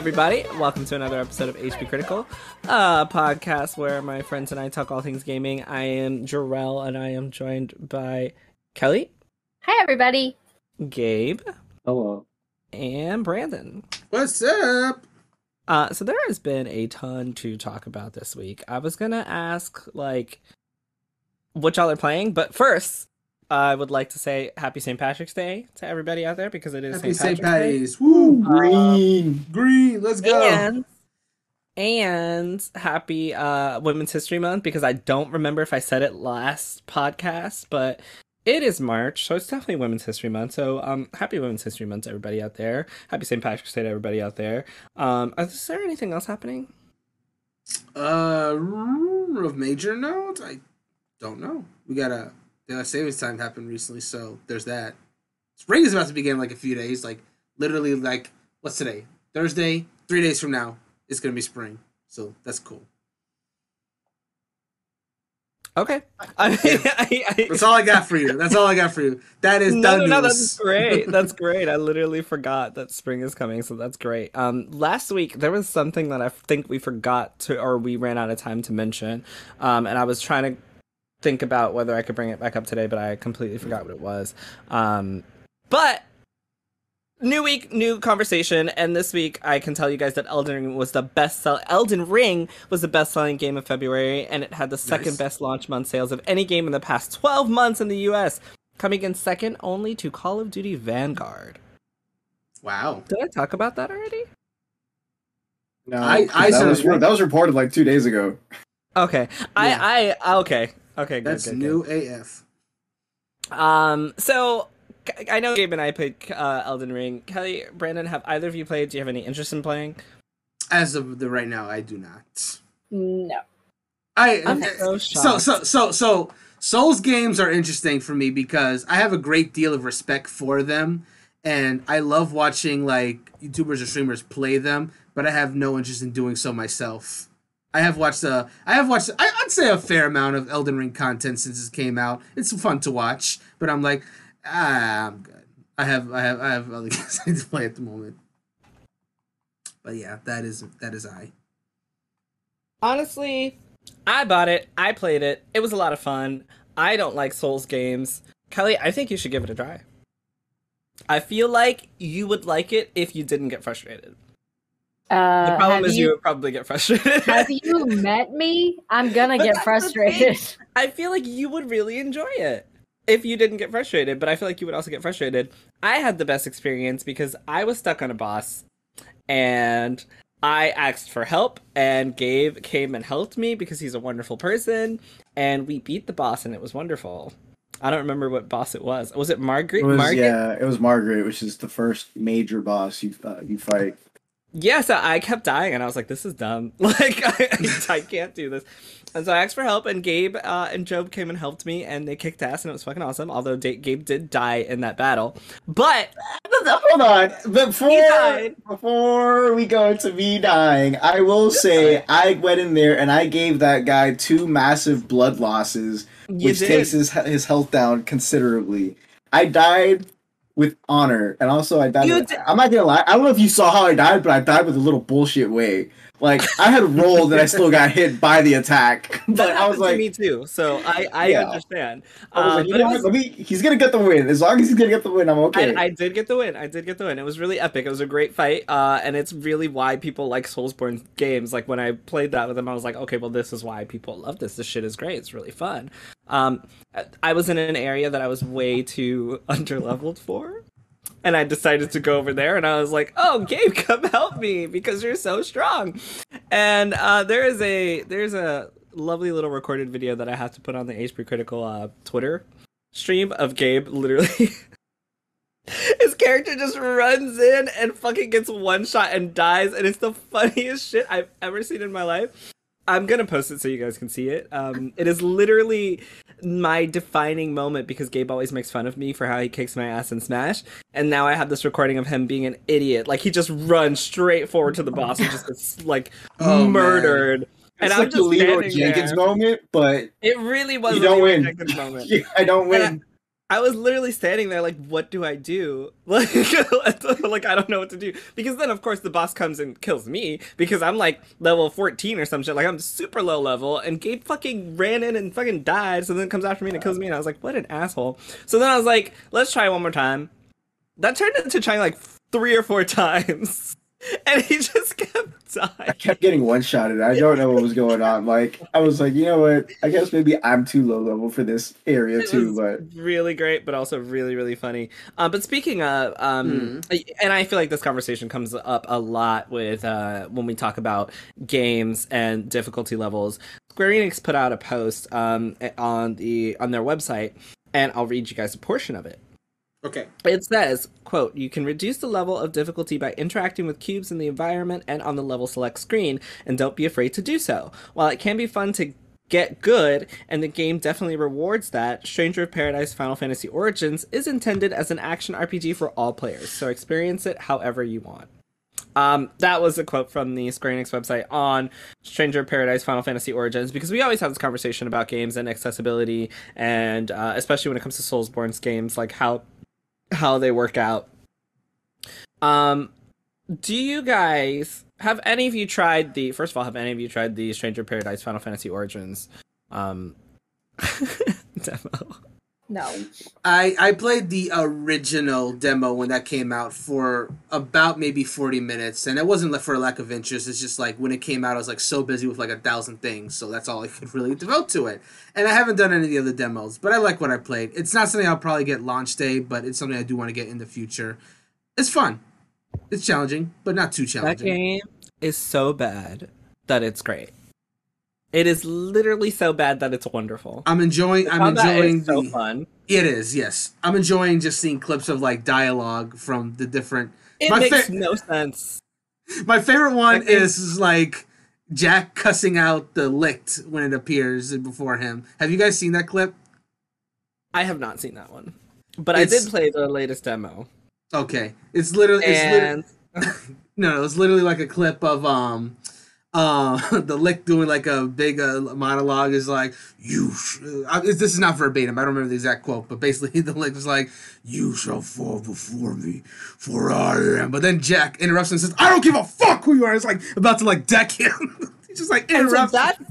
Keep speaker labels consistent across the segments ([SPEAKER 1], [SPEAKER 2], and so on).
[SPEAKER 1] Hello, everybody. Welcome to another episode of HP Critical, a podcast where my friends and I talk all things gaming. I am Jarrell, and I am joined by Kelly,
[SPEAKER 2] Hi, everybody.
[SPEAKER 1] Gabe,
[SPEAKER 3] Hello.
[SPEAKER 1] and Brandon.
[SPEAKER 4] What's up?
[SPEAKER 1] Uh, so there has been a ton to talk about this week. I was gonna ask like what y'all are playing, but first, I would like to say Happy St. Patrick's Day to everybody out there because it is
[SPEAKER 4] Happy
[SPEAKER 1] St.
[SPEAKER 4] St.
[SPEAKER 1] Patrick's Day.
[SPEAKER 4] Woo!
[SPEAKER 3] Green.
[SPEAKER 4] Green. Let's go.
[SPEAKER 1] and and happy uh women's history month because i don't remember if i said it last podcast but it is march so it's definitely women's history month so um happy women's history month to everybody out there happy st patrick's day to everybody out there um is there anything else happening
[SPEAKER 4] Uh, of major note, I don't know. We got a daylight savings time happened recently, so there's that. Spring is about to begin in, like a few days. Like literally, like what's today? Thursday. Three days from now, it's gonna be spring. So that's cool.
[SPEAKER 1] okay I, I, I,
[SPEAKER 4] That's all I got for you. That's all I got for you. That is
[SPEAKER 1] no,
[SPEAKER 4] done
[SPEAKER 1] no, no, that's great. That's great. I literally forgot that spring is coming, so that's great. Um, last week there was something that I think we forgot to, or we ran out of time to mention. Um, and I was trying to think about whether I could bring it back up today, but I completely forgot what it was. Um, but new week, new conversation, and this week I can tell you guys that Elden Ring was the best sell. Elden Ring was the best selling game of February, and it had the second
[SPEAKER 4] Nice.
[SPEAKER 1] best launch month sales of any game in the past 12 months in the U.S coming in second only to Call of Duty Vanguard.
[SPEAKER 4] Wow.
[SPEAKER 1] Did I talk about that already?
[SPEAKER 3] No,
[SPEAKER 4] I- I
[SPEAKER 3] that, was, that was reported like two days ago.
[SPEAKER 1] Okay.
[SPEAKER 4] Yeah.
[SPEAKER 1] I I okay. Okay, good.
[SPEAKER 4] That's
[SPEAKER 1] good,
[SPEAKER 4] new AF.
[SPEAKER 1] Um so I know Gabe and I played uh, Elden Ring. Kelly, Brandon, have either of you played? Do you have any interest in playing?
[SPEAKER 4] As of the right now, I do not.
[SPEAKER 2] No.
[SPEAKER 4] I
[SPEAKER 1] I'm
[SPEAKER 4] uh,
[SPEAKER 1] so
[SPEAKER 4] so so so so Souls games are interesting for me because I have a great deal of respect for them, and I love watching like YouTubers or streamers play them, but I have no interest in doing so myself. I have watched a, I have watched, I, I'd say a fair amount of Elden Ring content since it came out. It's fun to watch, but I'm like, ah, I'm good. I have, I have, I have other games I need to play at the moment. But yeah, that is that is I.
[SPEAKER 1] Honestly, I bought it. I played it. It was a lot of fun. I don't like Souls games. Kelly, I think you should give it a try. I feel like you would like it if you didn't get frustrated.
[SPEAKER 2] Uh,
[SPEAKER 1] The problem is you, would probably get frustrated.
[SPEAKER 2] have you met me? I'm gonna
[SPEAKER 1] But
[SPEAKER 2] get frustrated.
[SPEAKER 1] I feel like you would really enjoy it if you didn't get frustrated, but I feel like you would also get frustrated. I had the best experience because I was stuck on a boss and I asked for help and Gabe came and helped me because he's a wonderful person and we beat the boss and it was wonderful. I don't remember what boss it was. Was it Margit?
[SPEAKER 3] It was,
[SPEAKER 1] Margit?
[SPEAKER 3] yeah, it was Margit, which is the first major boss you uh, you fight.
[SPEAKER 1] Yeah, so I kept dying, and I was like, "This is dumb. Like, I, I can't do this." And so I asked for help, and Gabe uh, and Job came and helped me, and they kicked ass, and it was fucking awesome. Although Da- Gabe did die in that battle, but
[SPEAKER 3] Hold on, before before we go into me dying, I will say I went in there and I gave that guy two massive blood losses,
[SPEAKER 1] you
[SPEAKER 3] which
[SPEAKER 1] did.
[SPEAKER 3] takes his his health down considerably. I died with honor, and also I died. With- I'm not gonna lie. I don't know if you saw how I died, but I died with a little bullshit way. Like I had rolled and I still got hit by the attack, but I was like,
[SPEAKER 1] to me too. So I I
[SPEAKER 3] Yeah.
[SPEAKER 1] understand.
[SPEAKER 3] I was
[SPEAKER 1] Um,
[SPEAKER 3] like, you know what?
[SPEAKER 1] was-
[SPEAKER 3] Let me. He's gonna get the win. As long as he's gonna get the win, I'm okay.
[SPEAKER 1] I, I did get the win. I did get the win. It was really epic. It was a great fight, uh, and it's really why people like Soulsborne games. Like when I played that with them, I was like, okay, well, this is why people love this. This shit is great. It's really fun. Um, I was in an area that I was way too underleveled for, and I decided to go over there. And I was like, oh, Gabe, come help me because you're so strong. And uh, there is a there's a lovely little recorded video that I have to put on the HP Critical uh, Twitter stream of Gabe literally. His character just runs in and fucking gets one shot and dies, and it's the funniest shit I've ever seen in my life. I'm gonna post it so you guys can see it. Um, it is literally my defining moment because Gabe always makes fun of me for how he kicks my ass in Smash, and now I have this recording of him being an idiot. Like he just runs straight forward to the boss and just gets like
[SPEAKER 4] Oh, man.
[SPEAKER 1] murdered. And
[SPEAKER 3] it's
[SPEAKER 1] I'm
[SPEAKER 3] like the
[SPEAKER 1] just
[SPEAKER 3] Leroy Jenkins
[SPEAKER 1] there.
[SPEAKER 3] moment, but
[SPEAKER 1] It really was.
[SPEAKER 3] You don't win.
[SPEAKER 1] Jenkins moment.
[SPEAKER 3] I don't
[SPEAKER 1] And I-
[SPEAKER 3] win.
[SPEAKER 1] I was literally standing there like, what do I do? Like, like I don't know what to do. Because then, of course, the boss comes and kills me because I'm like level 14 or some shit. Like I'm super low level, and Gabe fucking ran in and fucking died. So then it comes after me and it kills me, and I was like, what an asshole. So then I was like, let's try one more time. That turned into trying like three or four times, and he just kept dying.
[SPEAKER 3] I kept getting one shotted. I don't know what was going on. Like I was like, you know what? I guess maybe I'm too low level for this area
[SPEAKER 1] It
[SPEAKER 3] too. But
[SPEAKER 1] really great, but also really, really funny. Uh, but speaking of, um, and I feel like this conversation comes up a lot with uh, when we talk about games and difficulty levels. Square Enix put out a post um, on the on their website, and I'll read you guys a portion of it.
[SPEAKER 4] Okay.
[SPEAKER 1] It says, quote, you can reduce the level of difficulty by interacting with cubes in the environment and on the level select screen, and don't be afraid to do so. While it can be fun to get good, and the game definitely rewards that, Stranger of Paradise Final Fantasy Origins is intended as an action RPG for all players, so experience it however you want. Um, that was a quote from the Square Enix website on Stranger of Paradise Final Fantasy Origins because we always have this conversation about games and accessibility, and uh, especially when it comes to Soulsborne's games, like how how they work out. Um, do you guys have any of you tried the? First of all, have any of you tried the Stranger Paradise Final Fantasy Origins um demo?
[SPEAKER 2] No.
[SPEAKER 4] I I played the original demo when that came out for about maybe 40 minutes and it wasn't for a lack of interest it's just like when it came out I was like so busy with like a thousand things so that's all I could really devote to it and I haven't done any of the other demos but I like what I played it's not something I'll probably get launch day but it's something I do want to get in the future it's fun it's challenging but not too challenging.
[SPEAKER 1] That
[SPEAKER 4] challenging
[SPEAKER 1] game is so bad that it's great. It is literally so bad that it's wonderful.
[SPEAKER 4] I'm enjoying I'm
[SPEAKER 1] Combat is
[SPEAKER 4] enjoying
[SPEAKER 1] so
[SPEAKER 4] the,
[SPEAKER 1] fun.
[SPEAKER 4] it is yes I'm enjoying just seeing clips of like dialogue from the different
[SPEAKER 1] It
[SPEAKER 4] My
[SPEAKER 1] makes
[SPEAKER 4] fa-
[SPEAKER 1] no sense.
[SPEAKER 4] My favorite one is, is like Jack cussing out the licked when it appears before him. Have you guys seen that clip?
[SPEAKER 1] I have not seen that one, but
[SPEAKER 4] It's-
[SPEAKER 1] I did play the latest demo.
[SPEAKER 4] Okay, it's literally it's
[SPEAKER 1] And
[SPEAKER 4] no, no, it's literally like a clip of um uh the Lich doing like a big uh, monologue is like you sh-, uh, this is not verbatim i don't remember the exact quote but basically the Lich was like you shall fall before me for i am but then jack interrupts and says i don't give a fuck who you are it's like about to like deck him he's just like
[SPEAKER 1] And so
[SPEAKER 4] interrupts
[SPEAKER 1] that's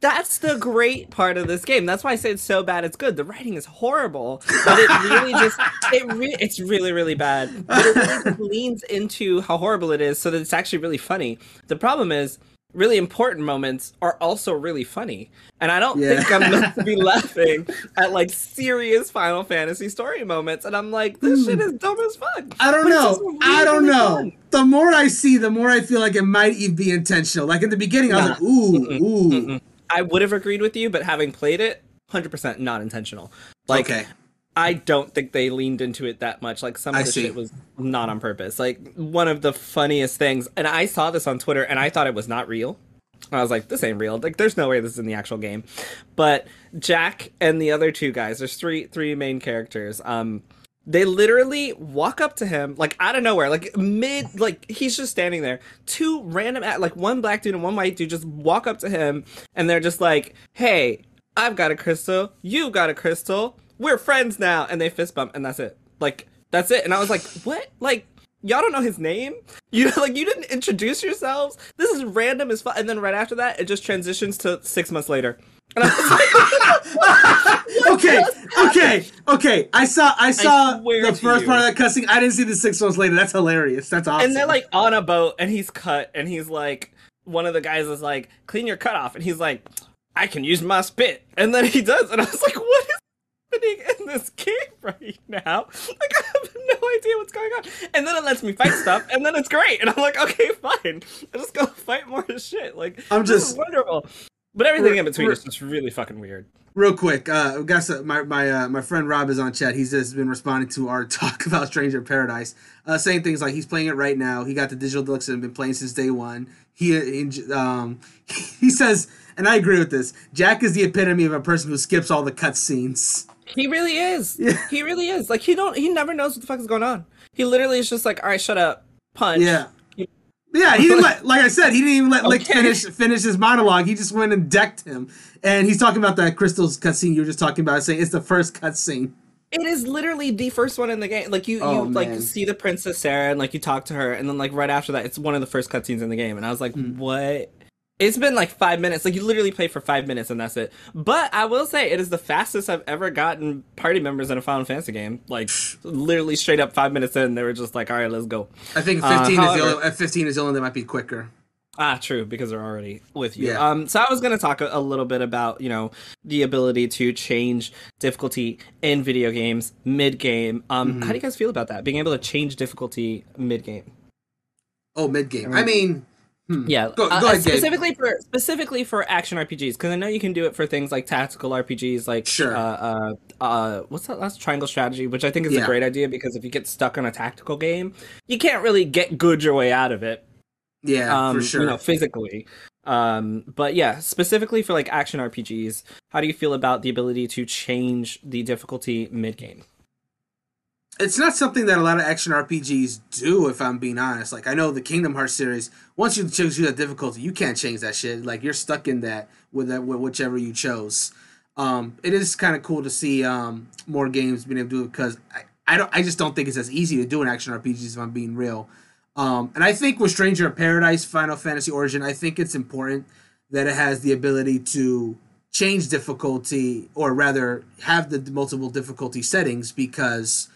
[SPEAKER 1] that's the great part of this game. That's why I say it's so bad. It's good. The writing is horrible, but it really just it re- it's really really bad. But it really leans into how horrible it is, so that it's actually really funny. The problem is. Really important moments are also really funny, and I don't
[SPEAKER 4] Yeah.
[SPEAKER 1] think I'm meant to be laughing at like serious Final Fantasy story moments. And I'm like, this hmm. shit is dumb as fuck.
[SPEAKER 4] I don't
[SPEAKER 1] But
[SPEAKER 4] know.
[SPEAKER 1] really,
[SPEAKER 4] I don't
[SPEAKER 1] really
[SPEAKER 4] know.
[SPEAKER 1] fun.
[SPEAKER 4] The more I see, the more I feel like it might even be intentional. Like in the beginning, I was like, ooh,
[SPEAKER 1] Mm-mm.
[SPEAKER 4] ooh.
[SPEAKER 1] Mm-mm. I would have agreed with you, but having played it, hundred percent not intentional. Like
[SPEAKER 4] okay.
[SPEAKER 1] I don't think they leaned into it that much. Like some of
[SPEAKER 4] I
[SPEAKER 1] the
[SPEAKER 4] see.
[SPEAKER 1] shit was not on purpose. Like one of the funniest things, and I saw this on Twitter, and I thought it was not real. I was like, this ain't real. Like, there's no way this is in the actual game. But Jack and the other two guys, there's three three main characters. Um, they literally walk up to him like out of nowhere, like mid, like he's just standing there. Two random, like one black dude and one white dude, just walk up to him, and they're just like, "Hey, I've got a crystal. You've got a crystal. We're friends now." And they fist bump, and that's it. Like that's it. And I was like, "What? Like y'all don't know his name? You like you didn't introduce yourselves? This is random as fuck." And then right after that, it just transitions to six months later. And I was like,
[SPEAKER 4] okay, okay, okay. I saw, I saw
[SPEAKER 1] swear
[SPEAKER 4] the first
[SPEAKER 1] you.
[SPEAKER 4] part of that cussing. I didn't see the six months later. That's hilarious. That's awesome.
[SPEAKER 1] and they're like on a boat and he's cut and he's like one of the guys is like clean your cut off and he's like i can use my spit and then he does and i was like what is happening in this game right now like i have no idea what's going on and then it lets me fight stuff and then it's great and i'm like okay fine i just go fight more shit like
[SPEAKER 4] I'm just-
[SPEAKER 1] wonderful but everything in between is just really fucking weird
[SPEAKER 4] Real quick, uh, guys, uh, my my uh, my friend Rob is on chat. He's just been responding to our talk about Stranger Paradise, uh, saying things like he's playing it right now. He got the digital deluxe and been playing since day one. He he, um, he says, and I agree with this. Jack is the epitome of a person who skips all the cutscenes.
[SPEAKER 1] He really is
[SPEAKER 4] Yeah.
[SPEAKER 1] he really is like he don't he never knows what the fuck is going on he literally is just like all right shut up punch
[SPEAKER 4] Yeah. Yeah, he didn't let, like I said, he didn't even let Lich
[SPEAKER 1] Okay.
[SPEAKER 4] finish finish his monologue. He just went and decked him. And he's talking about that crystals cutscene you were just talking about, saying it's the first cutscene.
[SPEAKER 1] It is literally the first one in the game. Like you,
[SPEAKER 4] Oh,
[SPEAKER 1] you like see the princess Sarah and like you talk to her, and then like right after that, it's one of the first cutscenes in the game, and I was like,
[SPEAKER 4] Hmm.
[SPEAKER 1] what? It's been like five minutes. Like you literally play for five minutes, and that's it. But I will say, it is the fastest I've ever gotten party members in a Final Fantasy game. Like literally straight up five minutes in, they were just like, all right, let's go.
[SPEAKER 4] I think
[SPEAKER 1] Uh,
[SPEAKER 4] 15 is the only, uh, 15 is the only that might be quicker.
[SPEAKER 1] Ah, true, because they're already with you.
[SPEAKER 4] Yeah.
[SPEAKER 1] Um, so I was gonna talk a, a little bit about you know the ability to change difficulty in video games mid game. Um,
[SPEAKER 4] Mhm.
[SPEAKER 1] how do you guys feel about that? Being able to change difficulty mid game.
[SPEAKER 4] Oh, mid game.
[SPEAKER 3] I
[SPEAKER 4] I mean,
[SPEAKER 1] Yeah,
[SPEAKER 4] Go-
[SPEAKER 1] uh,
[SPEAKER 4] go ahead, Gabe.
[SPEAKER 1] specifically for specifically for action RPGs because I know you can do it for things like tactical RPGs, like
[SPEAKER 4] Sure.
[SPEAKER 1] uh, uh, uh, what's that last triangle strategy, which I think is a great idea because if you get stuck on a tactical game, you can't really get good your way out of it.
[SPEAKER 4] yeah,
[SPEAKER 1] um,
[SPEAKER 4] for sure.
[SPEAKER 1] you know, physically. Um, but yeah, specifically for like action RPGs, how do you feel about the ability to change the difficulty mid game?
[SPEAKER 4] It's not something that a lot of action RPGs do, if I'm being honest. Like I know the Kingdom Hearts series, once you choose that difficulty, you can't change that shit. Like you're stuck in that with that with whichever you chose. Um, it is kind of cool to see um, more games being able to do it because I, I don't I just don't think it's as easy to do in action RPGs if I'm being real. Um, and I think with Stranger of Paradise, Final Fantasy Origin, I think it's important that it has the ability to change difficulty, or rather, have the multiple difficulty settings because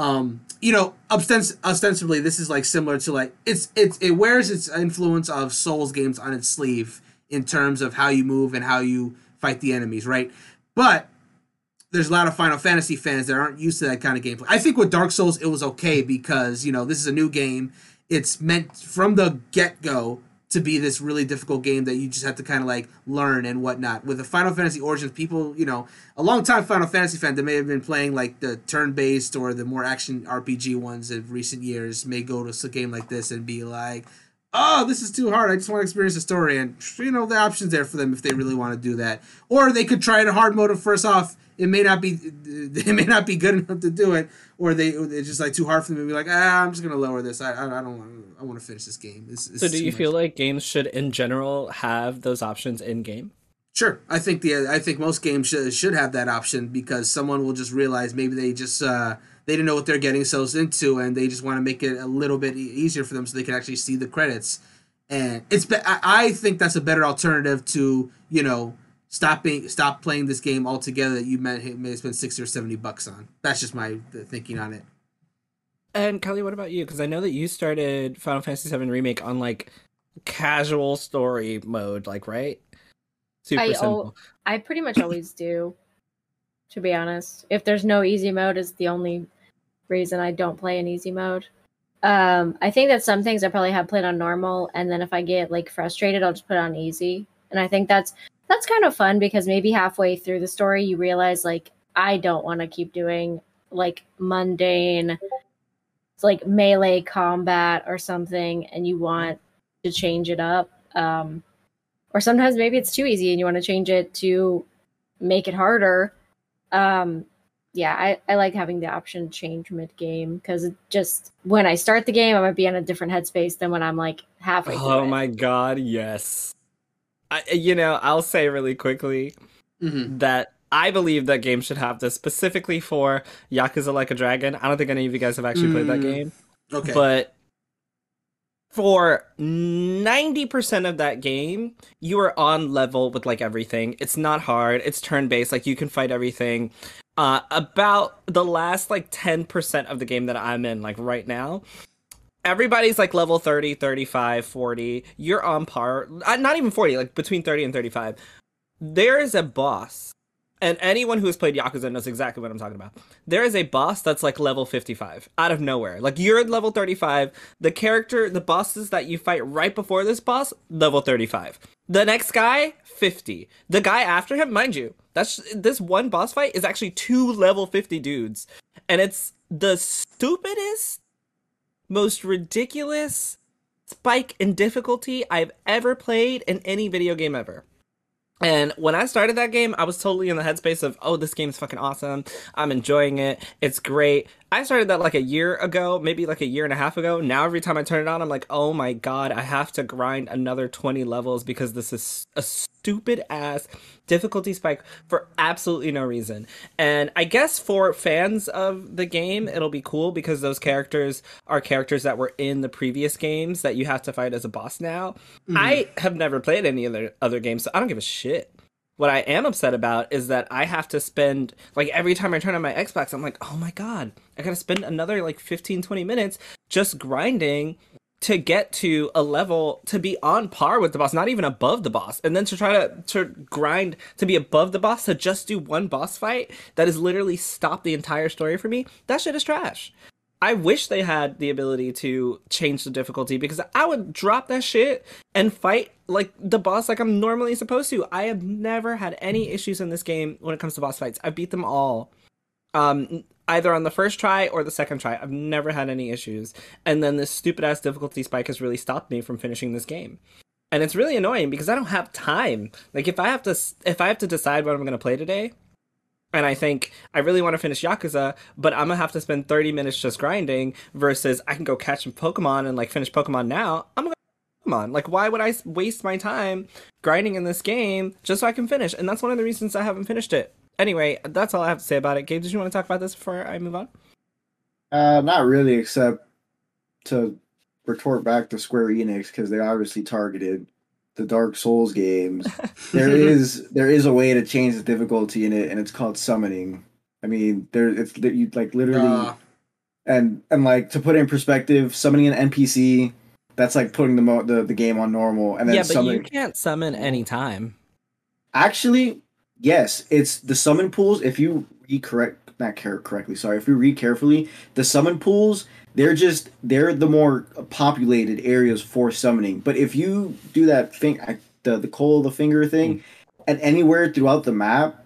[SPEAKER 4] um you know ostens- ostensibly this is like similar to like it's it's it wears its influence of souls games on its sleeve in terms of how you move and how you fight the enemies right? But there's a lot of final fantasy fans that aren't used to that kind of gameplay. I think with dark souls it was okay because you know this is a new game. It's meant from the get-go to be this really difficult game that you just have to kind of like learn and whatnot. With the Final Fantasy Origins, people, you know, a long time Final Fantasy fan that may have been playing like the turn-based or the more action RPG ones of recent years may go to a game like this and be like, "Oh, this is too hard. I just want to experience the story." And you know, the options there for them if they really want to do that. Or they could try it in hard mode. First off, it may not be it may not be good enough to do it, or they it's just like too hard for them to be like, "Ah, I'm just gonna lower this. I I, I don't want I want to finish this game."
[SPEAKER 1] So, do you
[SPEAKER 4] much.
[SPEAKER 1] feel like games should, in general, have those options in game?
[SPEAKER 4] Sure, I think the I think most games should should have that option because someone will just realize maybe they just uh, they didn't know what they're getting themselves into and they just want to make it a little bit easier for them so they can actually see the credits. And it's I think that's a better alternative to you know stopping stop playing this game altogether that you may, may spend sixty or seventy bucks on. That's just my uh, thinking on it.
[SPEAKER 1] And Kelly, what about you? Because I know that you started Final Fantasy VII Remake on like casual story mode, like right? Super
[SPEAKER 2] I
[SPEAKER 1] simple.
[SPEAKER 2] I pretty much always do, to be honest. If there's no easy mode, is the only reason I don't play in easy mode. Um, I think that some things I probably have played on normal, and then if I get like frustrated, I'll just put it on easy. And I think that's that's kind of fun because maybe halfway through the story, you realize like I don't want to keep doing like mundane, it's like melee combat or something, and you want to change it up. Um, or sometimes maybe it's too easy and you want to change it to make it harder. Um, yeah, I, I like having the option to change mid game because it just when I start the game, I might be in a different headspace than when I'm like halfway through.
[SPEAKER 1] Oh
[SPEAKER 2] it.
[SPEAKER 1] my god, yes. I, you know, I'll say really quickly
[SPEAKER 4] hmm
[SPEAKER 1] that I believe that game should have this specifically for Yakuza Like a Dragon. I don't think any of you guys have actually played that
[SPEAKER 4] Mm,
[SPEAKER 1] game.
[SPEAKER 4] Okay.
[SPEAKER 1] But for 90% of that game, you are on level with like everything. It's not hard. It's turn based. Like you can fight everything. Uh, about the last like 10% of the game that I'm in, like right now, everybody's like level 30, 35, 40. You're on par. uh, Not even 40, like between 30 and 35. There is a boss. And anyone who has played Yakuza knows exactly what I'm talking about. There is a boss that's like level 55 out of nowhere. Like you're at level 35. The character, the bosses that you fight right before this boss, level 35. The next guy, 50. The guy after him, mind you, that's this one boss fight is actually two level 50 dudes. And it's the stupidest, most ridiculous spike in difficulty I've ever played in any video game ever. And when I started that game, I was totally in the headspace of, oh, this game is fucking awesome. I'm enjoying it. It's great. I started that like a year ago, maybe like a year and a half ago. Now every time I turn it on, I'm like, oh my god, I have to grind another 20 levels because this is a stupid ass difficulty spike for absolutely no reason. And I guess for fans of the game, it'll be cool because those characters are characters that were in the previous games that you have to fight as a boss now.
[SPEAKER 4] Mm-hmm.
[SPEAKER 1] I have never played any other other games, so I don't give a shit. What I am upset about is that I have to spend like every time I turn on my Xbox, I'm like, oh my god, I gotta spend another like 15, 20 minutes just grinding to get to a level to be on par with the boss, not even above the boss, and then to try to to grind to be above the boss to just do one boss fight that has literally stopped the entire story for me. That shit is trash. I wish they had the ability to change the difficulty because I would drop that shit and fight like the boss like I'm normally supposed to. I have never had any issues in this game when it comes to boss fights. I've beat them all. Um either on the first try or the second try. I've never had any issues. And then this stupid ass difficulty spike has really stopped me from finishing this game. And it's really annoying because I don't have time. Like if I have to if I have to decide what I'm going to play today, and I think I really want to finish Yakuza, but I'm gonna have to spend 30 minutes just grinding versus I can go catch some Pokemon and like finish Pokemon now. I'm gonna Pokemon. Like, why would I waste my time grinding in this game just so I can finish? And that's one of the reasons I haven't finished it. Anyway, that's all I have to say about it. Gabe, did you want to talk about this before I move on?
[SPEAKER 3] Uh, not really, except to retort back to Square Enix because they obviously targeted the Dark Souls games. there is there is a way to change the difficulty in it, and it's called summoning. I mean, there it's that you like literally,
[SPEAKER 4] Uh,
[SPEAKER 3] and and like to put it in perspective, summoning an NPC. That's like putting the mo- the, the game on normal, and then
[SPEAKER 1] yeah, but
[SPEAKER 3] summoning.
[SPEAKER 1] you can't summon any time.
[SPEAKER 3] Actually, yes, it's the summon pools. If you read correct, not care correctly, sorry. If you read carefully, the summon pools they're just they're the more populated areas for summoning. But if you do that thing, the the coal of the finger thing, mm. and anywhere throughout the map,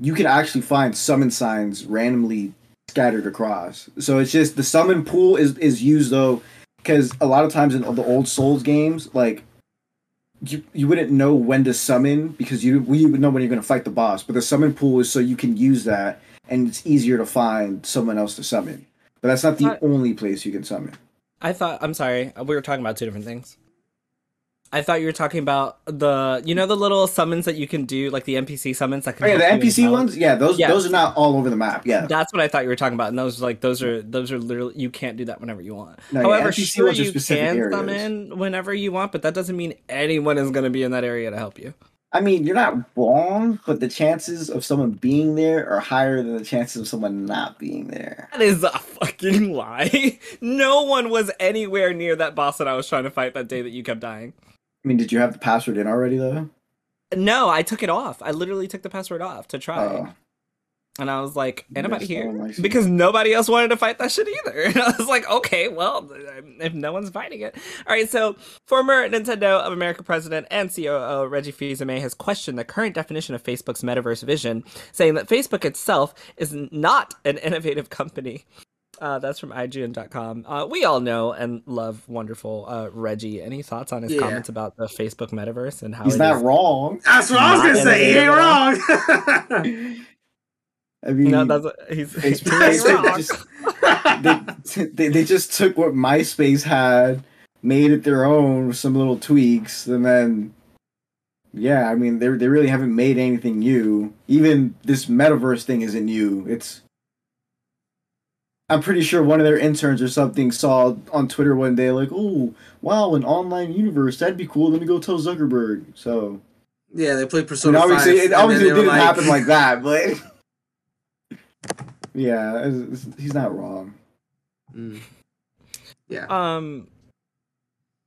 [SPEAKER 3] you can actually find summon signs randomly scattered across. So it's just the summon pool is is used though, because a lot of times in the old Souls games, like you you wouldn't know when to summon because you we would know when you're going to fight the boss. But the summon pool is so you can use that, and it's easier to find someone else to summon. But that's not the
[SPEAKER 1] But-
[SPEAKER 3] only place you can summon.
[SPEAKER 1] I thought I'm sorry, uh, we were talking about two different things. I thought you were talking about the you know the little summons that you can do, like the NPC summons that can
[SPEAKER 3] Oh yeah, the NPC ones, yeah, those
[SPEAKER 1] Yeah.
[SPEAKER 3] those are not all over the map. Yeah,
[SPEAKER 1] That's what I thought you were talking about, and those like those are those are literally you can't do that whenever you want.
[SPEAKER 3] No,
[SPEAKER 1] However,
[SPEAKER 3] NPC
[SPEAKER 1] sure you can
[SPEAKER 3] areas.
[SPEAKER 1] summon whenever you want, but that doesn't mean anyone is going to be in that area to help you.
[SPEAKER 3] I mean you're not wrong, but the chances of someone being there are higher than the chances of someone not being there.
[SPEAKER 1] That is a fucking lie. no one was anywhere near that boss that I was trying to fight that day that you kept dying.
[SPEAKER 3] I mean, did you have the password in already though?
[SPEAKER 1] No, I took it off. I literally took the password off to try.
[SPEAKER 3] Oh.
[SPEAKER 1] And I was like,
[SPEAKER 3] anybody
[SPEAKER 1] here? Because nobody else wanted to fight that shit either. And I was like, okay, well, if no one's fighting it. All right, so former Nintendo of America president and COO Reggie Fils-Aimé has questioned the current definition of Facebook's metaverse vision, saying that Facebook itself is not an innovative company. Uh, that's from IGN.com. Uh, we all know and love wonderful uh, Reggie. Any thoughts on his
[SPEAKER 4] Yeah.
[SPEAKER 1] comments about the Facebook metaverse and how
[SPEAKER 3] He's not wrong.
[SPEAKER 4] that's what I was gonna say. He ain't wrong.
[SPEAKER 3] I mean,
[SPEAKER 1] No, that's what he's, he's
[SPEAKER 3] Facebook
[SPEAKER 1] wrong.
[SPEAKER 3] just, they, they, they just took what MySpace had, made it their own with some little tweaks, and then yeah, I mean they they really haven't made anything new. Even this metaverse thing isn't new. It's I'm pretty sure one of their interns or something saw on Twitter one day like, "Oh, wow, an online universe. That'd be cool. Let me go tell Zuckerberg." So,
[SPEAKER 4] yeah, they played
[SPEAKER 3] I
[SPEAKER 4] Persona
[SPEAKER 3] mean, obviously,
[SPEAKER 4] 5.
[SPEAKER 3] it obviously
[SPEAKER 4] they were
[SPEAKER 3] didn't happen like that, but yeah, it's- it's- he's not wrong.
[SPEAKER 4] Mm. Yeah.
[SPEAKER 1] Um.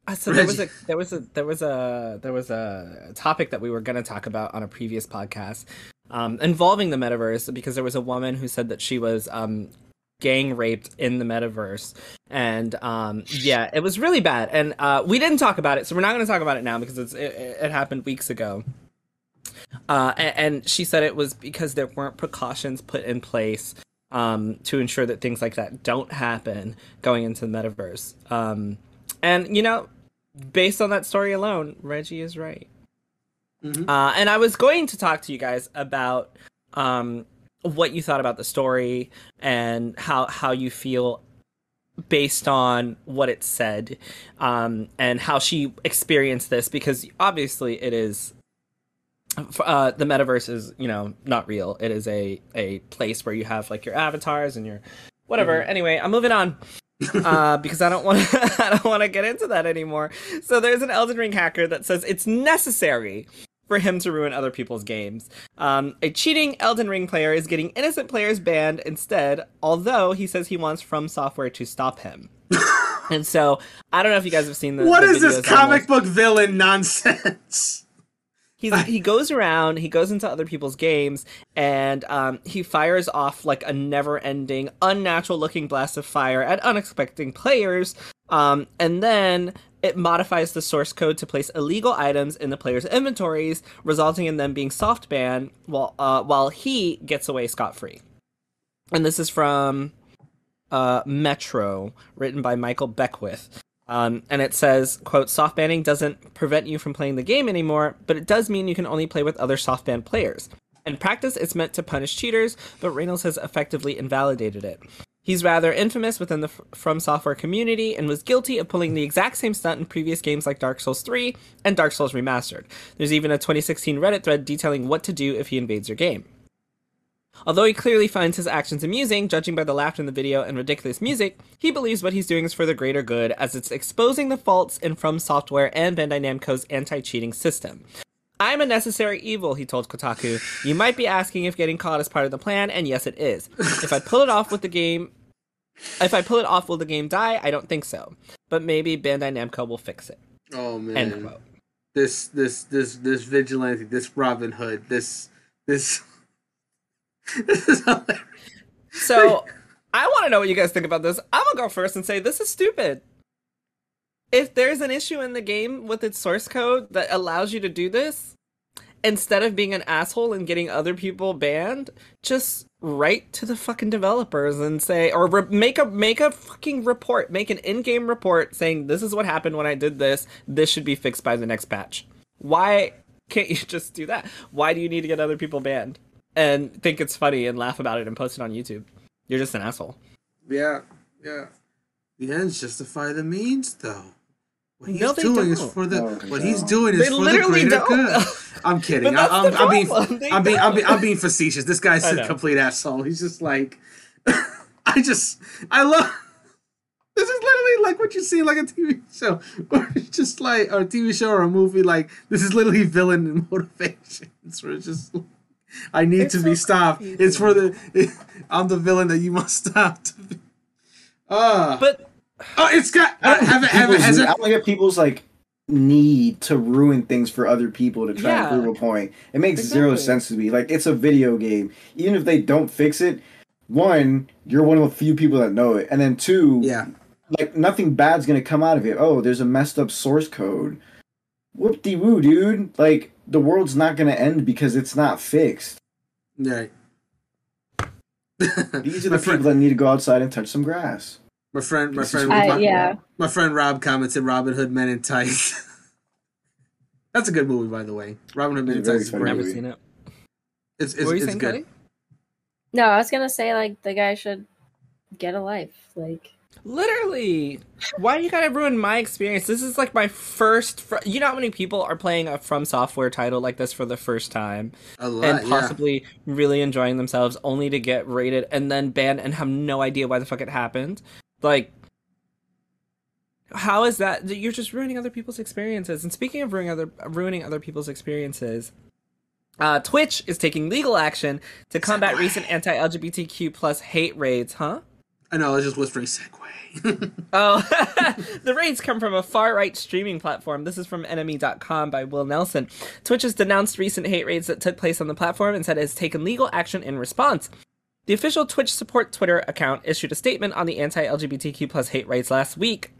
[SPEAKER 1] uh, So there was a there was a there was a there was a topic that we were going to talk about on a previous podcast, um, involving the metaverse because there was a woman who said that she was um gang raped in the metaverse. And um yeah it was really bad. And uh we didn't talk about it so we're not going to talk about it now because it's it, it happened weeks ago. Uh and, and she said it was because there weren't precautions put in place um to ensure that things like that don't happen going into the metaverse. Um and you know based on that story alone reggie is right.
[SPEAKER 4] Mhm.
[SPEAKER 1] Uh, and I was going to talk to you guys about um, what you thought about the story and how how you feel based on what it said um, and how she experienced this because obviously it is uh, the metaverse is you know not real. It is a a place where you have like your avatars and your whatever. Anyway i'm moving on uh, because i don't want to i don't want to get into that anymore. So there's an elden ring hacker that says it's necessary for him to ruin other people's games um, a cheating elden ring player is getting innocent players banned instead although he says he wants from software to stop him and so i don't know if you guys have seen the
[SPEAKER 4] What
[SPEAKER 1] the
[SPEAKER 4] is this comic book villain nonsense?
[SPEAKER 1] He's, he goes around, he goes into other people's games, and um, he fires off like a never-ending, unnatural-looking blast of fire at unexpected players, um, and then it modifies the source code to place illegal items in the players' inventories, resulting in them being soft banned, while uh, while he gets away scot-free. And this is from uh, Metro, written by Michael Beckwith. Um, and it says, quote, soft banning doesn't prevent you from playing the game anymore, but it does mean you can only play with other soft banned players. In practice, it's meant to punish cheaters, but Reynolds has effectively invalidated it. He's rather infamous within the From Software community and was guilty of pulling the exact same stunt in previous games like Dark Souls 3 and Dark Souls Remastered. There's even a 2016 Reddit thread detailing what to do if he invades your game. Although he clearly finds his actions amusing, judging by the laughter in the video and ridiculous music, he believes what he's doing is for the greater good, as it's exposing the faults in From Software and Bandai Namco's anti-cheating system. I'm a necessary evil, he told Kotaku. You might be asking if getting caught is part of the plan, and yes, it is. If I pull it off with the game, if I pull it off, will the game die? I don't think so. But maybe Bandai Namco will fix it.
[SPEAKER 4] Oh man.
[SPEAKER 1] End quote.
[SPEAKER 4] This this this this vigilante, this Robin Hood, this this this is hilarious.
[SPEAKER 1] So I want to know what you guys think about this. I'm gonna go first and say this is stupid. If there's an issue in the game with its source code that allows you to do this, instead of being an asshole and getting other people banned, just write to the fucking developers and say, or re- make a make a fucking report, make an in-game report saying this is what happened when I did this. This should be fixed by the next patch. Why can't you just do that? Why do you need to get other people banned and think it's funny and laugh about it and post it on YouTube? You're just an asshole.
[SPEAKER 4] Yeah, yeah. The ends justify the means, though. What he's
[SPEAKER 1] No, they
[SPEAKER 4] doing is
[SPEAKER 1] don't.
[SPEAKER 4] for the
[SPEAKER 3] No,
[SPEAKER 4] what he's doing is
[SPEAKER 1] They
[SPEAKER 4] for the greater
[SPEAKER 1] don't.
[SPEAKER 4] good. I'm kidding.
[SPEAKER 1] But that's
[SPEAKER 4] I, am
[SPEAKER 1] the
[SPEAKER 4] I'm being I'm being I'm being. I'm being facetious. This guy's a complete asshole. He's just like I just I love this is literally like what you see in like a TV show, or just like or a TV show or a movie. Like this is literally villain and motivations. Where it's just I need
[SPEAKER 1] It's
[SPEAKER 4] to be
[SPEAKER 1] so
[SPEAKER 4] stopped. It's for the I'm the villain that you must stop. To be. Ah,
[SPEAKER 1] But
[SPEAKER 4] oh, it's got.
[SPEAKER 3] I
[SPEAKER 4] Uh,
[SPEAKER 3] don't,
[SPEAKER 4] have
[SPEAKER 3] get
[SPEAKER 4] it, have it,
[SPEAKER 3] people's-
[SPEAKER 4] has
[SPEAKER 3] I don't get people's like need to ruin things for other people to try
[SPEAKER 1] Yeah.
[SPEAKER 3] and prove a point. It makes zero sense to me. Like it's a video game. Even if they don't fix it, one, you're one of the few people that know it, and then two,
[SPEAKER 4] yeah.
[SPEAKER 3] like nothing bad's gonna come out of it. Oh, there's a messed up source code. Whoop de woo, dude. Like the world's not gonna end because it's not fixed.
[SPEAKER 4] Right.
[SPEAKER 3] These are
[SPEAKER 4] my
[SPEAKER 3] the
[SPEAKER 4] friend,
[SPEAKER 3] people that need to go outside and touch some grass.
[SPEAKER 4] My friend, my friend,
[SPEAKER 3] what
[SPEAKER 2] I,
[SPEAKER 4] my,
[SPEAKER 2] yeah.
[SPEAKER 4] my friend Rob commented Robin Hood Men in Tights. That's a good movie, by the way. Robin Hood Men in
[SPEAKER 3] It's a very
[SPEAKER 4] Tights is
[SPEAKER 3] funny
[SPEAKER 4] great.
[SPEAKER 1] never
[SPEAKER 3] movie.
[SPEAKER 1] seen it.
[SPEAKER 4] It's it's,
[SPEAKER 1] what were you
[SPEAKER 4] it's
[SPEAKER 1] saying,
[SPEAKER 4] good.
[SPEAKER 1] Cody?
[SPEAKER 2] No, I was gonna say like the guy should get a life. Like
[SPEAKER 1] Literally, why do you gotta ruin my experience? This is like my first. Fr- you know how many people are playing a From Software title like this for the first time
[SPEAKER 4] A lot,
[SPEAKER 1] and
[SPEAKER 4] yeah.
[SPEAKER 1] possibly really enjoying themselves, only to get rated and then banned and have no idea why the fuck it happened. Like, how is that? You're just ruining other people's experiences. And speaking of ruining other ruining other people's experiences, uh, Twitch is taking legal action to combat recent anti-LGBTQ plus hate raids. Huh?
[SPEAKER 4] I know. I was just whispering segue.
[SPEAKER 1] Oh, the raids come from a far right streaming platform. This is from NME.com by Will Nelson. Twitch has denounced recent hate raids that took place on the platform and said it has taken legal action in response. The official Twitch support Twitter account issued a statement on the anti LGBTQ plus hate raids last week,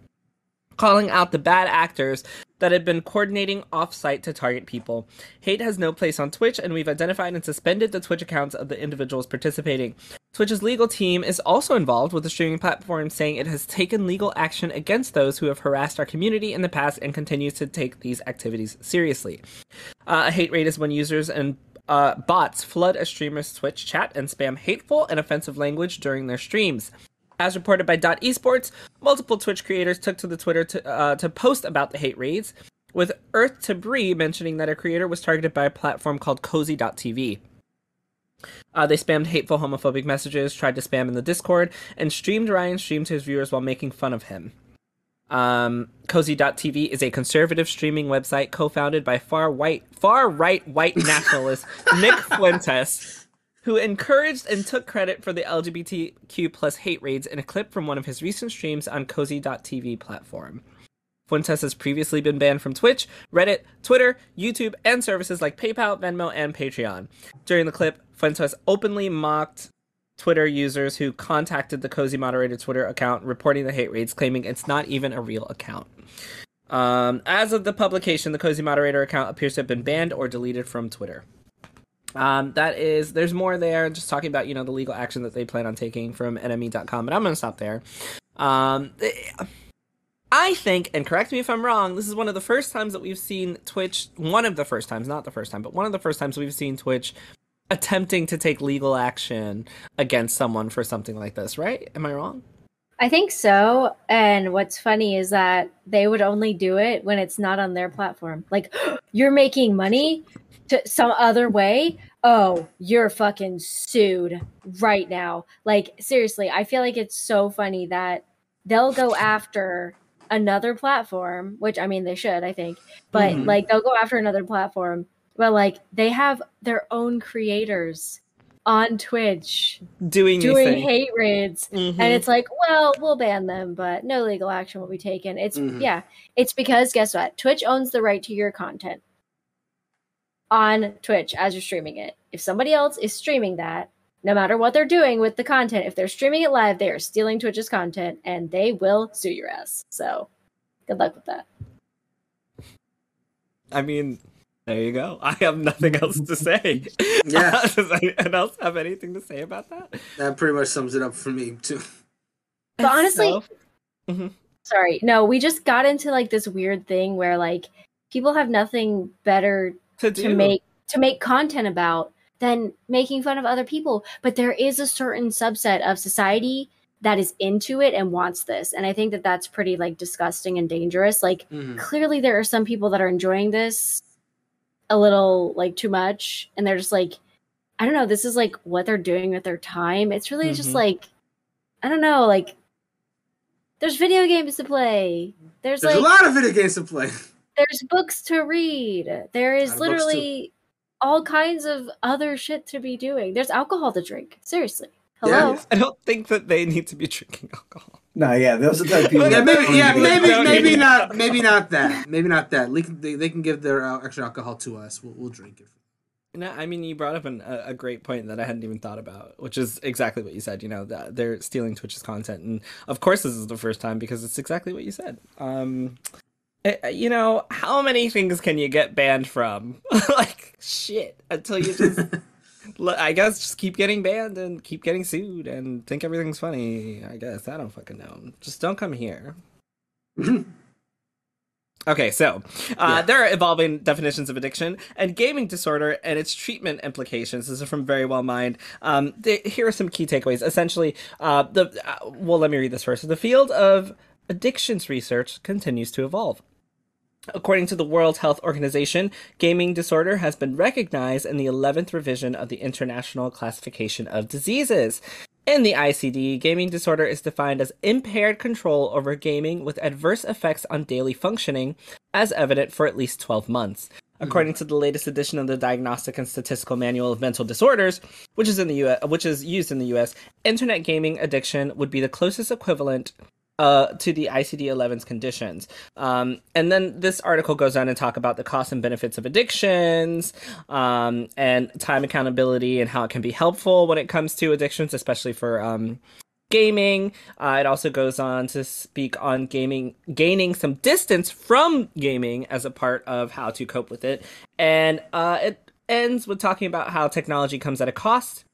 [SPEAKER 1] calling out the bad actors that had been coordinating off-site to target people. Hate has no place on Twitch, and we've identified and suspended the Twitch accounts of the individuals participating. Twitch's legal team is also involved with the streaming platform, saying it has taken legal action against those who have harassed our community in the past and continues to take these activities seriously. Uh, a hate raid is when users and uh, bots flood a streamer's Twitch chat and spam hateful and offensive language during their streams. As reported by Dot Esports, multiple Twitch creators took to the Twitter to, uh, to post about the hate raids, with Earth to Bree mentioning that a creator was targeted by a platform called Cozy.tv. Uh, they spammed hateful homophobic messages, tried to spam in the Discord, and streamed Ryan's stream to his viewers while making fun of him. Um, Cozy.tv is a conservative streaming website co-founded by far white, far right white nationalist Nick Fuentes, who encouraged and took credit for the LGBTQ plus hate raids in a clip from one of his recent streams on Cozy.tv platform. Fuentes has previously been banned from Twitch, Reddit, Twitter, YouTube, and services like PayPal, Venmo, and Patreon. During the clip, Fuentes openly mocked Twitter users who contacted the Cozy moderator Twitter account reporting the hate raids, claiming it's not even a real account. Um, as of the publication, the Cozy moderator account appears to have been banned or deleted from Twitter. Um, that is, there's more there, just talking about, you know, the legal action that they plan on taking from NME.com, but I'm going to stop there. Um, I think, and correct me if I'm wrong, this is one of the first times that we've seen Twitch, one of the first times, not the first time, but one of the first times we've seen Twitch attempting to take legal action against someone for something like this, right? Am I wrong?
[SPEAKER 2] I think so. And what's funny is that they would only do it when it's not on their platform. Like, you're making money to some other way. Oh, you're fucking sued right now. Like, seriously, I feel like it's so funny that they'll go after another platform, which I mean, they should, I think, but
[SPEAKER 1] Mhm.
[SPEAKER 2] like they'll go after another platform. But like, they have their own creators on Twitch
[SPEAKER 1] Doing,
[SPEAKER 2] doing hate raids.
[SPEAKER 1] Mhm.
[SPEAKER 2] and it's like well we'll ban them but no legal action will be taken. It's
[SPEAKER 4] Mhm.
[SPEAKER 2] yeah it's because guess what? Twitch owns the right to your content on twitch as you're streaming it. If somebody else is streaming that no matter what they're doing with the content if they're streaming it live they are stealing twitch's content and they will sue your ass. So good luck with that.
[SPEAKER 1] I mean, there you go. I have nothing else to say.
[SPEAKER 4] Yeah.
[SPEAKER 1] Does anyone else have anything to say about that?
[SPEAKER 4] That pretty much sums it up for me too.
[SPEAKER 2] But honestly-
[SPEAKER 1] So-
[SPEAKER 2] sorry no we just got into like this weird thing where like people have nothing better
[SPEAKER 1] to,
[SPEAKER 2] to make to make content about than making fun of other people but there is a certain subset of society that is into it and wants this and i think that that's pretty like disgusting and dangerous like
[SPEAKER 4] Mhm.
[SPEAKER 2] clearly there are some people that are enjoying this a little like too much and they're just like i don't know this is like what they're doing with their time it's really just
[SPEAKER 1] Mhm.
[SPEAKER 2] like i don't know like there's video games to play there's,
[SPEAKER 4] There's
[SPEAKER 2] like
[SPEAKER 4] a lot of video games to play.
[SPEAKER 2] there's books to read. There is
[SPEAKER 4] of books, too.
[SPEAKER 2] literally all kinds of other shit to be doing. There's alcohol to drink. Seriously.
[SPEAKER 4] Yeah.
[SPEAKER 1] I don't think that they need to be drinking alcohol.
[SPEAKER 3] No, yeah, those are the type people.
[SPEAKER 4] Yeah, maybe.
[SPEAKER 3] don't
[SPEAKER 4] Yeah,
[SPEAKER 3] even-
[SPEAKER 4] maybe.
[SPEAKER 1] Don't
[SPEAKER 4] Maybe not. Maybe not that. Maybe not that. They can, they, they can give their uh, extra alcohol to us. We'll, we'll drink it.
[SPEAKER 1] No, I mean you brought up an, a, a great point that I hadn't even thought about, which is exactly what you said. You know, that they're stealing Twitch's content, and of course this is the first time because it's exactly what you said. Um, eh, you know, how many things can you get banned from? like shit, until you just, l- I guess, just keep getting banned and keep getting sued and think everything's funny. I guess I don't fucking know. Just don't come here. Okay, so uh,
[SPEAKER 4] Yeah.
[SPEAKER 1] there are evolving definitions of addiction and gaming disorder and its treatment implications. This is from Very Well Mind. Um, th- here are some key takeaways. Essentially, uh, the uh, well, let me read this first. The field of addictions research continues to evolve. According to the World Health Organization, gaming disorder has been recognized in the 11th revision of the International Classification of Diseases. In the ICD, gaming disorder is defined as impaired control over gaming with adverse effects on daily functioning, as evident for at least 12 months. Mm-hmm. According to the latest edition of the Diagnostic and Statistical Manual of Mental Disorders, which is in the US, which is used in the US, internet gaming addiction would be the closest equivalent uh, to the ICD-11's conditions. Um, and then this article goes on to talk about the costs and benefits of addictions, um, and time accountability and how it can be helpful when it comes to addictions, especially for um, gaming. Uh, it also goes on to speak on gaming, gaining some distance from gaming as a part of how to cope with it. And uh, it ends with talking about how technology comes at a cost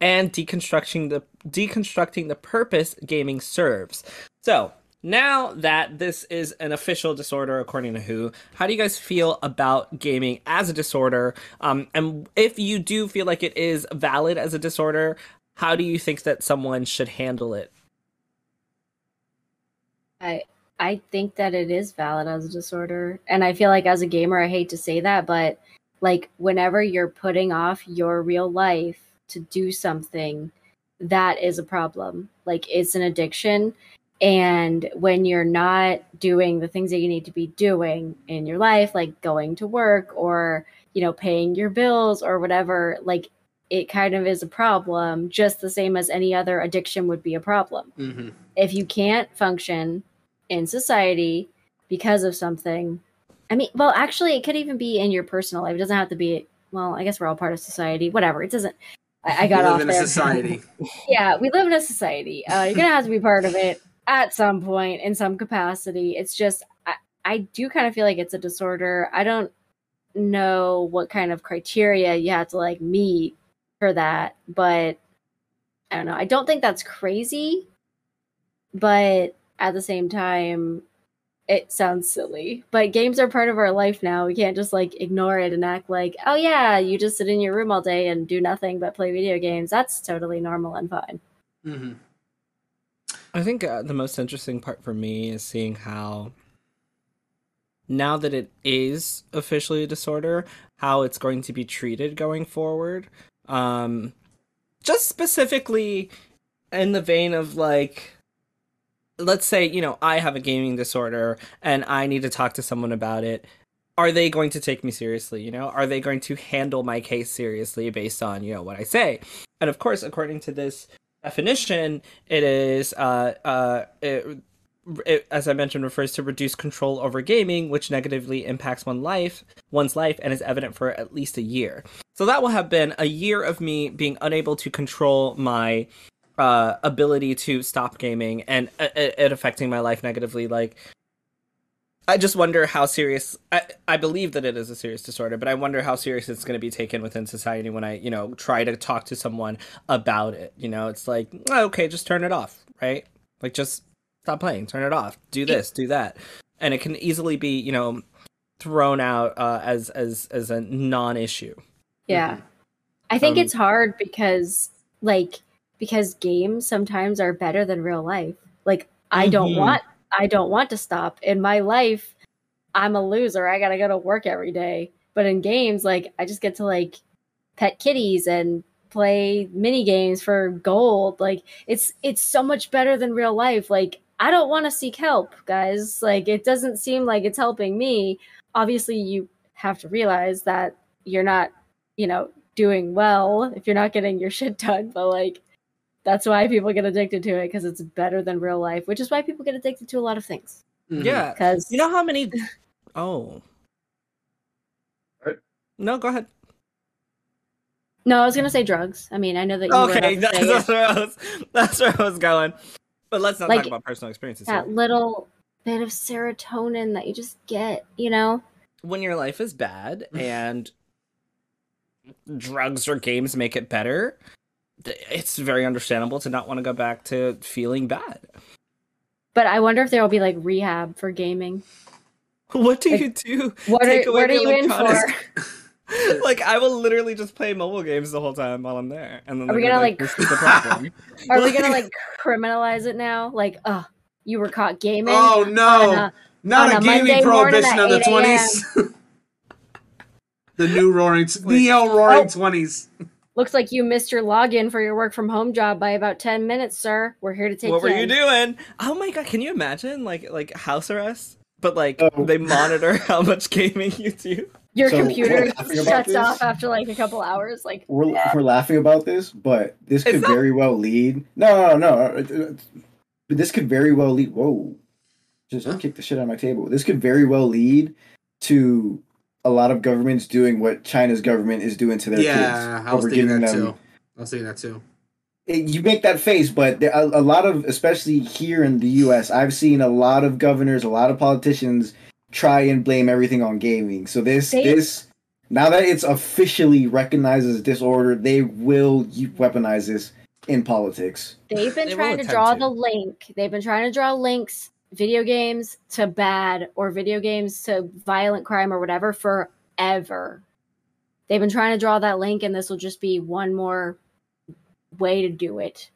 [SPEAKER 1] and deconstructing the deconstructing the purpose gaming serves. So, now that this is an official disorder according to WHO, how do you guys feel about gaming as a disorder? Um, and if you do feel like it is valid as a disorder, how do you think that someone should handle it?
[SPEAKER 2] I I think that it is valid as a disorder, and I feel like as a gamer, I hate to say that, but like whenever you're putting off your real life to do something, that is a problem. Like it's an addiction and when you're not doing the things that you need to be doing in your life, like going to work or, you know, paying your bills or whatever, like it kind of is a problem, just the same as any other addiction would be a problem.
[SPEAKER 4] Mm-hmm.
[SPEAKER 2] If you can't function in society because of something, I mean, well, actually, it could even be in your personal life. It doesn't have to be, well, I guess we're all part of society, whatever. It doesn't, I, I got
[SPEAKER 4] we
[SPEAKER 2] off
[SPEAKER 4] live in
[SPEAKER 2] there.
[SPEAKER 4] a society.
[SPEAKER 2] yeah, we live in a society. Uh, you're gonna have to be part of it at some point in some capacity. It's just I, I do kind of feel like it's a disorder. I don't know what kind of criteria you have to like meet for that, but I don't know. I don't think that's crazy, but at the same time, it sounds silly. But games are part of our life now. We can't just like ignore it and act like, oh yeah, you just sit in your room all day and do nothing but play video games. That's totally normal and fine.
[SPEAKER 4] Mm-hmm.
[SPEAKER 1] I think uh, the most interesting part for me is seeing how now that it is officially a disorder, how it's going to be treated going forward. Um, just specifically in the vein of like, let's say, you know, I have a gaming disorder and I need to talk to someone about it. Are they going to take me seriously? You know, are they going to handle my case seriously based on, you know, what I say? And of course, according to this definition, it is, uh, uh, it, it, as I mentioned, refers to reduced control over gaming, which negatively impacts one life, one's life, and is evident for at least a year. So that will have been a year of me being unable to control my uh, ability to stop gaming and uh, it, it affecting my life negatively. Like, I just wonder how serious. I, I believe that it is a serious disorder, but I wonder how serious it's going to be taken within society when I, you know, try to talk to someone about it. You know, it's like, oh, okay, just turn it off, right? Like, just stop playing, turn it off, do this, do that, and it can easily be, you know, thrown out uh, as as as a non-issue.
[SPEAKER 2] Yeah. I think
[SPEAKER 1] Um,
[SPEAKER 2] it's hard because like because games sometimes are better than real life. Like I don't
[SPEAKER 1] Mhm.
[SPEAKER 2] want I don't want to stop. In my life, I'm a loser. I got to go to work every day. But in games like I just get to like pet kitties and play mini games for gold. Like it's it's so much better than real life. Like I don't want to seek help, guys. Like it doesn't seem like it's helping me. Obviously, you have to realize that you're not you know, doing well if you're not getting your shit done. But like, that's why people get addicted to it because it's better than real life, which is why people get addicted to a lot of things.
[SPEAKER 4] Mhm.
[SPEAKER 1] Yeah,
[SPEAKER 2] Because
[SPEAKER 1] you know how many? Oh,
[SPEAKER 3] What?
[SPEAKER 1] no, go ahead.
[SPEAKER 2] no, I was gonna say drugs. I mean, I know that you were
[SPEAKER 1] Okay,
[SPEAKER 2] about
[SPEAKER 1] that's,
[SPEAKER 2] to say
[SPEAKER 1] that's where I was. That's where I was going. But let's not
[SPEAKER 2] Like,
[SPEAKER 1] talk about personal experiences.
[SPEAKER 2] that
[SPEAKER 1] here.
[SPEAKER 2] little bit of serotonin that you just get, you know.
[SPEAKER 1] When your life is bad and drugs or games make it better, th- it's very understandable to not want to go back to feeling bad.
[SPEAKER 2] But I wonder if there will be like rehab for gaming.
[SPEAKER 1] What do
[SPEAKER 2] Like,
[SPEAKER 1] you do?
[SPEAKER 2] What
[SPEAKER 1] Take
[SPEAKER 2] are
[SPEAKER 1] away
[SPEAKER 2] what are you in for?
[SPEAKER 1] like I will literally just play mobile games the whole time while I'm there, and then
[SPEAKER 2] Are we
[SPEAKER 1] they're
[SPEAKER 2] gonna,
[SPEAKER 1] like,
[SPEAKER 2] like,
[SPEAKER 1] this is the problem.
[SPEAKER 2] Are we gonna like criminalize it now? Like, oh, you were caught gaming.
[SPEAKER 4] Oh
[SPEAKER 2] on
[SPEAKER 4] no!
[SPEAKER 2] a-
[SPEAKER 4] Not
[SPEAKER 2] on
[SPEAKER 4] a
[SPEAKER 2] a
[SPEAKER 4] gaming
[SPEAKER 2] Monday
[SPEAKER 4] prohibition
[SPEAKER 2] at
[SPEAKER 4] of the twenties. the new roaring,
[SPEAKER 1] Wait.
[SPEAKER 4] neo roaring
[SPEAKER 2] Oh.
[SPEAKER 4] Twenties.
[SPEAKER 2] Looks like you missed your login for your work from home job by about 10 minutes, sir. We're here to take
[SPEAKER 1] what were
[SPEAKER 2] you
[SPEAKER 1] you doing? Oh my god, can you imagine like like house arrest? But like
[SPEAKER 3] Oh.
[SPEAKER 1] they monitor how much gaming you do.
[SPEAKER 2] Your
[SPEAKER 3] So,
[SPEAKER 2] computer
[SPEAKER 3] we're laughing about
[SPEAKER 2] shuts
[SPEAKER 3] this?
[SPEAKER 2] off after like a couple hours. Like,
[SPEAKER 3] We're, we're laughing about this, but this could
[SPEAKER 1] It's not-
[SPEAKER 3] very well lead. No, no, no. no. it- it- But this could very well lead. Whoa. Just
[SPEAKER 4] Huh?
[SPEAKER 3] kick the shit out of my table. This could very well lead to a lot of governments doing what China's government is doing to their
[SPEAKER 4] Yeah,
[SPEAKER 3] kids.
[SPEAKER 4] I was
[SPEAKER 3] over
[SPEAKER 4] thinking that
[SPEAKER 3] them-
[SPEAKER 4] too. I was thinking that too.
[SPEAKER 3] Eh, you make that face, but there, a, a lot of, especially here in the U.S., I've seen a lot of governors, a lot of politicians try and blame everything on gaming. So this,
[SPEAKER 2] They-
[SPEAKER 3] this, now that it's officially recognized as a disorder, they will weaponize this in politics.
[SPEAKER 2] They've been
[SPEAKER 1] They
[SPEAKER 2] trying to draw
[SPEAKER 1] to.
[SPEAKER 2] the link. They've been trying to draw links, video games to bad or video games to violent crime or whatever forever. They've been trying to draw that link, and this will just be one more way to do it.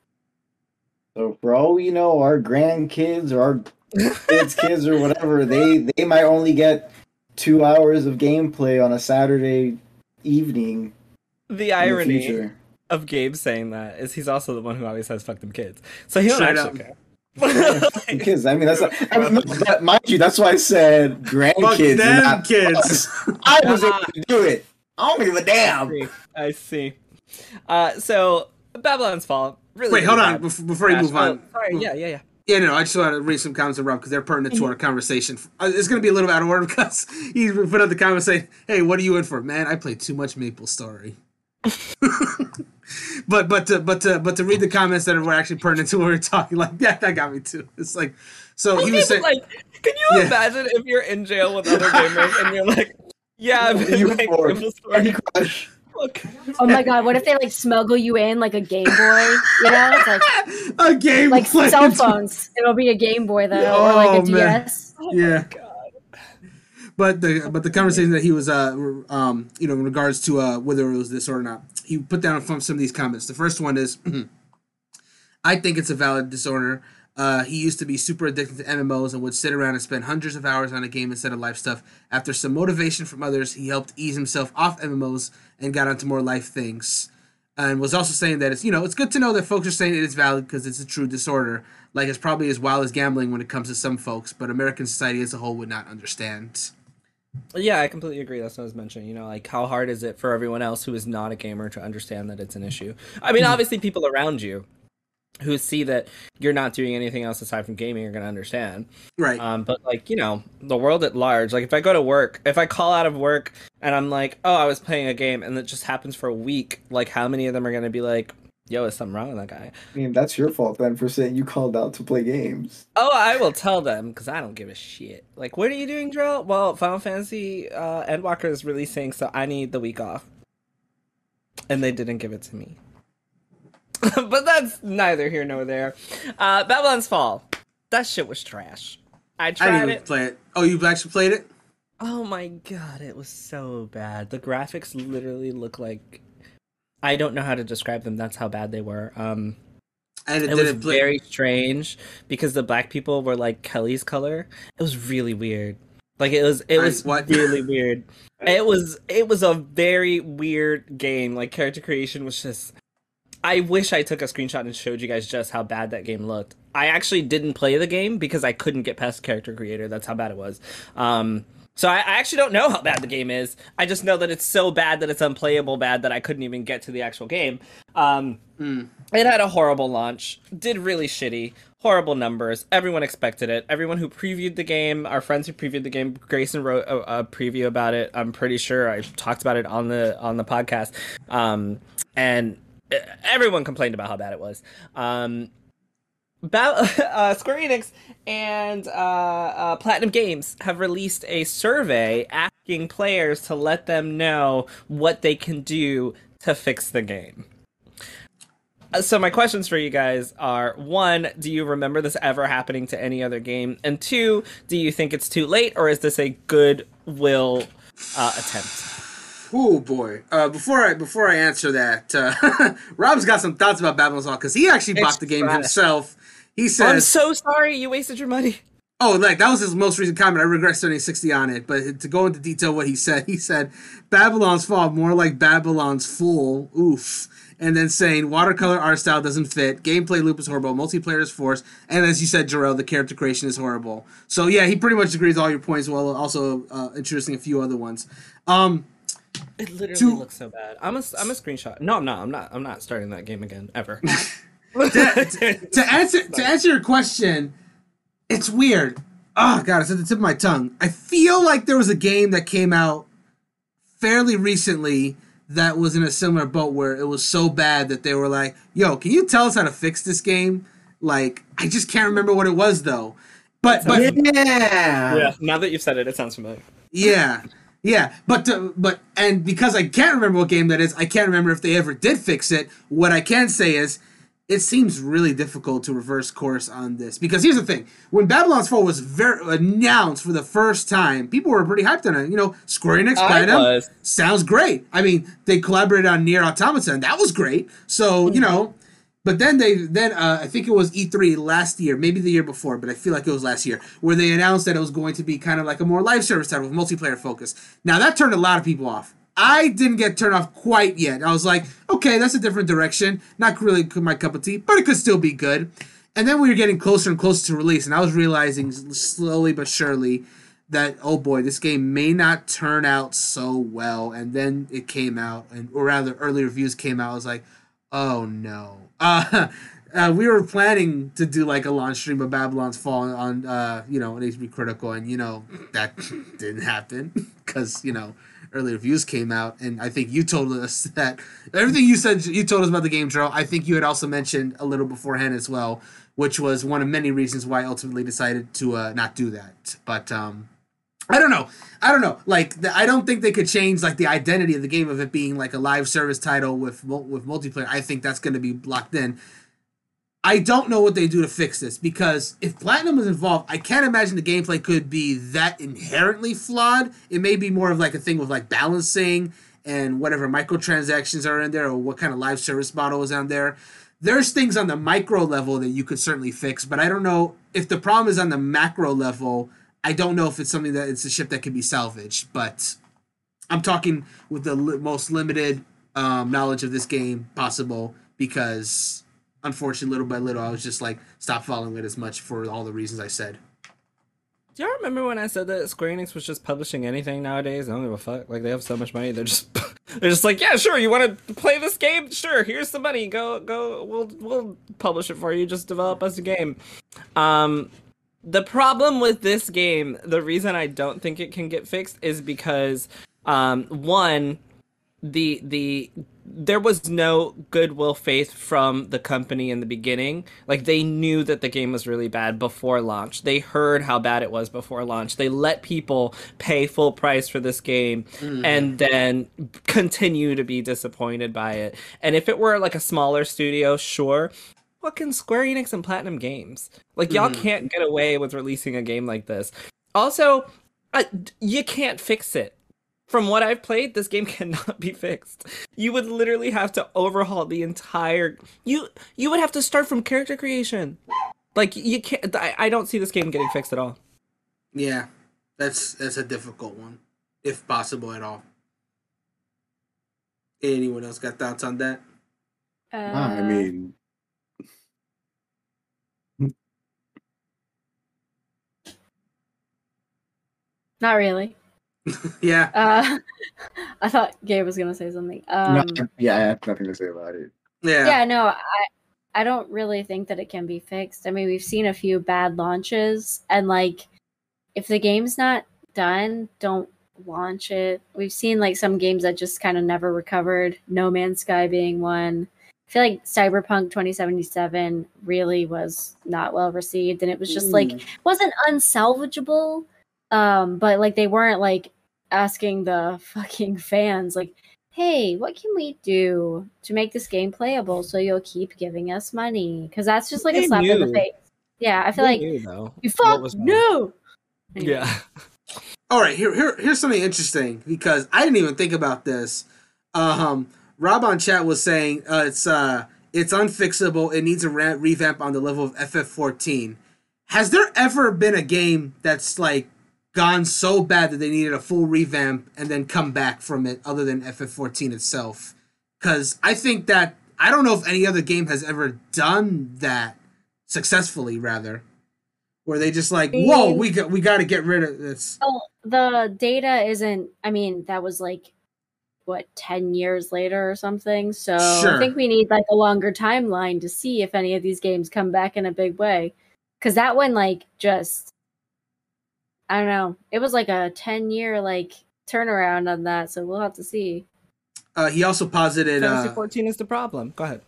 [SPEAKER 3] So for all we know, our grandkids or our kids' kids or whatever, they they might only get two hours of gameplay on a Saturday evening.
[SPEAKER 1] The
[SPEAKER 3] in the
[SPEAKER 1] irony of Gabe saying that is he's also the one who always says "fuck them kids," so he don't
[SPEAKER 4] Straight
[SPEAKER 1] actually
[SPEAKER 4] up.
[SPEAKER 1] care.
[SPEAKER 3] Because I mean, that's not, I mean, but mind you, that's why I said
[SPEAKER 4] Fuck
[SPEAKER 3] grandkids. and
[SPEAKER 4] them
[SPEAKER 3] not
[SPEAKER 4] kids.
[SPEAKER 3] I was able to do it. I don't give a
[SPEAKER 1] I
[SPEAKER 3] damn.
[SPEAKER 1] see. I see. Uh, so Babylon's Fall. Really
[SPEAKER 4] Wait, hold on
[SPEAKER 1] bad.
[SPEAKER 4] bef- before you move on.
[SPEAKER 1] Oh, sorry. Yeah, yeah, yeah.
[SPEAKER 4] Yeah, no, I just want to read some comments of Rob because they're pertinent to our conversation. Uh, It's going to be a little out of order because he put out the comment saying, "Hey, what are you in for, man? I play too much MapleStory." but but to, but to, but to read the comments that were actually pertinent to what we we're talking, like yeah, that got me too. It's like so he was saying,
[SPEAKER 1] like, can you
[SPEAKER 4] Yeah.
[SPEAKER 1] imagine if you're in jail with other gamers and you're like, yeah, I've been
[SPEAKER 3] You
[SPEAKER 1] playing
[SPEAKER 3] for-
[SPEAKER 1] Maple
[SPEAKER 3] Crush.
[SPEAKER 1] Look.
[SPEAKER 2] Oh my god, what if they like smuggle you in like a Game Boy? You know, it's like
[SPEAKER 4] a game
[SPEAKER 2] like
[SPEAKER 4] played-
[SPEAKER 2] cell phones. It'll be a Game Boy though, or like
[SPEAKER 4] Oh,
[SPEAKER 2] a
[SPEAKER 4] man.
[SPEAKER 2] DS.
[SPEAKER 1] Oh
[SPEAKER 4] Yeah.
[SPEAKER 1] my god.
[SPEAKER 4] But the but the conversation that he was uh um you know in regards to uh whether it was this or not, he put down from some of these comments. The first one is, I think it's a valid disorder. Uh, he used to be super addicted to MMOs and would sit around and spend hundreds of hours on a game instead of life stuff. After some motivation from others, he helped ease himself off MMOs and got onto more life things. And was also saying that it's you know it's good to know that folks are saying it is valid because it's a true disorder. Like it's probably as wild as gambling when it comes to some folks, but American society as a whole would not understand.
[SPEAKER 1] Yeah, I completely agree. That's what I was mentioning. You know, like how hard is it for everyone else who is not a gamer to understand that it's an issue? I mean, obviously, people around you who see that you're not doing anything else aside from gaming are going to understand.
[SPEAKER 4] Right.
[SPEAKER 1] Um, but like you know, the world at large. Like if I go to work, if I call out of work and I'm like, oh, I was playing a game, and it just happens for a week, like how many of them are going to be like, yo, is something wrong with that guy?
[SPEAKER 3] I mean, that's your fault then for saying you called out to play games.
[SPEAKER 1] Oh, I will tell them because I don't give a shit. Like, what are you doing, Drill? Well, Final Fantasy uh, Endwalker is releasing, so I need the week off. And they didn't give it to me. but that's neither here nor there. Uh, Babylon's Fall. That shit was trash. I
[SPEAKER 4] I didn't even
[SPEAKER 1] it.
[SPEAKER 4] play it. Oh, you actually played it?
[SPEAKER 1] Oh my god, it was so bad. The graphics literally look like I don't know how to describe them. That's how bad they were. Um
[SPEAKER 4] And it,
[SPEAKER 1] it was
[SPEAKER 4] play.
[SPEAKER 1] very strange because the black people were like Kelly's color. It was really weird. Like it was it was
[SPEAKER 4] what?
[SPEAKER 1] really weird. It was it was a very weird game. Like character creation was just I wish I took a screenshot and showed you guys just how bad that game looked. I actually didn't play the game because I couldn't get past character creator. That's how bad it was. Um so I, I actually don't know how bad the game is. I just know that it's so bad that it's unplayable bad that I couldn't even get to the actual game. Um
[SPEAKER 4] Mm.
[SPEAKER 1] it had a horrible launch, did really shitty, horrible numbers. Everyone expected it. Everyone who previewed the game, our friends who previewed the game, Grayson wrote a, a preview about it. I'm pretty sure I talked about it on the on the podcast. Um, and uh, everyone complained about how bad it was. Um, Ba- uh, Square Enix and uh, uh, Platinum Games have released a survey asking players to let them know what they can do to fix the game. Uh, So my questions for you guys are: one, do you remember this ever happening to any other game? And two, do you think it's too late, or is this a goodwill uh, attempt?
[SPEAKER 4] Oh boy! Uh, before I before I answer that, uh, Rob's got some thoughts about Babylon's Fall because he actually
[SPEAKER 1] It's
[SPEAKER 4] bought the game
[SPEAKER 1] trash.
[SPEAKER 4] himself. He
[SPEAKER 1] I'm so sorry you wasted your money.
[SPEAKER 4] "Oh, like that was his most recent comment. I regret spending sixty on it." But to go into detail, what he said, he said, "Babylon's Fall more like Babylon's Fool." Oof. And then saying watercolor art style doesn't fit, gameplay loop is horrible, multiplayer is forced, and as you said, Jarrell, the character creation is horrible. So yeah, he pretty much agrees with all your points, while also uh, introducing a few other ones. Um,
[SPEAKER 1] It literally
[SPEAKER 4] To-
[SPEAKER 1] looks so bad. I'm a I'm a screenshot. No, I'm not. I'm not. I'm not starting that game again ever.
[SPEAKER 4] to answer to answer your question, it's weird. Oh god, it's at the tip of my tongue. I feel like there was a game that came out fairly recently that was in a similar boat where it was so bad that they were like, "Yo, can you tell us how to fix this game?" Like, I just can't remember what it was though. But but
[SPEAKER 3] yeah.
[SPEAKER 1] Yeah. Now that you've said it, it sounds familiar.
[SPEAKER 4] yeah, yeah, but uh, but and because I can't remember what game that is, I can't remember if they ever did fix it. What I can say is, it seems really difficult to reverse course on this because here's the thing: when Babylon's Fall was very announced for the first time, people were pretty hyped on it. You know, Square Enix
[SPEAKER 1] I
[SPEAKER 4] Platinum sounds great. I mean, they collaborated on NieR Automata, and that was great. So you know, but then they then uh, I think it was E3 last year, maybe the year before, but I feel like it was last year, where they announced that it was going to be kind of like a more live service type of multiplayer focus. Now that turned a lot of people off. I didn't get turned off quite yet. I was like, okay, that's a different direction. Not really my cup of tea, but it could still be good. And then we were getting closer and closer to release, and I was realizing slowly but surely that oh boy, this game may not turn out so well. And then it came out, and or rather, early reviews came out. I was like, oh no. Uh, uh, we were planning to do like a launch stream of Babylon's Fall on, uh, you know, on HB Critical, and you know that didn't happen because you know early reviews came out, and I think you told us that everything you said you told us about the game, Joe. I think you had also mentioned a little beforehand as well, which was one of many reasons why I ultimately decided to uh, not do that. But um, I don't know. I don't know. Like the, I don't think they could change like the identity of the game of it being like a live service title with with multiplayer. I think that's going to be locked in. I don't know what they do to fix this because if Platinum is involved, I can't imagine the gameplay could be that inherently flawed. It may be more of like a thing with like balancing and whatever microtransactions are in there or what kind of live service model is on there. There's things on the micro level that you could certainly fix, but I don't know if the problem is on the macro level. I don't know if it's something that it's a ship that can be salvaged, but I'm talking with the li- most limited um, knowledge of this game possible because unfortunately, little by little, I was just like, stop following it as much for all the reasons I said.
[SPEAKER 1] Do y'all remember when I said that Square Enix was just publishing anything nowadays? I don't give a fuck. Like they have so much money, they're just they're just like, yeah, sure. You want to play this game? Sure. Here's the money. Go, go. We'll we'll publish it for you. Just develop us a game. Um, the problem with this game, the reason I don't think it can get fixed is because um, one, the the there was no goodwill faith from the company in the beginning. Like they knew that the game was really bad before launch. They heard how bad it was before launch. They let people pay full price for this game and then continue to be disappointed by it. And if it were like a smaller studio, sure. Fucking Square Enix and Platinum Games. Like y'all
[SPEAKER 4] Mhm.
[SPEAKER 1] can't get away with releasing a game like this. Also, uh, you can't fix it from what I've played, this game cannot be fixed. You would literally have to overhaul the entire. You you would have to start from character creation. Like you can't. I, I don't see this game getting fixed at all.
[SPEAKER 4] Yeah, that's that's a difficult one, if possible at all. Anyone else got thoughts on that?
[SPEAKER 2] Uh,
[SPEAKER 3] I mean,
[SPEAKER 2] not really.
[SPEAKER 4] Yeah,
[SPEAKER 2] Uh, I thought Gabe was gonna say something. Um,
[SPEAKER 3] no, yeah, I have nothing to say about it.
[SPEAKER 4] yeah,
[SPEAKER 2] yeah, no, I I don't really think that it can be fixed. I mean, we've seen a few bad launches, and like, if the game's not done, don't launch it. We've seen like some games that just kind of never recovered. No Man's Sky being one. I feel like Cyberpunk 2077 really was not well received, and it was just like wasn't unsalvageable um but like they weren't like asking the fucking fans like hey what can we do to make this game playable so you'll keep giving us money because that's just like a
[SPEAKER 1] They
[SPEAKER 2] slap in the face yeah i feel
[SPEAKER 1] Who
[SPEAKER 2] like
[SPEAKER 1] knew,
[SPEAKER 2] you fuck no Anyway.
[SPEAKER 1] Yeah.
[SPEAKER 4] All right, here, here, here's something interesting because I didn't even think about this. Um, Rob on chat was saying uh, it's uh, it's unfixable. It needs a revamp on the level of FF14. Has there ever been a game that's like gone so bad that they needed a full revamp and then come back from it, other than FF14 itself? Because I think that I don't know if any other game has ever done that successfully, rather, where they just like, whoa, mm. we got we got to get rid of this.
[SPEAKER 2] well the data isn't i mean that was like what 10 years later or something so
[SPEAKER 4] Sure.
[SPEAKER 2] i think we need like a longer timeline to see if any of these games come back in a big way because that one like just i don't know it was like a 10 year like turnaround on that so we'll have to see
[SPEAKER 4] Uh, he also posited.
[SPEAKER 1] Fantasy
[SPEAKER 4] Uh,
[SPEAKER 1] 14 is the problem. Go ahead.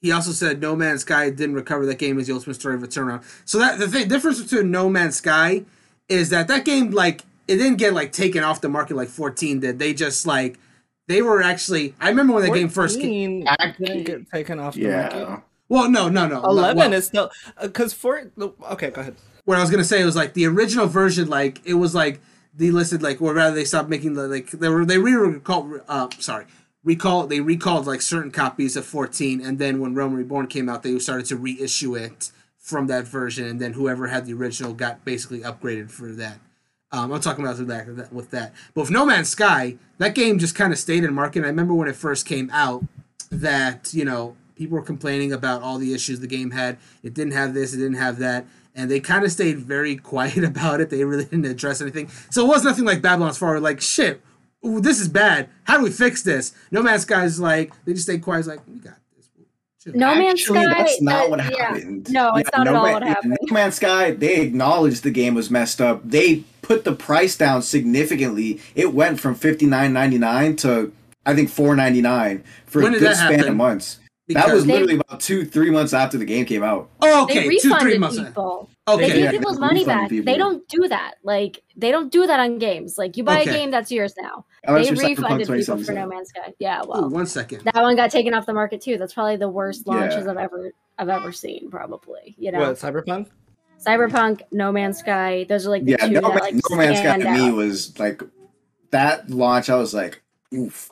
[SPEAKER 4] he also said No Man's Sky didn't recover that game as the ultimate story of a turnaround. So that the thing, difference between No Man's Sky is that that game like it didn't get like taken off the market like 14 did. They just like they were actually. I remember when the game first came.
[SPEAKER 1] 14 didn't get taken off the market.
[SPEAKER 3] Yeah.
[SPEAKER 4] Well, no, no, no.
[SPEAKER 1] 11
[SPEAKER 4] well,
[SPEAKER 1] is still because for okay, go ahead.
[SPEAKER 4] What I was gonna say was like the original version, like it was like delisted, like or rather they stopped making the like they were they re recalled. Uh, sorry, recall they recalled like certain copies of 14, and then when Realm Reborn came out, they started to reissue it from that version, and then whoever had the original got basically upgraded for that. Um, I'm talking about that with that, but with No Man's Sky, that game just kind of stayed in market. I remember when it first came out, that you know people were complaining about all the issues the game had. It didn't have this, it didn't have that, and they kind of stayed very quiet about it. They really didn't address anything. So it was nothing like Babylon's Fall. Like shit, ooh, this is bad. How do we fix this? No Man's Sky's like they just stayed quiet. It's like we got this. Chill.
[SPEAKER 2] No Man's
[SPEAKER 3] Actually,
[SPEAKER 2] Sky.
[SPEAKER 3] that's not
[SPEAKER 2] uh,
[SPEAKER 3] what
[SPEAKER 2] yeah.
[SPEAKER 3] happened.
[SPEAKER 2] No, it's not at all
[SPEAKER 3] Man-
[SPEAKER 2] what happened.
[SPEAKER 3] No Man's Sky, they acknowledged the game was messed up. They put the price down significantly. It went from fifty nine ninety nine to I think four ninety nine for
[SPEAKER 4] When
[SPEAKER 3] a good span
[SPEAKER 4] happen?
[SPEAKER 3] of months. That
[SPEAKER 4] Because-
[SPEAKER 3] was
[SPEAKER 2] They-
[SPEAKER 3] literally about two, three months after the game came out.
[SPEAKER 4] oh,
[SPEAKER 2] They
[SPEAKER 4] okay, two three months.
[SPEAKER 2] people.
[SPEAKER 4] Okay,
[SPEAKER 2] They
[SPEAKER 3] Yeah,
[SPEAKER 2] give
[SPEAKER 3] they
[SPEAKER 2] people's money back.
[SPEAKER 3] people.
[SPEAKER 2] They don't do that. Like they don't do that on games. Like you buy
[SPEAKER 4] Okay.
[SPEAKER 2] a game that's yours now.
[SPEAKER 3] Unless
[SPEAKER 2] they refunded people for No Man's Sky. Yeah,
[SPEAKER 4] Ooh,
[SPEAKER 2] well,
[SPEAKER 4] one second.
[SPEAKER 2] that one got taken off the market too. That's probably the worst launches
[SPEAKER 3] Yeah.
[SPEAKER 2] I've ever I've ever seen. Probably, you know,
[SPEAKER 1] What Cyberpunk?
[SPEAKER 2] Cyberpunk, No Man's Sky. Those are like the
[SPEAKER 3] Yeah,
[SPEAKER 2] two
[SPEAKER 3] no,
[SPEAKER 2] that
[SPEAKER 3] Man-
[SPEAKER 2] like
[SPEAKER 3] no Man's Sky
[SPEAKER 2] stand
[SPEAKER 3] to me was like that launch. I was like, oof.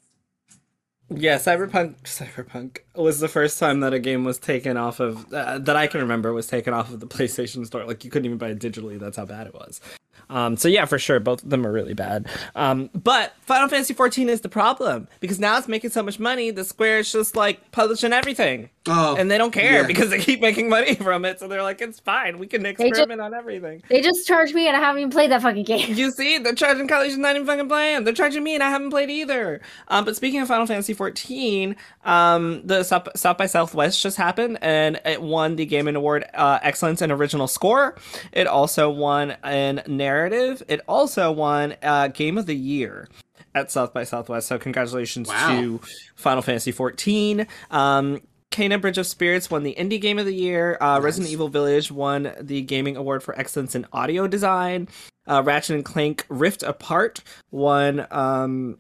[SPEAKER 1] Yeah, Cyberpunk. Cyberpunk was the first time that a game was taken off of uh, that I can remember was taken off of the PlayStation Store. Like you couldn't even buy it digitally. That's how bad it was. Um, so yeah, for sure, both of them are really bad. Um, but Final Fantasy 14 is the problem because now it's making so much money. The Square is just like publishing everything,
[SPEAKER 4] Oh,
[SPEAKER 1] and they don't care
[SPEAKER 4] yeah.
[SPEAKER 1] because they keep making money from it. So they're like, it's fine. We can
[SPEAKER 2] just-
[SPEAKER 1] experiment on everything.
[SPEAKER 2] They just charge me, and I haven't even played that fucking game.
[SPEAKER 1] You see, they're charging college and not even fucking playing. They're charging me and I haven't played either. Um, but speaking of Final Fantasy 14, um, the South, South by Southwest just happened and it won the Game Award uh, Excellence in Original Score. It also won in Narrative. It also won uh, Game of the Year at South by Southwest. So congratulations
[SPEAKER 4] Wow.
[SPEAKER 1] to Final Fantasy XIV. Um, Kena Bridge of Spirits won the Indie Game of the Year. Uh, Resident Evil Village won the Gaming Award for Excellence in Audio Design. Uh, Ratchet and Clank Rift Apart won um,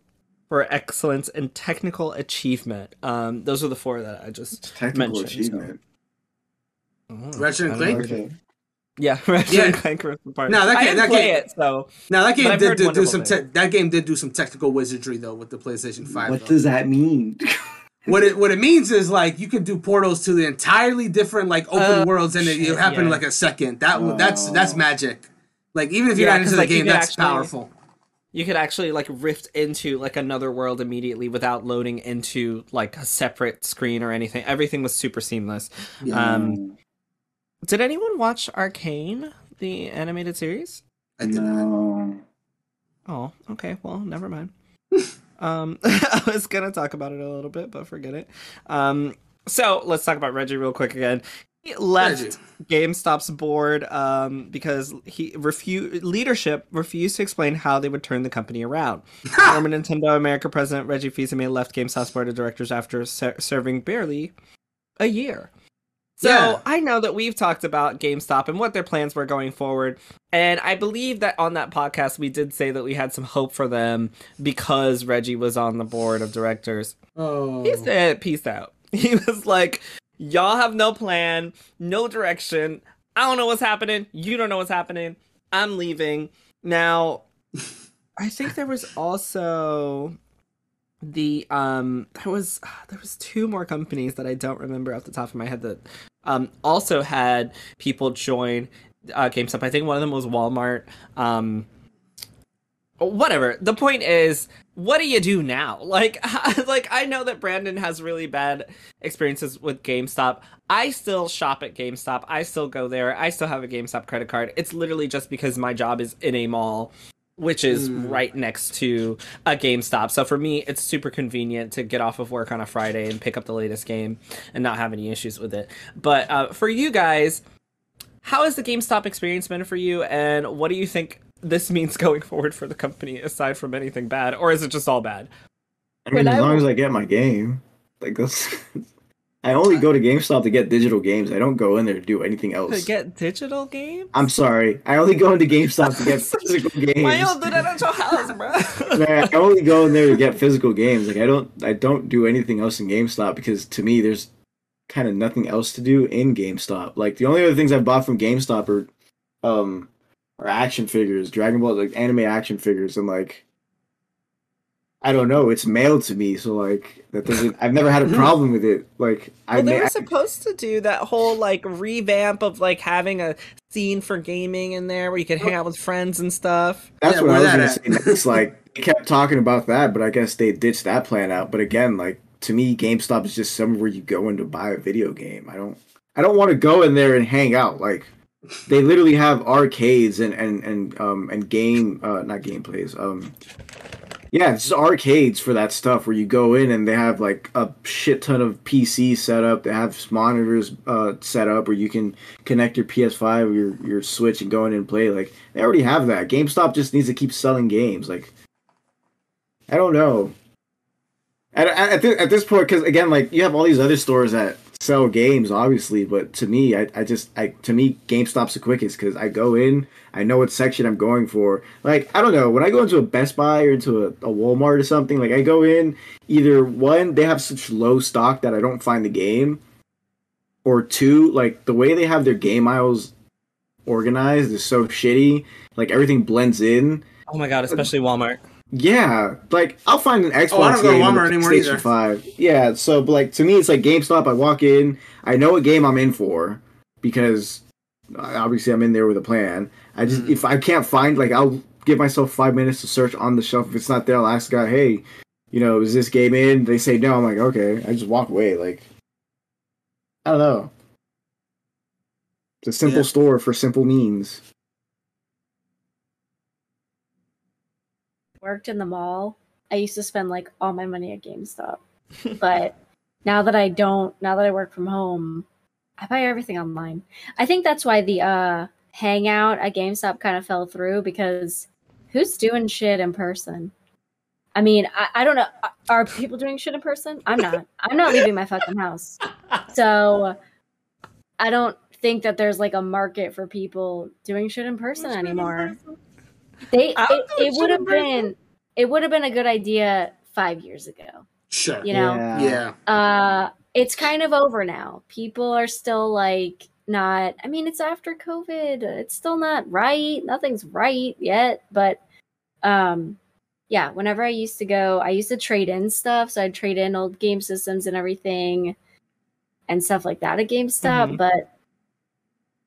[SPEAKER 1] for excellence and technical achievement. Um, those are the four that I just
[SPEAKER 3] Technical
[SPEAKER 1] mentioned. so-
[SPEAKER 3] achievement.
[SPEAKER 1] Oh,
[SPEAKER 4] Ratchet and
[SPEAKER 1] I.
[SPEAKER 4] Clank?
[SPEAKER 3] Okay.
[SPEAKER 1] Yeah, Ratchet
[SPEAKER 4] Yeah.
[SPEAKER 1] and Clank Rift Apart.
[SPEAKER 4] No, that
[SPEAKER 1] I
[SPEAKER 4] game-
[SPEAKER 1] didn't
[SPEAKER 4] that
[SPEAKER 1] play
[SPEAKER 4] game-
[SPEAKER 1] it, so
[SPEAKER 4] now that game
[SPEAKER 1] I've
[SPEAKER 4] did do, do some te- that game did do some technical wizardry though with the PlayStation Five.
[SPEAKER 3] What
[SPEAKER 4] though.
[SPEAKER 3] does that mean?
[SPEAKER 4] What it what it means is like you can do portals to the entirely different like open
[SPEAKER 1] Uh,
[SPEAKER 4] worlds and it, it
[SPEAKER 1] shit,
[SPEAKER 4] happen in
[SPEAKER 1] yeah.
[SPEAKER 4] like a second. That w that's
[SPEAKER 3] Oh.
[SPEAKER 4] that's magic. Like even if you're
[SPEAKER 1] Yeah,
[SPEAKER 4] not into the
[SPEAKER 1] like,
[SPEAKER 4] game, that's
[SPEAKER 1] actually-
[SPEAKER 4] powerful.
[SPEAKER 1] You could actually like rift into like another world immediately without loading into like a separate screen or anything. Everything was super seamless. Um, did anyone watch Arcane, the animated series?
[SPEAKER 4] I did not.
[SPEAKER 3] no.
[SPEAKER 1] Oh, okay. Well, never mind. um, I was gonna talk about it a little bit, but forget it. Um, so let's talk about Reggie real quick again. Left GameStop's board um, because he refused leadership refused to explain how they would turn the company around. Former Nintendo America president Reggie Fils-Aimé left GameStop's board of directors after ser- serving barely a year. So
[SPEAKER 4] Yeah.
[SPEAKER 1] I know that we've talked about GameStop and what their plans were going forward, and I believe that on that podcast we did say that we had some hope for them because Reggie was on the board of directors.
[SPEAKER 4] Oh,
[SPEAKER 1] He said, "Peace out." He was like, "Y'all have no plan, no direction. I don't know what's happening. You don't know what's happening. I'm leaving now." I think there was also the um there was there was two more companies that I don't remember off the top of my head that um also had people join uh GameStop. I think one of them was Walmart. Um whatever. The point is, what do you do now? Like like I know that Brandon has really bad experiences with GameStop. I still shop at GameStop. I still go there. I still have a GameStop credit card. It's literally just because my job is in a mall which is
[SPEAKER 4] Mm.
[SPEAKER 1] right next to a GameStop. So for me, it's super convenient to get off of work on a Friday and pick up the latest game and not have any issues with it. But uh, for you guys, how has the GameStop experience been for you, and what do you think this means going forward for the company, aside from anything bad, or is it just all bad?
[SPEAKER 3] I mean,
[SPEAKER 2] When
[SPEAKER 3] as
[SPEAKER 2] I
[SPEAKER 3] long
[SPEAKER 2] w-
[SPEAKER 3] as I get my game, like that's. I only go to GameStop to get digital games. I don't go in there to do anything else.
[SPEAKER 1] To get digital games?
[SPEAKER 3] I'm sorry. I only go into GameStop to get physical games.
[SPEAKER 1] Why you don't do that at your house, bro?
[SPEAKER 3] Man, I only go in there to get physical games. Like I don't, I don't do anything else in GameStop because to me, there's kind of nothing else to do in GameStop. Like the only other things I've bought from GameStop are, um, are action figures, Dragon Ball, like anime action figures, and like, I don't know. It's mailed to me, so like that doesn't. I've never had a problem with it. Like I,
[SPEAKER 1] Well, they
[SPEAKER 3] ma-
[SPEAKER 1] were supposed to do that whole like revamp of like having a scene for gaming in there where you could hang out with friends and stuff.
[SPEAKER 3] That's
[SPEAKER 4] Yeah,
[SPEAKER 3] what I was gonna
[SPEAKER 4] at?
[SPEAKER 3] say. Next, like they kept talking about that, but I guess they ditched that plan out. But again, like to me, GameStop is just somewhere you go in to buy a video game. I don't, I don't want to go in there and hang out. Like they literally have arcades and and and um and game, uh, not gameplays. Um, yeah, it's just arcades for that stuff where you go in and they have like a shit ton of PCs set up. They have monitors uh, set up where you can connect your PS5 or your, your Switch and go in and play. Like they already have that. GameStop just needs to keep selling games. Like I don't know. At, at, at this point, because again, like you have all these other stores that sell games, obviously, but to me, I, I just I to me, GameStop's the quickest because I go in, I know what section I'm going for. Like I don't know when I go into a Best Buy or into a, a Walmart or something. Like I go in, either one, they have such low stock that I don't find the game, or two, like the way they have their game aisles organized is so shitty. Like everything blends in.
[SPEAKER 1] Oh my god, especially Walmart.
[SPEAKER 3] Yeah, like I'll find an Xbox
[SPEAKER 4] Oh, I don't go
[SPEAKER 3] game
[SPEAKER 4] Walmart anymore either.
[SPEAKER 3] Five. Yeah, so but like to me, it's like GameStop. I walk in, I know what game I'm in for because uh, obviously I'm in there with a plan. I just
[SPEAKER 4] Mhm.
[SPEAKER 3] if I can't find, like I'll give myself five minutes to search on the shelf. If it's not there, I'll ask the guy, "Hey, you know, is this game in?" They say no. I'm like, okay. I just walk away. Like I don't know. It's a simple
[SPEAKER 4] Yeah.
[SPEAKER 3] store for simple means.
[SPEAKER 2] Worked in the mall, I used to spend like all my money at GameStop. but now that I don't, now that I work from home, I buy everything online. I think that's why the uh hangout at GameStop kind of fell through because who's doing shit in person? I mean, I, I don't know. Are people doing shit in person? I'm not. I'm not leaving my fucking house. So I don't think that there's like a market for people doing shit in person anymore. They
[SPEAKER 1] I
[SPEAKER 2] it, it would have been it would have been a good idea five years ago.
[SPEAKER 4] Sure.
[SPEAKER 2] You know,
[SPEAKER 4] Yeah.
[SPEAKER 2] uh, it's kind of over now. People are still like not. I mean, it's after COVID. It's still not right. Nothing's right yet. But um, yeah. Whenever I used to go, I used to trade in stuff. So I'd trade in old game systems and everything, and stuff like that at GameStop.
[SPEAKER 1] Mhm.
[SPEAKER 2] But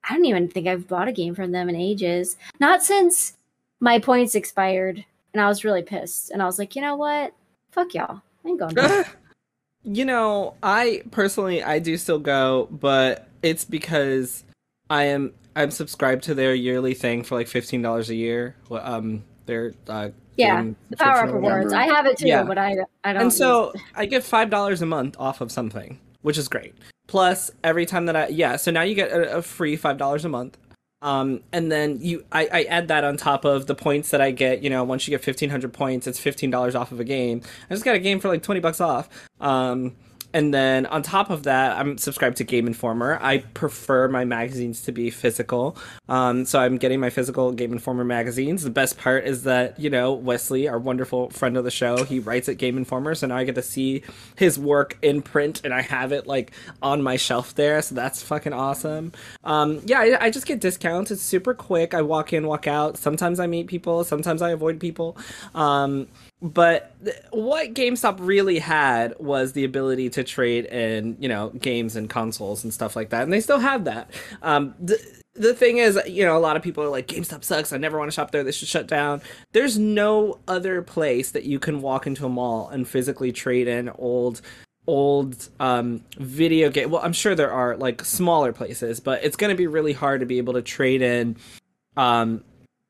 [SPEAKER 2] I don't even think I've bought a game from them in ages. Not since my points expired, and I was really pissed. And I was like, you know what? Fuck y'all. I ain't going back.
[SPEAKER 1] you know, I personally I do still go, but it's because I am I'm subscribed to their yearly thing for like fifteen dollars a year. Um, their uh,
[SPEAKER 2] Yeah, The Power Up. I have it too,
[SPEAKER 1] Yeah.
[SPEAKER 2] but I I don't.
[SPEAKER 1] and so
[SPEAKER 2] use.
[SPEAKER 1] I get five dollars a month off of something, which is great. Plus, every time that I yeah, so now you get a, a free five dollars a month. Um, and then you I, I add that on top of the points that I get. You know, once you get fifteen hundred points, it's fifteen dollars off of a game. I just got a game for like twenty bucks off. Um, and then on top of that, I'm subscribed to Game Informer. I prefer my magazines to be physical. Um, so I'm getting my physical Game Informer magazines. The best part is that, you know, Wesley, our wonderful friend of the show, he writes at Game Informer. So now I get to see his work in print and I have it like on my shelf there. So that's fucking awesome. Um, yeah, I, I just get discounts. It's super quick. I walk in, walk out. Sometimes I meet people, sometimes I avoid people. Um, but what GameStop really had was the ability to trade in, you know, games and consoles and stuff like that, and they still have that. Um, the the thing is, you know, a lot of people are like, GameStop sucks. I never want to shop there. They should shut down. There's no other place that you can walk into a mall and physically trade in old old um video game well i'm sure there are like smaller places but it's going to be really hard to be able to trade in um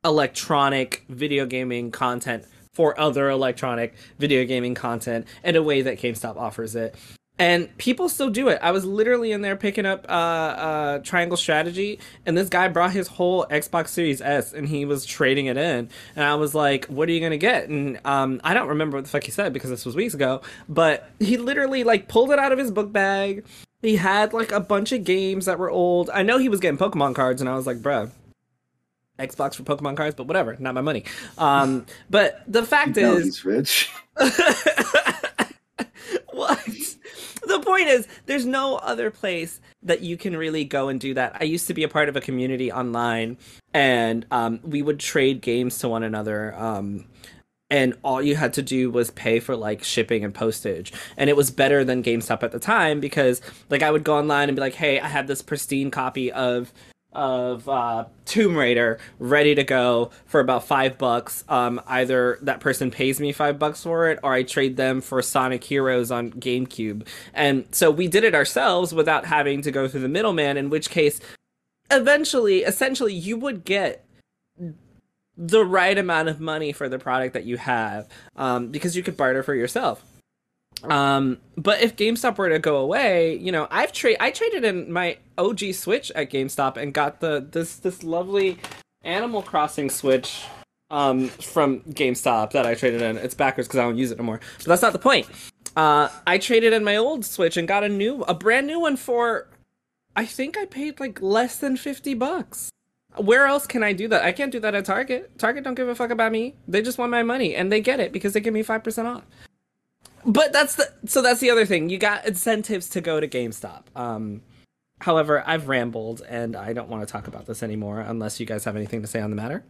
[SPEAKER 1] electronic video gaming content for other electronic video gaming content in a way that GameStop offers it. and people still do it. I was literally in there picking up uh, uh, Triangle Strategy, and this guy brought his whole Xbox Series S, and he was trading it in. And I was like, "What are you gonna get?" And um, I don't remember what the fuck he said because this was weeks ago. But he literally like pulled it out of his book bag. He had like a bunch of games that were old. I know he was getting Pokemon cards, and I was like, "Bruh." Xbox for Pokemon cards, but whatever, not my money. Um, but the fact
[SPEAKER 3] You know
[SPEAKER 1] is,
[SPEAKER 3] he's rich.
[SPEAKER 1] what? The point is, there's no other place that you can really go and do that. I used to be a part of a community online, and um, we would trade games to one another. Um, and all you had to do was pay for like shipping and postage and it was better than GameStop at the time because like I would go online and be like hey I have this pristine copy of of uh, Tomb Raider ready to go for about five bucks. Um, either that person pays me five bucks for it, or I trade them for Sonic Heroes on GameCube. And so we did it ourselves without having to go through the middleman. In which case, eventually, essentially, you would get the right amount of money for the product that you have um, because you could barter for yourself. Um, but if GameStop were to go away, you know, I've trade I traded in my OG Switch at GameStop and got the this this lovely Animal Crossing Switch um from GameStop that I traded in. It's backwards because I don't use it anymore. But that's not the point. Uh, I traded in my old Switch and got a new a brand new one for I think I paid like less than fifty bucks. Where else can I do that? I can't do that at Target. Target don't give a fuck about me. They just want my money and they get it because they give me five percent off but that's the so that's the other thing. You got incentives to go to GameStop. Um, however, I've rambled and I don't want to talk about this anymore unless you guys have anything to say on the matter.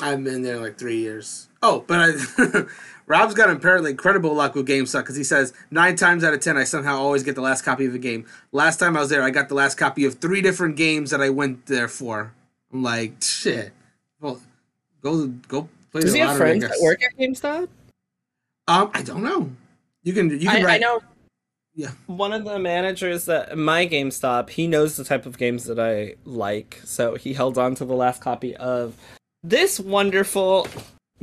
[SPEAKER 4] I've been there like three years. Oh, but I, Rob's got apparently incredible luck with GameStop because he says nine times out of ten I somehow always get the last copy of a game. Last time I was there, I got the last copy of three different games that I went there for. I'm like, shit. Well, go go play
[SPEAKER 1] Does
[SPEAKER 4] the
[SPEAKER 1] he have
[SPEAKER 4] lottery, I
[SPEAKER 1] friends that work at GameStop?
[SPEAKER 4] Um, I don't know. You can you can
[SPEAKER 1] I, I know
[SPEAKER 4] Yeah.
[SPEAKER 1] one of the managers at my GameStop, he knows the type of games that I like, so he held on to the last copy of this wonderful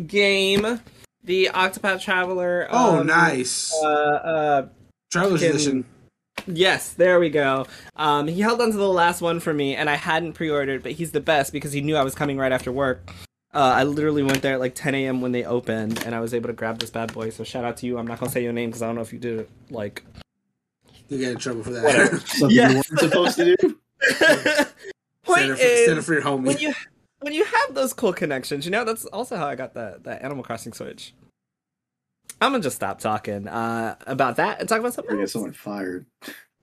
[SPEAKER 1] game, the Octopath Traveler.
[SPEAKER 4] Oh,
[SPEAKER 1] um,
[SPEAKER 4] nice.
[SPEAKER 1] Uh, uh,
[SPEAKER 4] Traveler's
[SPEAKER 1] can-
[SPEAKER 4] edition.
[SPEAKER 1] Yes, there we go. Um, he held on to the last one for me, and I hadn't pre-ordered, but he's the best because he knew I was coming right after work. Uh, I literally went there at like 10 a.m. when they opened, and I was able to grab this bad boy. So shout out to you. I'm not gonna say your name because I don't know if you did it like.
[SPEAKER 4] You get in trouble for that.
[SPEAKER 1] Whatever.
[SPEAKER 3] Something
[SPEAKER 1] Yes.
[SPEAKER 3] you weren't supposed to do.
[SPEAKER 1] Point
[SPEAKER 4] Stand for, stand up
[SPEAKER 1] is,
[SPEAKER 4] for your homie.
[SPEAKER 1] when you when you have those cool connections, you know that's also how I got that that Animal Crossing Switch. I'm gonna just stop talking uh, about that and talk about
[SPEAKER 3] Or
[SPEAKER 1] something
[SPEAKER 3] get
[SPEAKER 1] else.
[SPEAKER 3] someone fired.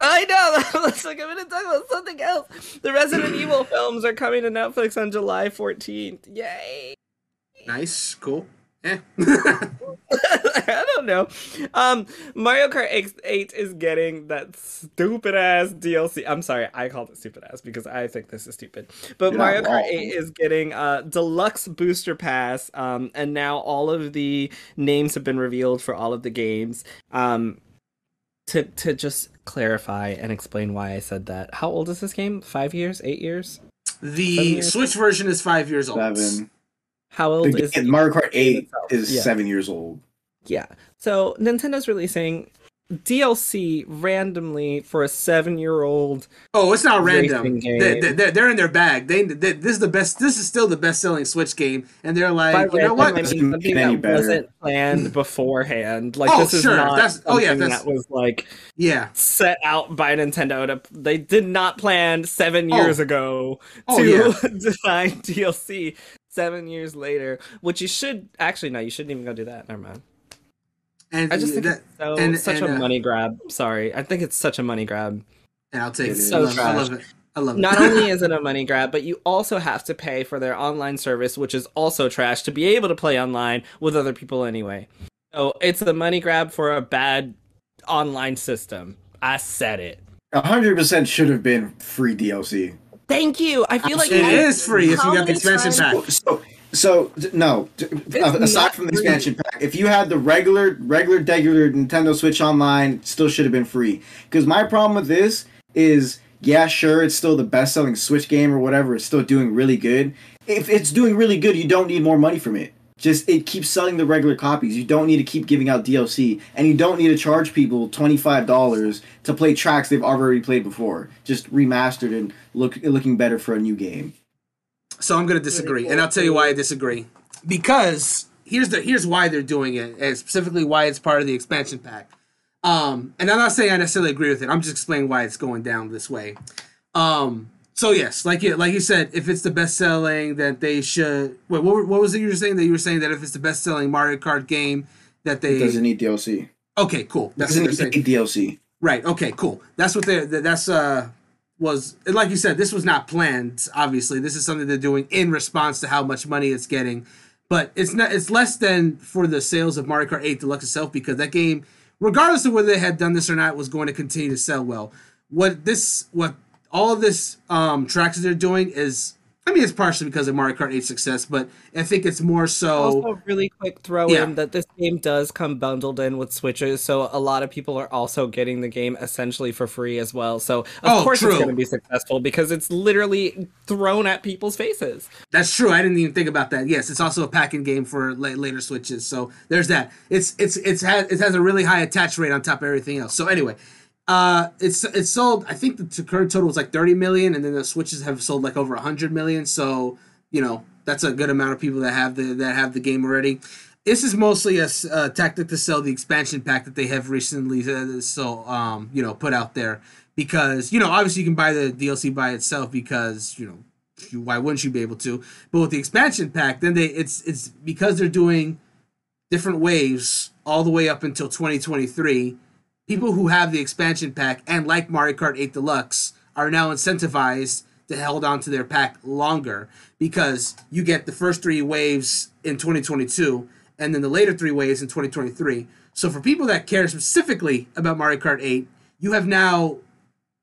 [SPEAKER 1] I know. Let's like I'm gonna talk about something else. The Resident Evil films are coming to Netflix on July 14th. Yay!
[SPEAKER 4] nice, cool. Eh.
[SPEAKER 1] I don't know. Um, Mario Kart 8, 8 is getting that stupid ass DLC. I'm sorry, I called it stupid ass because I think this is stupid. But
[SPEAKER 3] You're
[SPEAKER 1] Mario Kart 8 is getting a deluxe booster pass. Um, and now all of the names have been revealed for all of the games. Um, to to just clarify and explain why I said that. How old is this game? Five years? Eight years?
[SPEAKER 4] The
[SPEAKER 1] years?
[SPEAKER 4] Switch version is five years old.
[SPEAKER 3] Seven.
[SPEAKER 1] How old
[SPEAKER 3] The
[SPEAKER 1] is
[SPEAKER 3] game- Mario Kart 8 is
[SPEAKER 1] Yeah.
[SPEAKER 3] seven years old.
[SPEAKER 1] Yeah. So Nintendo's releasing DLC randomly for a seven-year-old.
[SPEAKER 4] Oh, it's not random. They, they, they're, they're in their bag. They, they this is the best. This is still the best selling Switch game, and they're like,
[SPEAKER 1] By
[SPEAKER 4] you know what?
[SPEAKER 1] I mean
[SPEAKER 3] Doesn't
[SPEAKER 1] something that
[SPEAKER 3] better.
[SPEAKER 1] wasn't planned beforehand. Like
[SPEAKER 4] Oh,
[SPEAKER 1] this is
[SPEAKER 4] sure.
[SPEAKER 1] not
[SPEAKER 4] That's- oh, yeah, that's-
[SPEAKER 1] that was like
[SPEAKER 4] yeah.
[SPEAKER 1] set out by Nintendo to. They did not plan seven oh. years
[SPEAKER 4] Oh.
[SPEAKER 1] ago
[SPEAKER 4] Oh,
[SPEAKER 1] to
[SPEAKER 4] yeah.
[SPEAKER 1] design DLC. Seven years later, which you should actually no, you shouldn't even go do that. Never mind.
[SPEAKER 4] And
[SPEAKER 1] I just think
[SPEAKER 4] that,
[SPEAKER 1] it's so
[SPEAKER 4] and-
[SPEAKER 1] such
[SPEAKER 4] and,
[SPEAKER 1] a
[SPEAKER 4] uh,
[SPEAKER 1] money grab. Sorry, I think it's such a money grab.
[SPEAKER 4] and I'll take
[SPEAKER 3] It's
[SPEAKER 4] it.
[SPEAKER 3] so
[SPEAKER 4] I, love, I
[SPEAKER 1] trash.
[SPEAKER 4] love it. I love it.
[SPEAKER 1] Not only is it a money grab, but you also have to pay for their online service, which is also trash, to be able to play online with other people anyway. So it's a money grab for a bad online system. I said it.
[SPEAKER 3] hundred percent should have been free DLC.
[SPEAKER 1] Thank you. I feel like
[SPEAKER 4] it
[SPEAKER 1] I-
[SPEAKER 4] is free if
[SPEAKER 1] how
[SPEAKER 4] you got the
[SPEAKER 1] many
[SPEAKER 4] expansion
[SPEAKER 1] times-
[SPEAKER 4] pack.
[SPEAKER 3] So, so no.
[SPEAKER 1] It's
[SPEAKER 3] aside from the
[SPEAKER 1] free.
[SPEAKER 3] expansion pack, if you had the regular, regular, regular Nintendo Switch Online, still should have been free. Because my problem with this is, yeah, sure, it's still the best-selling Switch game or whatever. It's still doing really good. If it's doing really good, you don't need more money from it. Just it keeps selling the regular copies. You don't need to keep giving out DLC, and you don't need to charge people twenty five dollars to play tracks they've already played before, just remastered and look looking better for a new game.
[SPEAKER 4] So I'm going to disagree, and I'll tell you why I disagree. Because here's the here's why they're doing it, and specifically why it's part of the expansion pack. Um, and I'm not saying I necessarily agree with it. I'm just explaining why it's going down this way. Um, so yes, like you like you said, if it's the best selling, that they should. Wait, what, what was it you were saying? That you were saying that if it's the best selling Mario Kart game, that they
[SPEAKER 3] It doesn't need DLC.
[SPEAKER 4] Okay, cool. That's what
[SPEAKER 3] doesn't
[SPEAKER 4] they're saying.
[SPEAKER 3] need DLC.
[SPEAKER 4] Right. Okay. Cool. That's what they. that- That's uh was like you said. This was not planned. Obviously, this is something they're doing in response to how much money it's getting. But it's not. It's less than for the sales of Mario Kart 8 Deluxe itself because that game, regardless of whether they had done this or not, was going to continue to sell well. What this what all of this um tracks they're doing is. I mean, it's partially because of Mario Kart 8's success, but I think it's more so.
[SPEAKER 1] Also, really quick throw
[SPEAKER 4] Yeah.
[SPEAKER 1] in that this game does come bundled in with Switches, so a lot of people are also getting the game essentially for free as well. So of
[SPEAKER 4] Oh,
[SPEAKER 1] course
[SPEAKER 4] true.
[SPEAKER 1] it's going to be successful because it's literally thrown at people's faces.
[SPEAKER 4] That's true. I didn't even think about that. Yes, it's also a packing game for la- later switches. So there's that. It's it's it's has it has a really high attach rate on top of everything else. So anyway, uh, it's it's sold. I think the current total is like 30 million, and then the switches have sold like over 100 million. So you know that's a good amount of people that have the that have the game already. This is mostly a, a tactic to sell the expansion pack that they have recently uh, so um you know put out there because you know obviously you can buy the DLC by itself because you know you- why wouldn't you be able to? But with the expansion pack, then they it's it's because they're doing different waves all the way up until 2023. People who have the expansion pack and like Mario Kart 8 Deluxe are now incentivized to hold on to their pack longer because you get the first three waves in 2022 and then the later three waves in 2023. So for people that care specifically about Mario Kart 8, you have now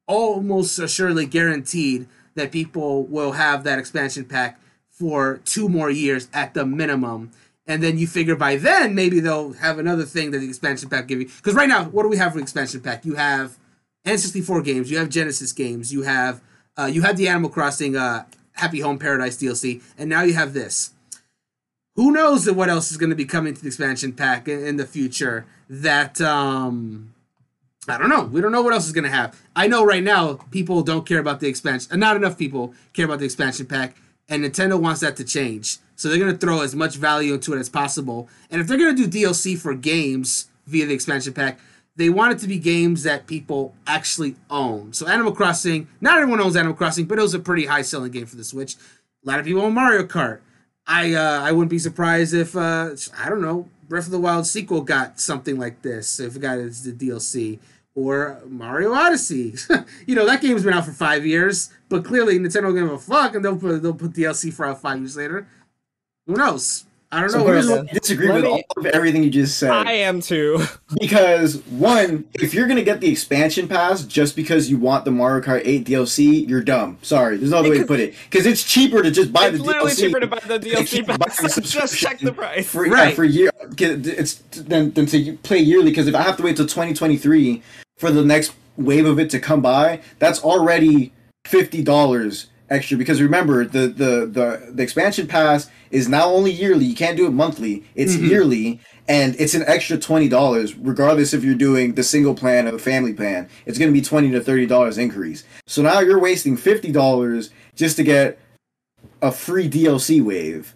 [SPEAKER 4] almost assuredly guaranteed that people will have that expansion pack for two more years at the minimum. And then you figure by then maybe they'll have another thing that the expansion pack give you. Because right now, what do we have for expansion pack? You have N64 games, you have Genesis games, you have uh, you had the Animal Crossing uh, Happy Home Paradise DLC, and now you have this. Who knows what else is going to be coming to the expansion pack in, in the future? That um, I don't know. We don't know what else is going to have. I know right now people don't care about the expansion. And not enough people care about the expansion pack. And Nintendo wants that to change. So they're going to throw as much value into it as possible. And if they're going to do DLC for games via the expansion pack, they want it to be games that people actually own. So Animal Crossing, not everyone owns Animal Crossing, but it was a pretty high selling game for the Switch. A lot of people own Mario Kart. I uh, I wouldn't be surprised if uh, I don't know Breath of the Wild sequel got something like this if it got its the DLC or Mario Odyssey. you know that game's been out for five years, but clearly Nintendo don't give a fuck and they'll put they'll put DLC for out five years later. Who knows? I don't know.
[SPEAKER 3] So
[SPEAKER 4] what
[SPEAKER 3] here's I disagree
[SPEAKER 1] Let
[SPEAKER 3] with
[SPEAKER 1] me-
[SPEAKER 3] all of everything you just said.
[SPEAKER 1] I am too.
[SPEAKER 3] Because one, if you're gonna get the expansion pass just because you want the Mario Kart 8 DLC, you're dumb. Sorry, there's no other way to put it. Because it's cheaper to just buy
[SPEAKER 1] it's
[SPEAKER 3] the
[SPEAKER 1] literally
[SPEAKER 3] DLC.
[SPEAKER 1] cheaper to buy the DLC
[SPEAKER 3] keep
[SPEAKER 1] packs. Just check the price.
[SPEAKER 3] for, yeah,
[SPEAKER 4] Right.
[SPEAKER 3] for year. It's than than to play yearly. Because if I have to wait till 2023 for the next wave of it to come by, that's already fifty dollars extra. Because remember, the, the the the expansion pass is now only yearly. You can't do it monthly. It's
[SPEAKER 4] Mhm.
[SPEAKER 3] yearly. And it's an extra twenty dollars, regardless if you're doing the single plan or the family plan. It's going to be twenty to thirty dollars increase. So now you're wasting fifty dollars just to get a free DLC wave.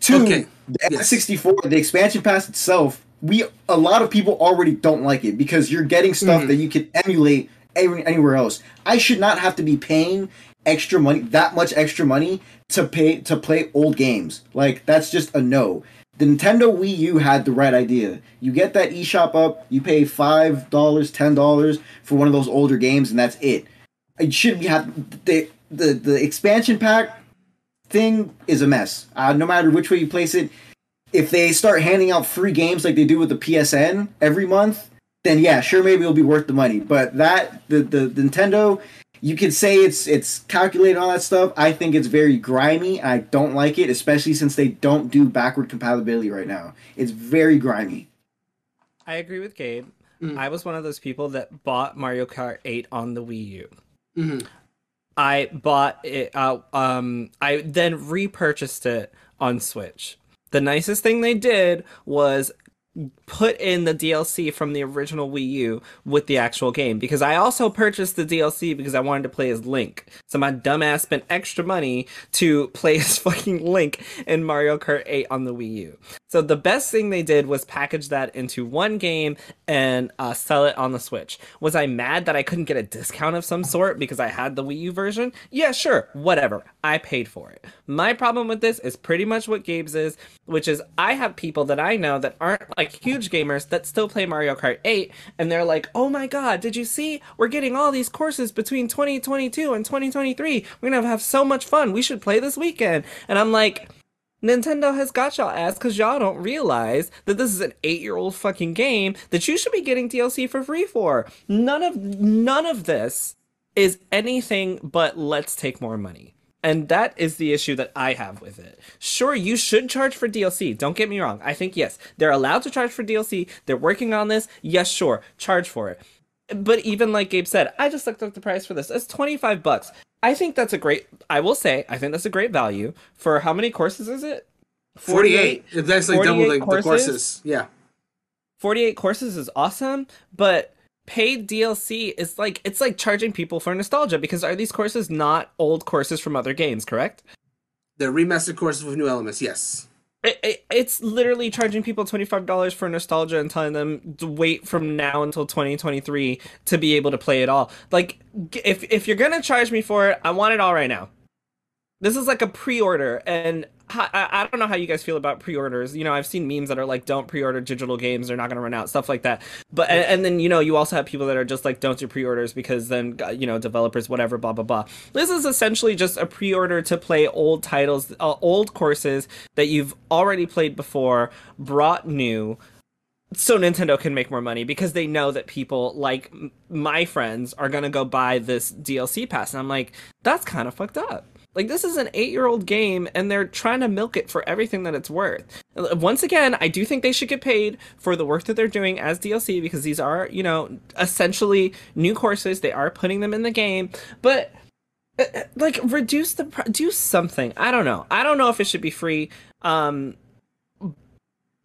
[SPEAKER 3] Two,
[SPEAKER 4] Okay,
[SPEAKER 3] the
[SPEAKER 4] yes.
[SPEAKER 3] N64, the expansion pass itself, we a lot of people already don't like it because you're getting stuff
[SPEAKER 4] Mhm.
[SPEAKER 3] that you can emulate any, anywhere else. I should not have to be paying extra money, that much extra money to pay to play old games. Like that's just a no. The Nintendo Wii U had the right idea. You get that eShop up, you pay five dollars, ten dollars for one of those older games, and that's it. It shouldn't be have the the the expansion pack thing is a mess. Uh, no matter which way you place it, if they start handing out free games like they do with the PSN every month, then yeah, sure, maybe it'll be worth the money. But that the the, the Nintendo, you could say it's it's calculated all that stuff. I think it's very grimy. I don't like it, especially since they don't do backward compatibility right now. It's very grimy.
[SPEAKER 1] I agree with Gabe.
[SPEAKER 4] Mm.
[SPEAKER 1] I was one of those people that bought Mario Kart 8 on the Wii U.
[SPEAKER 4] Mhm.
[SPEAKER 1] I bought it. Uh, um, I then repurchased it on Switch. The nicest thing they did was put in the DLC from the original Wii U with the actual game because I also purchased the DLC because I wanted to play as Link. So my dumbass spent extra money to play as fucking Link in Mario Kart 8 on the Wii U. So the best thing they did was package that into one game and uh, sell it on the Switch. Was I mad that I couldn't get a discount of some sort because I had the Wii U version? Yeah, sure, whatever. I paid for it. My problem with this is pretty much what Gabe's is, which is I have people that I know that aren't like huge gamers that still play Mario Kart 8 and they're like, "Oh my god, did you see? We're getting all these courses between 2022 and 2023. We're going to have so much fun. We should play this weekend." And I'm like, Nintendo has got y'all ass because y'all don't realize that this is an eight-year-old fucking game that you should be getting DLC for free for. None of none of this is anything but let's take more money. And that is the issue that I have with it. Sure, you should charge for DLC. Don't get me wrong. I think yes, they're allowed to charge for DLC. They're working on this. Yes, sure, charge for it. But even like Gabe said, I just looked up the price for this. It's 25 bucks. I think that's a great I will say, I think that's a great value for how many courses is it?
[SPEAKER 4] 48. If that's like double
[SPEAKER 1] 48
[SPEAKER 4] the courses. Yeah.
[SPEAKER 1] 48 courses is awesome, but paid DLC is like it's like charging people for nostalgia because are these courses not old courses from other games, correct?
[SPEAKER 4] They're remastered courses with new elements, yes.
[SPEAKER 1] It, it, it's literally charging people $25 for nostalgia and telling them to wait from now until 2023 to be able to play it all. Like if if you're going to charge me for it, I want it all right now. This is like a pre-order and I, don't know how you guys feel about pre-orders. You know, I've seen memes that are like, "Don't pre-order digital games; they're not going to run out." Stuff like that. But and, and then you know, you also have people that are just like, "Don't do pre-orders because then uh, you know, developers, whatever, blah blah blah." This is essentially just a pre-order to play old titles, uh, old courses that you've already played before, brought new, so Nintendo can make more money because they know that people like my friends are gonna go buy this DLC pass, and I'm like, that's kind of fucked up. Like this is an eight-year-old game, and they're trying to milk it for everything that it's worth. Uh, Once again, I do think they should get paid for the work that they're doing as DLC because these are, you know, essentially new courses. They are putting them in the game, but uh, uh, like reduce the pr- do something. I don't know. I don't know if it should be free. Um,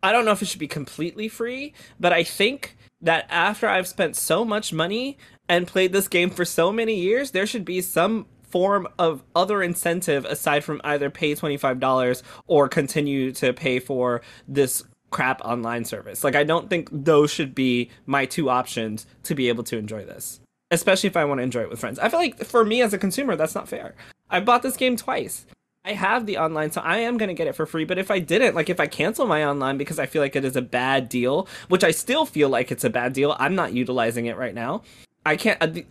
[SPEAKER 1] I don't know if it should be completely free, but I think that after I've spent so much money and played this game for so many years, there should be some form of other incentive aside from either pay $25 or continue to pay for this crap online service. Like I don't think those should be my two options to be able to enjoy this. Especially if I want to enjoy it with friends. I feel like for me as a consumer that's not fair. I bought this game twice. I have the online, so I am going to get it for free. But if I didn't, like if I cancel my online because I feel like it is a bad deal, which I still feel like it's a bad deal, I'm not utilizing it right now. I can't.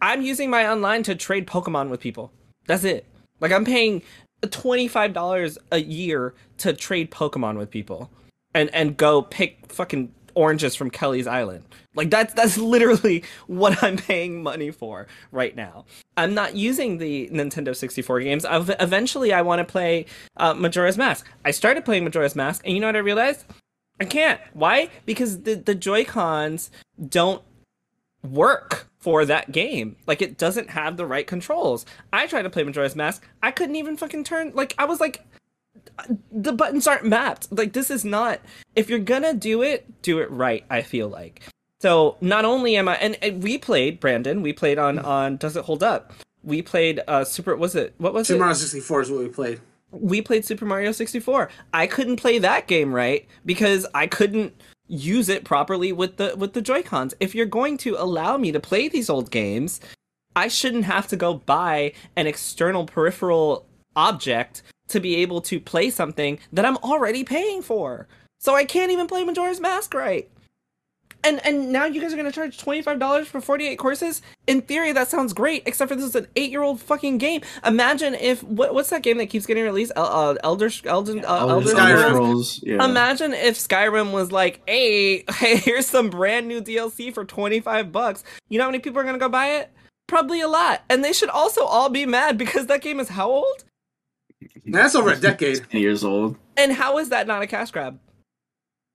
[SPEAKER 1] I'm using my online to trade Pokemon with people. That's it. Like I'm paying $25 a year to trade Pokemon with people and and go pick fucking oranges from Kelly's Island. Like that's that's literally what I'm paying money for right now. I'm not using the Nintendo 64 games. I've, eventually, I want to play uh, Majora's Mask. I started playing Majora's Mask, and you know what I realized? I can't. Why? Because the the Joy Cons don't work for that game. Like it doesn't have the right controls. I tried to play Majora's Mask. I couldn't even fucking turn. Like I was like, the buttons aren't mapped. Like this is not. If you're gonna do it, do it right. I feel like. So not only am I, and, and we played Brandon. We played on on Does It Hold Up? We played uh Super. Was it what was it?
[SPEAKER 4] Super
[SPEAKER 1] it?
[SPEAKER 4] Mario 64 is what we played.
[SPEAKER 1] we played Super Mario 64. I couldn't play that game right because I couldn't use it properly with the with the Joy-Cons. If you're going to allow me to play these old games, I shouldn't have to go buy an external peripheral object to be able to play something that I'm already paying for. So I can't even play Majora's Mask right. And and now you guys are gonna charge twenty five dollars for forty eight courses. In theory, that sounds great. Except for this is an eight year old fucking game. Imagine if what, what's that game that keeps getting released? El- uh, Elder Elden uh, Elder
[SPEAKER 3] Elder
[SPEAKER 4] Skyrim.
[SPEAKER 1] Scrolls.
[SPEAKER 3] Scrolls. Yeah.
[SPEAKER 1] Imagine if Skyrim was like, "Hey, hey, here's some brand new DLC for 25 bucks." You know how many people are going to go buy it? Probably a lot. And they should also all be mad because that game is how old?
[SPEAKER 4] That's over a decade.
[SPEAKER 3] 10 years old.
[SPEAKER 1] And how is that not a cash grab?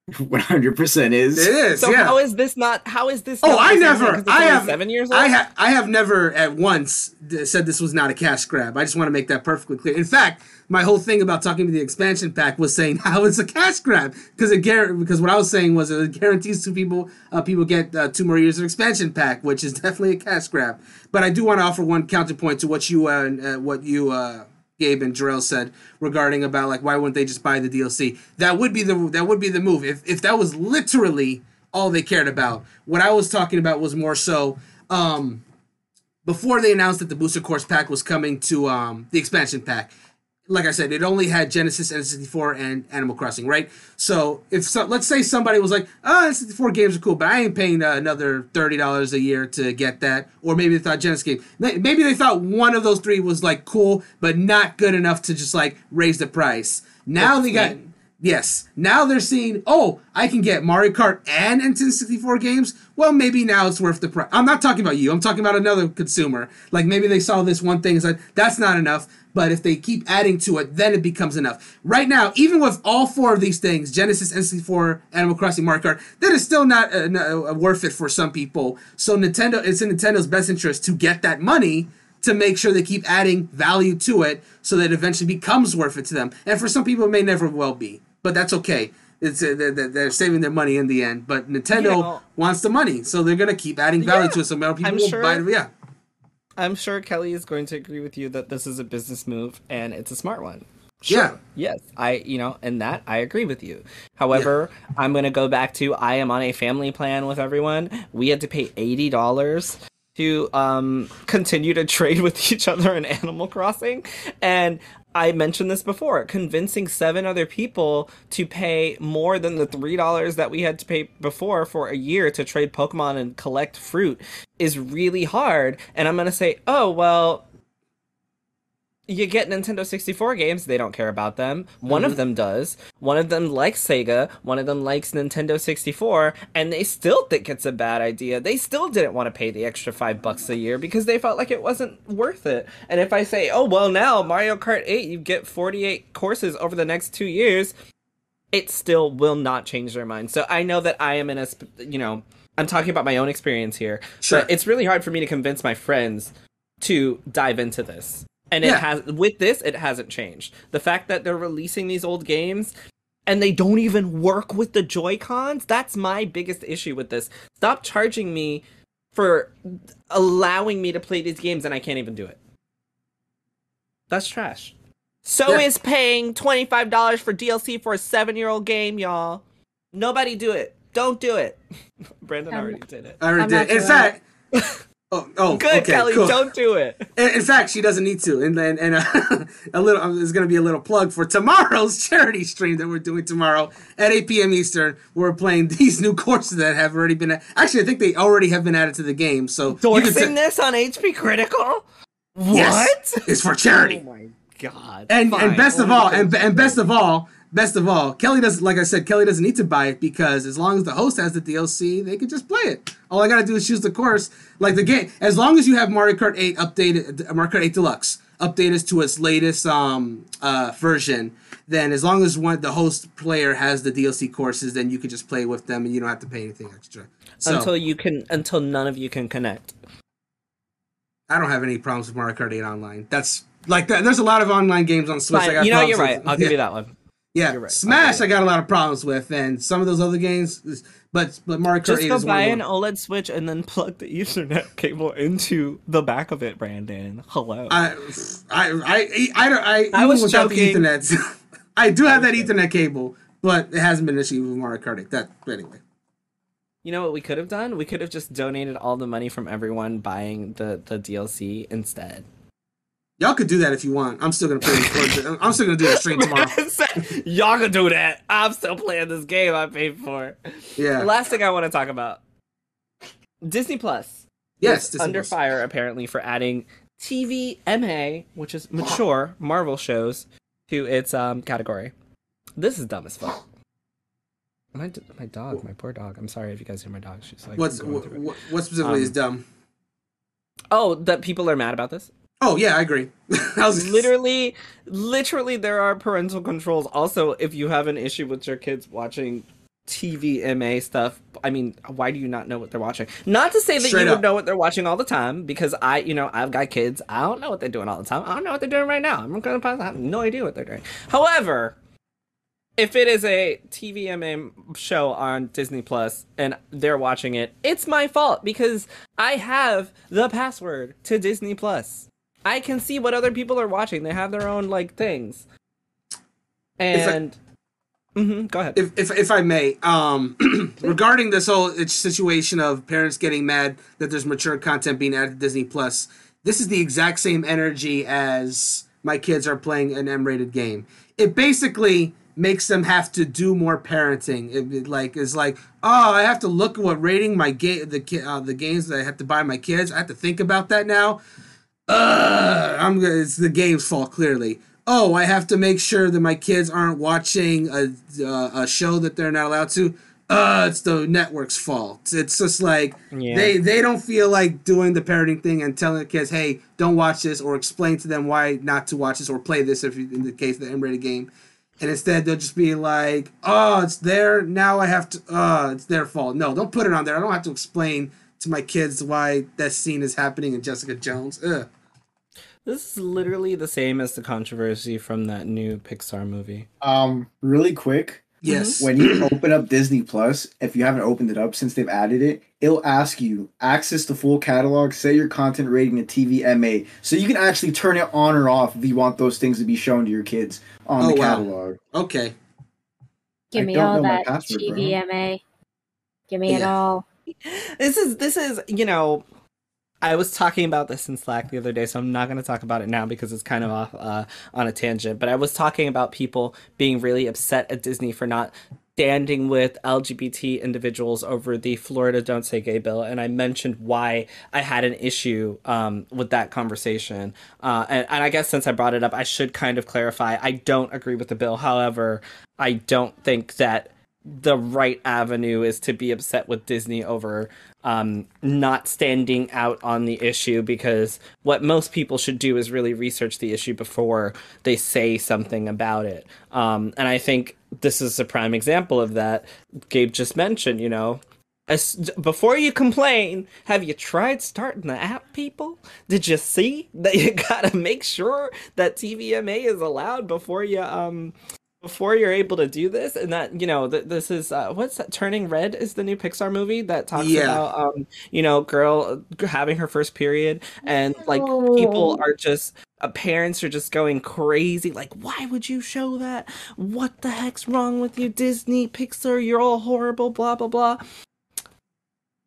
[SPEAKER 3] One hundred percent is.
[SPEAKER 4] It is.
[SPEAKER 1] So
[SPEAKER 4] yeah.
[SPEAKER 1] how is this not? How is this?
[SPEAKER 4] Oh, I never-
[SPEAKER 1] thing 'cause it's
[SPEAKER 4] I have-
[SPEAKER 1] seven years old.
[SPEAKER 4] I have I have never at once said this was not a cash grab. I just want to make that perfectly clear. In fact, my whole thing about talking to the expansion pack was saying how it's a cash grab because it guar- because what I was saying was it guarantees two people uh, people get uh, two more years of expansion pack, which is definitely a cash grab. But I do want to offer one counterpoint to what you uh, uh, what you uh, Gabe and Jarrell said regarding about like why wouldn't they just buy the DLC? That would be the that would be the move if if that was literally all they cared about. What I was talking about was more so um, before they announced that the booster course pack was coming to um, the expansion pack. Like I said, it only had Genesis, N64, and Animal Crossing, right? So if so, let's say somebody was like, "Oh, N64 games are cool, but I ain't paying uh, another thirty dollars a year to get that," or maybe they thought Genesis game, maybe they thought one of those three was like cool, but not good enough to just like raise the price. Now they got Yes. Now they're seeing, oh, I can get Mario Kart and N64 games. Well, maybe now it's worth the price. I'm not talking about you. I'm talking about another consumer. Like maybe they saw this one thing and said, that's not enough. But if they keep adding to it, then it becomes enough. Right now, even with all four of these things, Genesis, N64, Animal Crossing, Mario Kart, that is still not uh, uh, worth it for some people. So Nintendo, it's in Nintendo's best interest to get that money to make sure they keep adding value to it so that it eventually becomes worth it to them. And for some people, it may never well be, but that's okay. It's uh, they're, saving their money in the end. But Nintendo
[SPEAKER 1] You know-
[SPEAKER 4] wants the money, so they're gonna keep adding value
[SPEAKER 1] Yeah,
[SPEAKER 4] to it. So more people
[SPEAKER 1] I'm
[SPEAKER 4] will
[SPEAKER 1] sure-
[SPEAKER 4] buy it. Yeah,
[SPEAKER 1] I'm sure Kelly is going to agree with you that this is a business move and it's a smart one.
[SPEAKER 4] yeah.
[SPEAKER 1] Yes, I, you know, and that I agree with you. However, I'm going to go back to I am on a family plan with everyone. We had to pay $80 to um continue to trade with each other in Animal Crossing and I mentioned this before, convincing seven other people to pay more than the $3 that we had to pay before for a year to trade Pokemon and collect fruit is really hard. And I'm going to say, "Oh, well, you get Nintendo 64 games, they don't care about them. One of mm-hmm. them does. One of them likes Sega, one of them likes Nintendo 64, and they still think it's a bad idea. They still didn't want to pay the extra 5 bucks a year because they felt like it wasn't worth it. And if I say, "Oh, well, now Mario Kart 8, you get 48 courses over the next 2 years," it still will not change their mind. So I know that I am in a, sp- you know, I'm talking about my own experience here.
[SPEAKER 4] Sure.
[SPEAKER 1] But it's really hard for me to convince my friends to dive into this. And it
[SPEAKER 4] Yeah.
[SPEAKER 1] has with this, it hasn't changed. The fact that they're releasing these old games and they don't even work with the Joy Cons, that's my biggest issue with this. Stop charging me for allowing me to play these games and I can't even do it. That's trash. So
[SPEAKER 4] Yeah.
[SPEAKER 1] is paying $25 for DLC for a seven year old game, y'all. Nobody do it. Don't do it. Brandon
[SPEAKER 2] Um,
[SPEAKER 1] already did it.
[SPEAKER 4] I already
[SPEAKER 2] I'm
[SPEAKER 4] did. In
[SPEAKER 2] doing
[SPEAKER 4] fact, oh, oh,
[SPEAKER 1] Good,
[SPEAKER 4] okay,
[SPEAKER 1] Kelly.
[SPEAKER 4] cool.
[SPEAKER 1] Don't do it.
[SPEAKER 4] In, in fact, she doesn't need to. And then, and uh, a little, um, there's going to be a little plug for tomorrow's charity stream that we're doing tomorrow at 8 p.m. Eastern. We're playing these new courses that have already been. Actually, I think they already have been added to the game. So can
[SPEAKER 1] Endorsing this on HP Critical? What?
[SPEAKER 4] Yes, it's for charity.
[SPEAKER 1] Oh my god.
[SPEAKER 4] and
[SPEAKER 1] Fine.
[SPEAKER 4] and best of all, and, and best of all, best of all, Kelly doesn't. Like I said, Kelly doesn't need to buy it because as long as the host has the DLC, they can just play it. All I gotta do is choose the course, like the game. As long as you have Mario Kart 8 updated, Mario Kart 8 Deluxe updated to its latest um uh version, then as long as one the host player has the DLC courses, then you can just play with them and you don't have to pay anything extra. So
[SPEAKER 1] until you can until none of you can connect.
[SPEAKER 4] I don't have any problems with Mario Kart 8 online. That's like that. There's a lot of online games on Switch. I
[SPEAKER 1] Fine.
[SPEAKER 4] got
[SPEAKER 1] You know you're right. I'll give
[SPEAKER 4] Yeah.
[SPEAKER 1] you that one.
[SPEAKER 4] Yeah,
[SPEAKER 1] right.
[SPEAKER 4] Smash.
[SPEAKER 1] Okay.
[SPEAKER 4] I got a lot of problems with, and some of those other games, but but Mario Kart
[SPEAKER 1] Just
[SPEAKER 4] 8
[SPEAKER 1] go
[SPEAKER 4] is
[SPEAKER 1] buy an. OLED Switch and then plug the Ethernet cable into the back of it, Brandon. Hello.
[SPEAKER 4] I I I I don't I,
[SPEAKER 1] I was
[SPEAKER 4] without
[SPEAKER 1] joking.
[SPEAKER 4] the Ethernet, I do have that Ethernet cable, but it hasn't been an issue with Mario Kart 8. That anyway.
[SPEAKER 1] you know what we could have done? We could have just donated all the money from everyone buying the the DLC instead.
[SPEAKER 4] Y'all could do that if you want. I'm still gonna play. I'm still gonna do the stream tomorrow.
[SPEAKER 1] Y'all can do that. I'm still playing this game I paid for.
[SPEAKER 4] Yeah.
[SPEAKER 1] Last thing I want to talk about Disney Plus.
[SPEAKER 4] Yes. Disney
[SPEAKER 1] under
[SPEAKER 4] Plus.
[SPEAKER 1] fire apparently for adding TVMA, which is mature Marvel shows, to its um category. This is dumb as fuck. My, my dog, my poor dog. I'm sorry if you guys hear my dog. She's like,
[SPEAKER 4] What's what, what, what specifically
[SPEAKER 1] Um,
[SPEAKER 4] is dumb?
[SPEAKER 1] Oh, that people are mad about this.
[SPEAKER 4] Oh yeah, I agree. I was
[SPEAKER 1] literally literally there are parental controls also if you have an issue with your kids watching TVMA stuff. I mean, why do you not know what they're watching? Not to say that
[SPEAKER 4] Straight
[SPEAKER 1] you
[SPEAKER 4] up.
[SPEAKER 1] would know what they're watching all the time, because I, you know, I've got kids. I don't know what they're doing all the time. I don't know what they're doing right now. I'm gonna pause. I have no idea what they're doing. However, if it is a TVMA show on Disney Plus and they're watching it, it's my fault because I have the password to Disney Plus. I can see what other people are watching. They have their own like things. And Mhm, go ahead.
[SPEAKER 4] if, if if I may, um, regarding this whole situation of parents getting mad that there's mature content being added to Disney Plus, this is the exact same energy as my kids are playing an M-rated game. It basically makes them have to do more parenting. It, it like is like, oh, I have to look at what rating my game the ki- uh, the games that I have to buy my kids. I have to think about that now. Ugh, I'm gonna. It's the game's fault clearly. Oh, I have to make sure that my kids aren't watching a uh, a show that they're not allowed to. Uh, it's the network's fault. It's just like
[SPEAKER 1] Yeah.
[SPEAKER 4] they they don't feel like doing the parenting thing and telling the kids, hey, don't watch this, or explain to them why not to watch this or play this if in the case of the M-rated game. And instead, they'll just be like, "Oh, it's there now. I have to. Uh, it's their fault. No, don't put it on there. I don't have to explain to my kids why that scene is happening in Jessica Jones." Ugh.
[SPEAKER 1] This is literally the same as the controversy from that new Pixar movie.
[SPEAKER 3] Um, really quick,
[SPEAKER 4] Yes.
[SPEAKER 3] when you open up Disney Plus, if you haven't opened it up since they've added it, it'll ask you access the full catalog, set your content rating to TVMA, so you can actually turn it on or off if you want those things to be shown to your kids on
[SPEAKER 4] Oh,
[SPEAKER 3] the
[SPEAKER 4] wow.
[SPEAKER 3] catalog.
[SPEAKER 4] Okay.
[SPEAKER 2] Give
[SPEAKER 3] I
[SPEAKER 2] me all that
[SPEAKER 3] password, bro.
[SPEAKER 2] Give me it all.
[SPEAKER 1] This is this is you know, I was talking about this in Slack the other day, so I'm not going to talk about it now because it's kind of off uh, on a tangent. But I was talking about people being really upset at Disney for not standing with LGBT individuals over the Florida Don't Say Gay bill, and I mentioned why I had an issue um, with that conversation. Uh, and, and I guess since I brought it up, I should kind of clarify. I don't agree with the bill. However, I don't think that the right avenue is to be upset with Disney over um, not standing out on the issue because what most people should do is really research the issue before they say something about it. Um, and I think this is a prime example of that. Gabe just mentioned, you know, as, before you complain, have you tried starting the app, people? Did you see that you gotta make sure that TVMA is allowed before you um before you're able to do this and that you know th- this is uh, what's that turning red is the new pixar movie that talks
[SPEAKER 4] Yeah.
[SPEAKER 1] about um you know girl uh, having her first period and like people are just uh, parents are just going crazy like why would you show that? What the heck's wrong with you disney pixar? You're all horrible blah blah blah.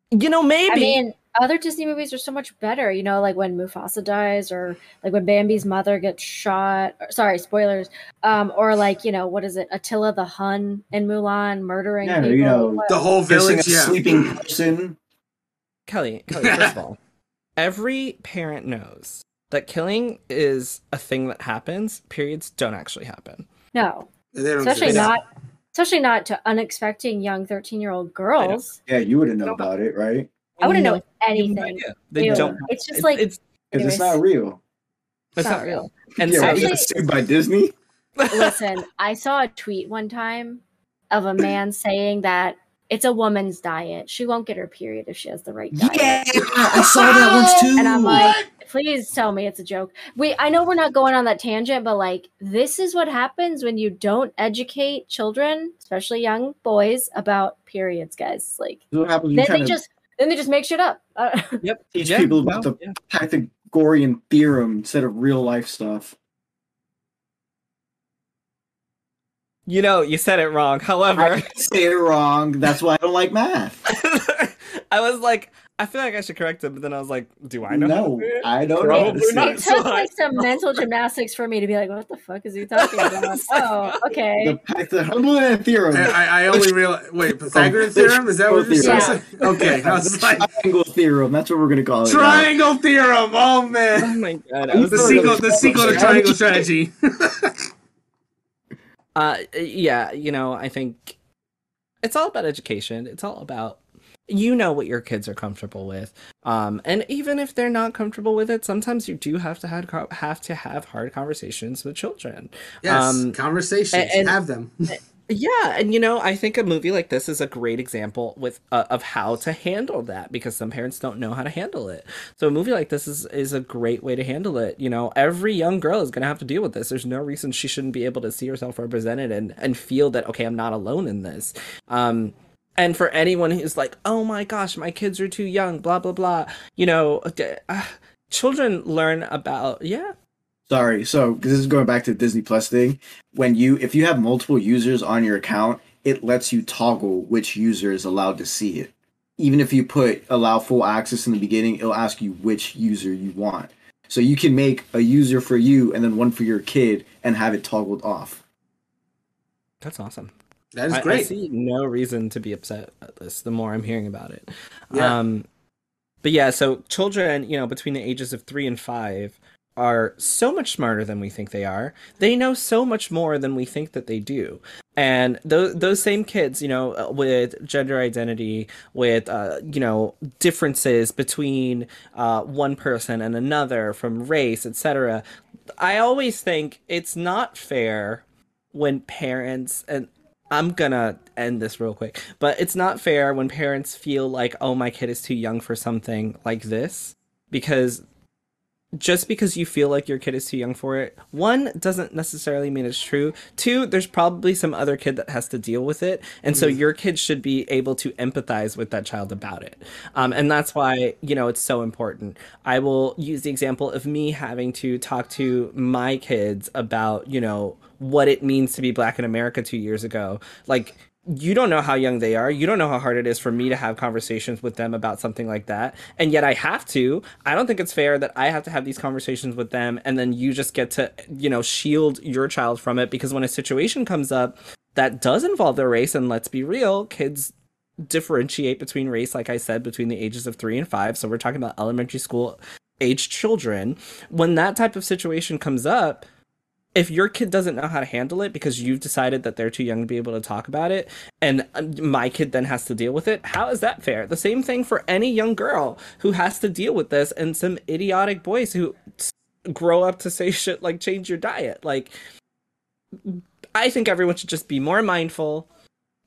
[SPEAKER 1] You know maybe
[SPEAKER 2] I mean, other Disney movies are so much better. You know, like when Mufasa dies, or like when Bambi's mother gets shot. Or, sorry, spoilers. Um, or like you know, what is it? Attila the Hun in Mulan murdering
[SPEAKER 3] Yeah,
[SPEAKER 2] people.
[SPEAKER 3] you know,
[SPEAKER 2] What-
[SPEAKER 4] The whole village, yeah.
[SPEAKER 3] sleeping person.
[SPEAKER 1] Kelly, Kelly, first of all, every parent knows that killing is a thing that happens. Periods don't actually happen.
[SPEAKER 2] no,
[SPEAKER 4] They don't
[SPEAKER 2] especially
[SPEAKER 4] exist.
[SPEAKER 2] not, especially not to unexpecting young thirteen-year-old girls.
[SPEAKER 3] Yeah, you wouldn't know about it, right?
[SPEAKER 2] I, wouldn't know anything.
[SPEAKER 1] idea. They
[SPEAKER 2] Ew.
[SPEAKER 1] don't.
[SPEAKER 2] It's just like
[SPEAKER 1] it's,
[SPEAKER 3] Because it's
[SPEAKER 2] Anyways.
[SPEAKER 3] not real.
[SPEAKER 1] it's
[SPEAKER 2] not
[SPEAKER 1] not
[SPEAKER 2] real.
[SPEAKER 1] real. And
[SPEAKER 3] yeah,
[SPEAKER 1] so,
[SPEAKER 3] when
[SPEAKER 2] Actually-
[SPEAKER 3] get sued by Disney.
[SPEAKER 2] listen. I saw a tweet one time of a man saying that it's a woman's diet. She won't get her period if she has the right diet.
[SPEAKER 3] Yeah, I saw that once too.
[SPEAKER 2] And I'm like, please tell me it's a joke. We I know we're not going on that tangent, but like this is what happens when you don't educate children, especially young boys, about periods, guys. Like
[SPEAKER 3] what happens when you
[SPEAKER 2] then they
[SPEAKER 3] to
[SPEAKER 2] just then they just make shit up. Uh,
[SPEAKER 1] yep.
[SPEAKER 3] teach
[SPEAKER 1] yeah,
[SPEAKER 3] people about
[SPEAKER 1] no,
[SPEAKER 3] the
[SPEAKER 1] yeah.
[SPEAKER 3] Pythagorean theorem instead of real life stuff.
[SPEAKER 1] You know, you said it wrong.
[SPEAKER 3] However, I
[SPEAKER 1] However,
[SPEAKER 3] say it wrong. That's why I don't like math.
[SPEAKER 1] I was like, I feel like I should correct it, but then I was like, do I know?
[SPEAKER 3] No,
[SPEAKER 1] do?
[SPEAKER 3] I don't know. how to
[SPEAKER 1] Probably
[SPEAKER 3] say it.
[SPEAKER 2] it took
[SPEAKER 1] so
[SPEAKER 2] like some mental gymnastics for me to be like, what the fuck is he talking about? oh, okay.
[SPEAKER 3] The Pythagorean theorem.
[SPEAKER 4] I, I I only realize. Wait, Pythagorean theorem? Is that what you're
[SPEAKER 3] theorem.
[SPEAKER 4] saying? Okay, I was like,
[SPEAKER 3] triangle theorem. That's what we're gonna call it. now.
[SPEAKER 4] triangle theorem. Oh man.
[SPEAKER 1] Oh my god! I
[SPEAKER 3] The
[SPEAKER 1] was
[SPEAKER 4] the sequel, the sequel to Triangle Strategy.
[SPEAKER 1] Uh, yeah, you know, I think it's all about education. It's all about you know what your kids are comfortable with. Um, and even if they're not comfortable with it, sometimes you do have to have have to have hard conversations with children.
[SPEAKER 4] Yes,
[SPEAKER 1] Um,
[SPEAKER 4] conversations.
[SPEAKER 1] and- and-
[SPEAKER 4] have them.
[SPEAKER 1] Yeah, and you know, I think a movie like this is a great example with uh, of how to handle that because some parents don't know how to handle it. So a movie like this is is a great way to handle it. You know, every young girl is going to have to deal with this. There's no reason she shouldn't be able to see herself represented and and feel that okay, I'm not alone in this. Um and for anyone who's like, "Oh my gosh, my kids are too young," blah blah blah. You know, uh, children learn about yeah,
[SPEAKER 3] Sorry. So this is going back to the Disney Plus thing. When you if you have multiple users on your account, it lets you toggle which user is allowed to see it. Even if you put allow full access in the beginning, it'll ask you which user you want. So you can make a user for you and then one for your kid and have it toggled off.
[SPEAKER 1] that's awesome.
[SPEAKER 4] That is
[SPEAKER 1] I, I see no reason to be upset at this. The more I'm hearing about it,
[SPEAKER 4] Yeah.
[SPEAKER 1] um, but yeah. So children, you know, between the ages of three and five, are so much smarter than we think they are. They know so much more than we think that they do. And those those same kids, you know, uh, with gender identity, with uh, you know differences between uh, one person and another, from race, etc. I always think it's not fair when parents and I'm gonna end this real quick, but it's not fair when parents feel like, oh, my kid is too young for something like this, because just because you feel like your kid is too young for it, one doesn't necessarily mean it's true. Two, there's probably some other kid that has to deal with it, and so your kid should be able to empathize with that child about it. Um, and that's why you know it's so important. I will use the example of me having to talk to my kids about you know what it means to be black in America two years ago, like you don't know how young they are. You don't know how hard it is for me to have conversations with them about something like that. And yet I have to. I don't think it's fair that I have to have these conversations with them and then you just get to, you know, shield your child from it because when a situation comes up that does involve their race and let's be real, kids differentiate between race like I said between the ages of 3 and 5. So we're talking about elementary school age children. When that type of situation comes up, if your kid doesn't know how to handle it because you've decided that they're too young to be able to talk about it and um, my kid then has to deal with it how is that fair? The same thing for any young girl who has to deal with this and some idiotic boys who grow up to say shit like change your diet. Like i think everyone should just be more mindful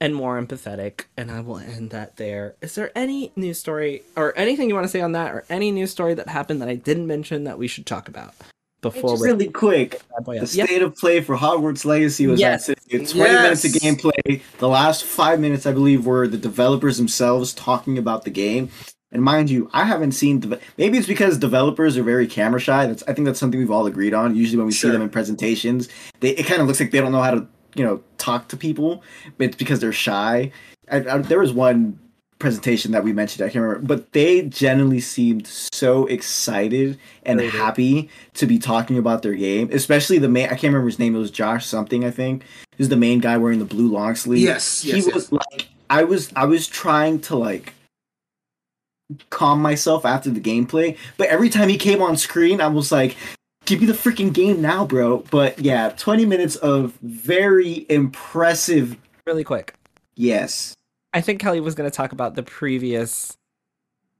[SPEAKER 1] and more empathetic and i will end that there. Is there any news story or anything you want to say on that or any news story that happened that i didn't mention that we should talk about before
[SPEAKER 3] Just really quick,
[SPEAKER 1] oh,
[SPEAKER 3] the
[SPEAKER 1] up? Yeah.
[SPEAKER 3] state of play for Hogwarts Legacy was
[SPEAKER 1] Yes.
[SPEAKER 3] at 20
[SPEAKER 4] Yes.
[SPEAKER 3] minutes of gameplay. The last five minutes, I believe, were the developers themselves talking about the game. And mind you, I haven't seen. deve- Maybe it's because developers are very camera shy. That's I think that's something we've all agreed on. Usually, when we
[SPEAKER 4] Sure.
[SPEAKER 3] see them in presentations, they it kind of looks like they don't know how to you know talk to people. But it's because they're shy. I, I, there was one presentation that we mentioned. I can't remember, but they generally seemed so excited and happy to be talking about their game. Especially the main. I can't remember his name. It was Josh something. I think. Who's the main guy wearing the blue long sleeve?
[SPEAKER 4] Yes, yes,
[SPEAKER 3] he was like. I was. I was trying to like calm myself after the gameplay, but every time he came on screen, I was like. Give me the freaking game now, bro. But yeah, 20 minutes of very impressive.
[SPEAKER 1] really quick
[SPEAKER 3] Yes.
[SPEAKER 1] I think Kelly was going to talk about the previous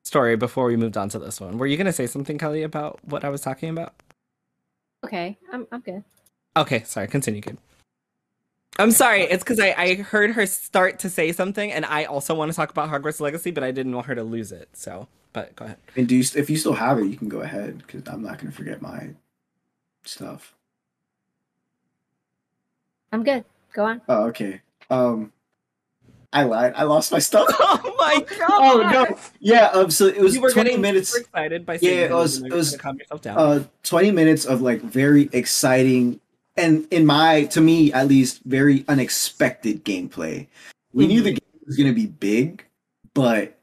[SPEAKER 1] story before we moved on to this one. Were you going to say something, Kelly, about what I was talking about?
[SPEAKER 2] Okay, I'm I'm good.
[SPEAKER 1] Okay, sorry. Continue, kid. I'm sorry. It's because I, I heard her start to say something, and I also want to talk about Hogwarts Legacy, but I didn't want her to lose it. So, but go ahead.
[SPEAKER 3] And do you, if you still have it, you can go ahead because I'm not going to forget my stuff.
[SPEAKER 2] I'm good. Go on.
[SPEAKER 3] Oh, okay. Um, I lied. I lost my stuff.
[SPEAKER 1] Oh my god!
[SPEAKER 3] oh no. Yeah. Um. So it was
[SPEAKER 1] You were
[SPEAKER 3] 20
[SPEAKER 1] getting
[SPEAKER 3] minutes.
[SPEAKER 1] excited by
[SPEAKER 3] Yeah, it was- it was-
[SPEAKER 1] calm yourself down.
[SPEAKER 3] Uh, 20 minutes of like very exciting and in my to me at least very unexpected gameplay. We knew the game was going to be big, but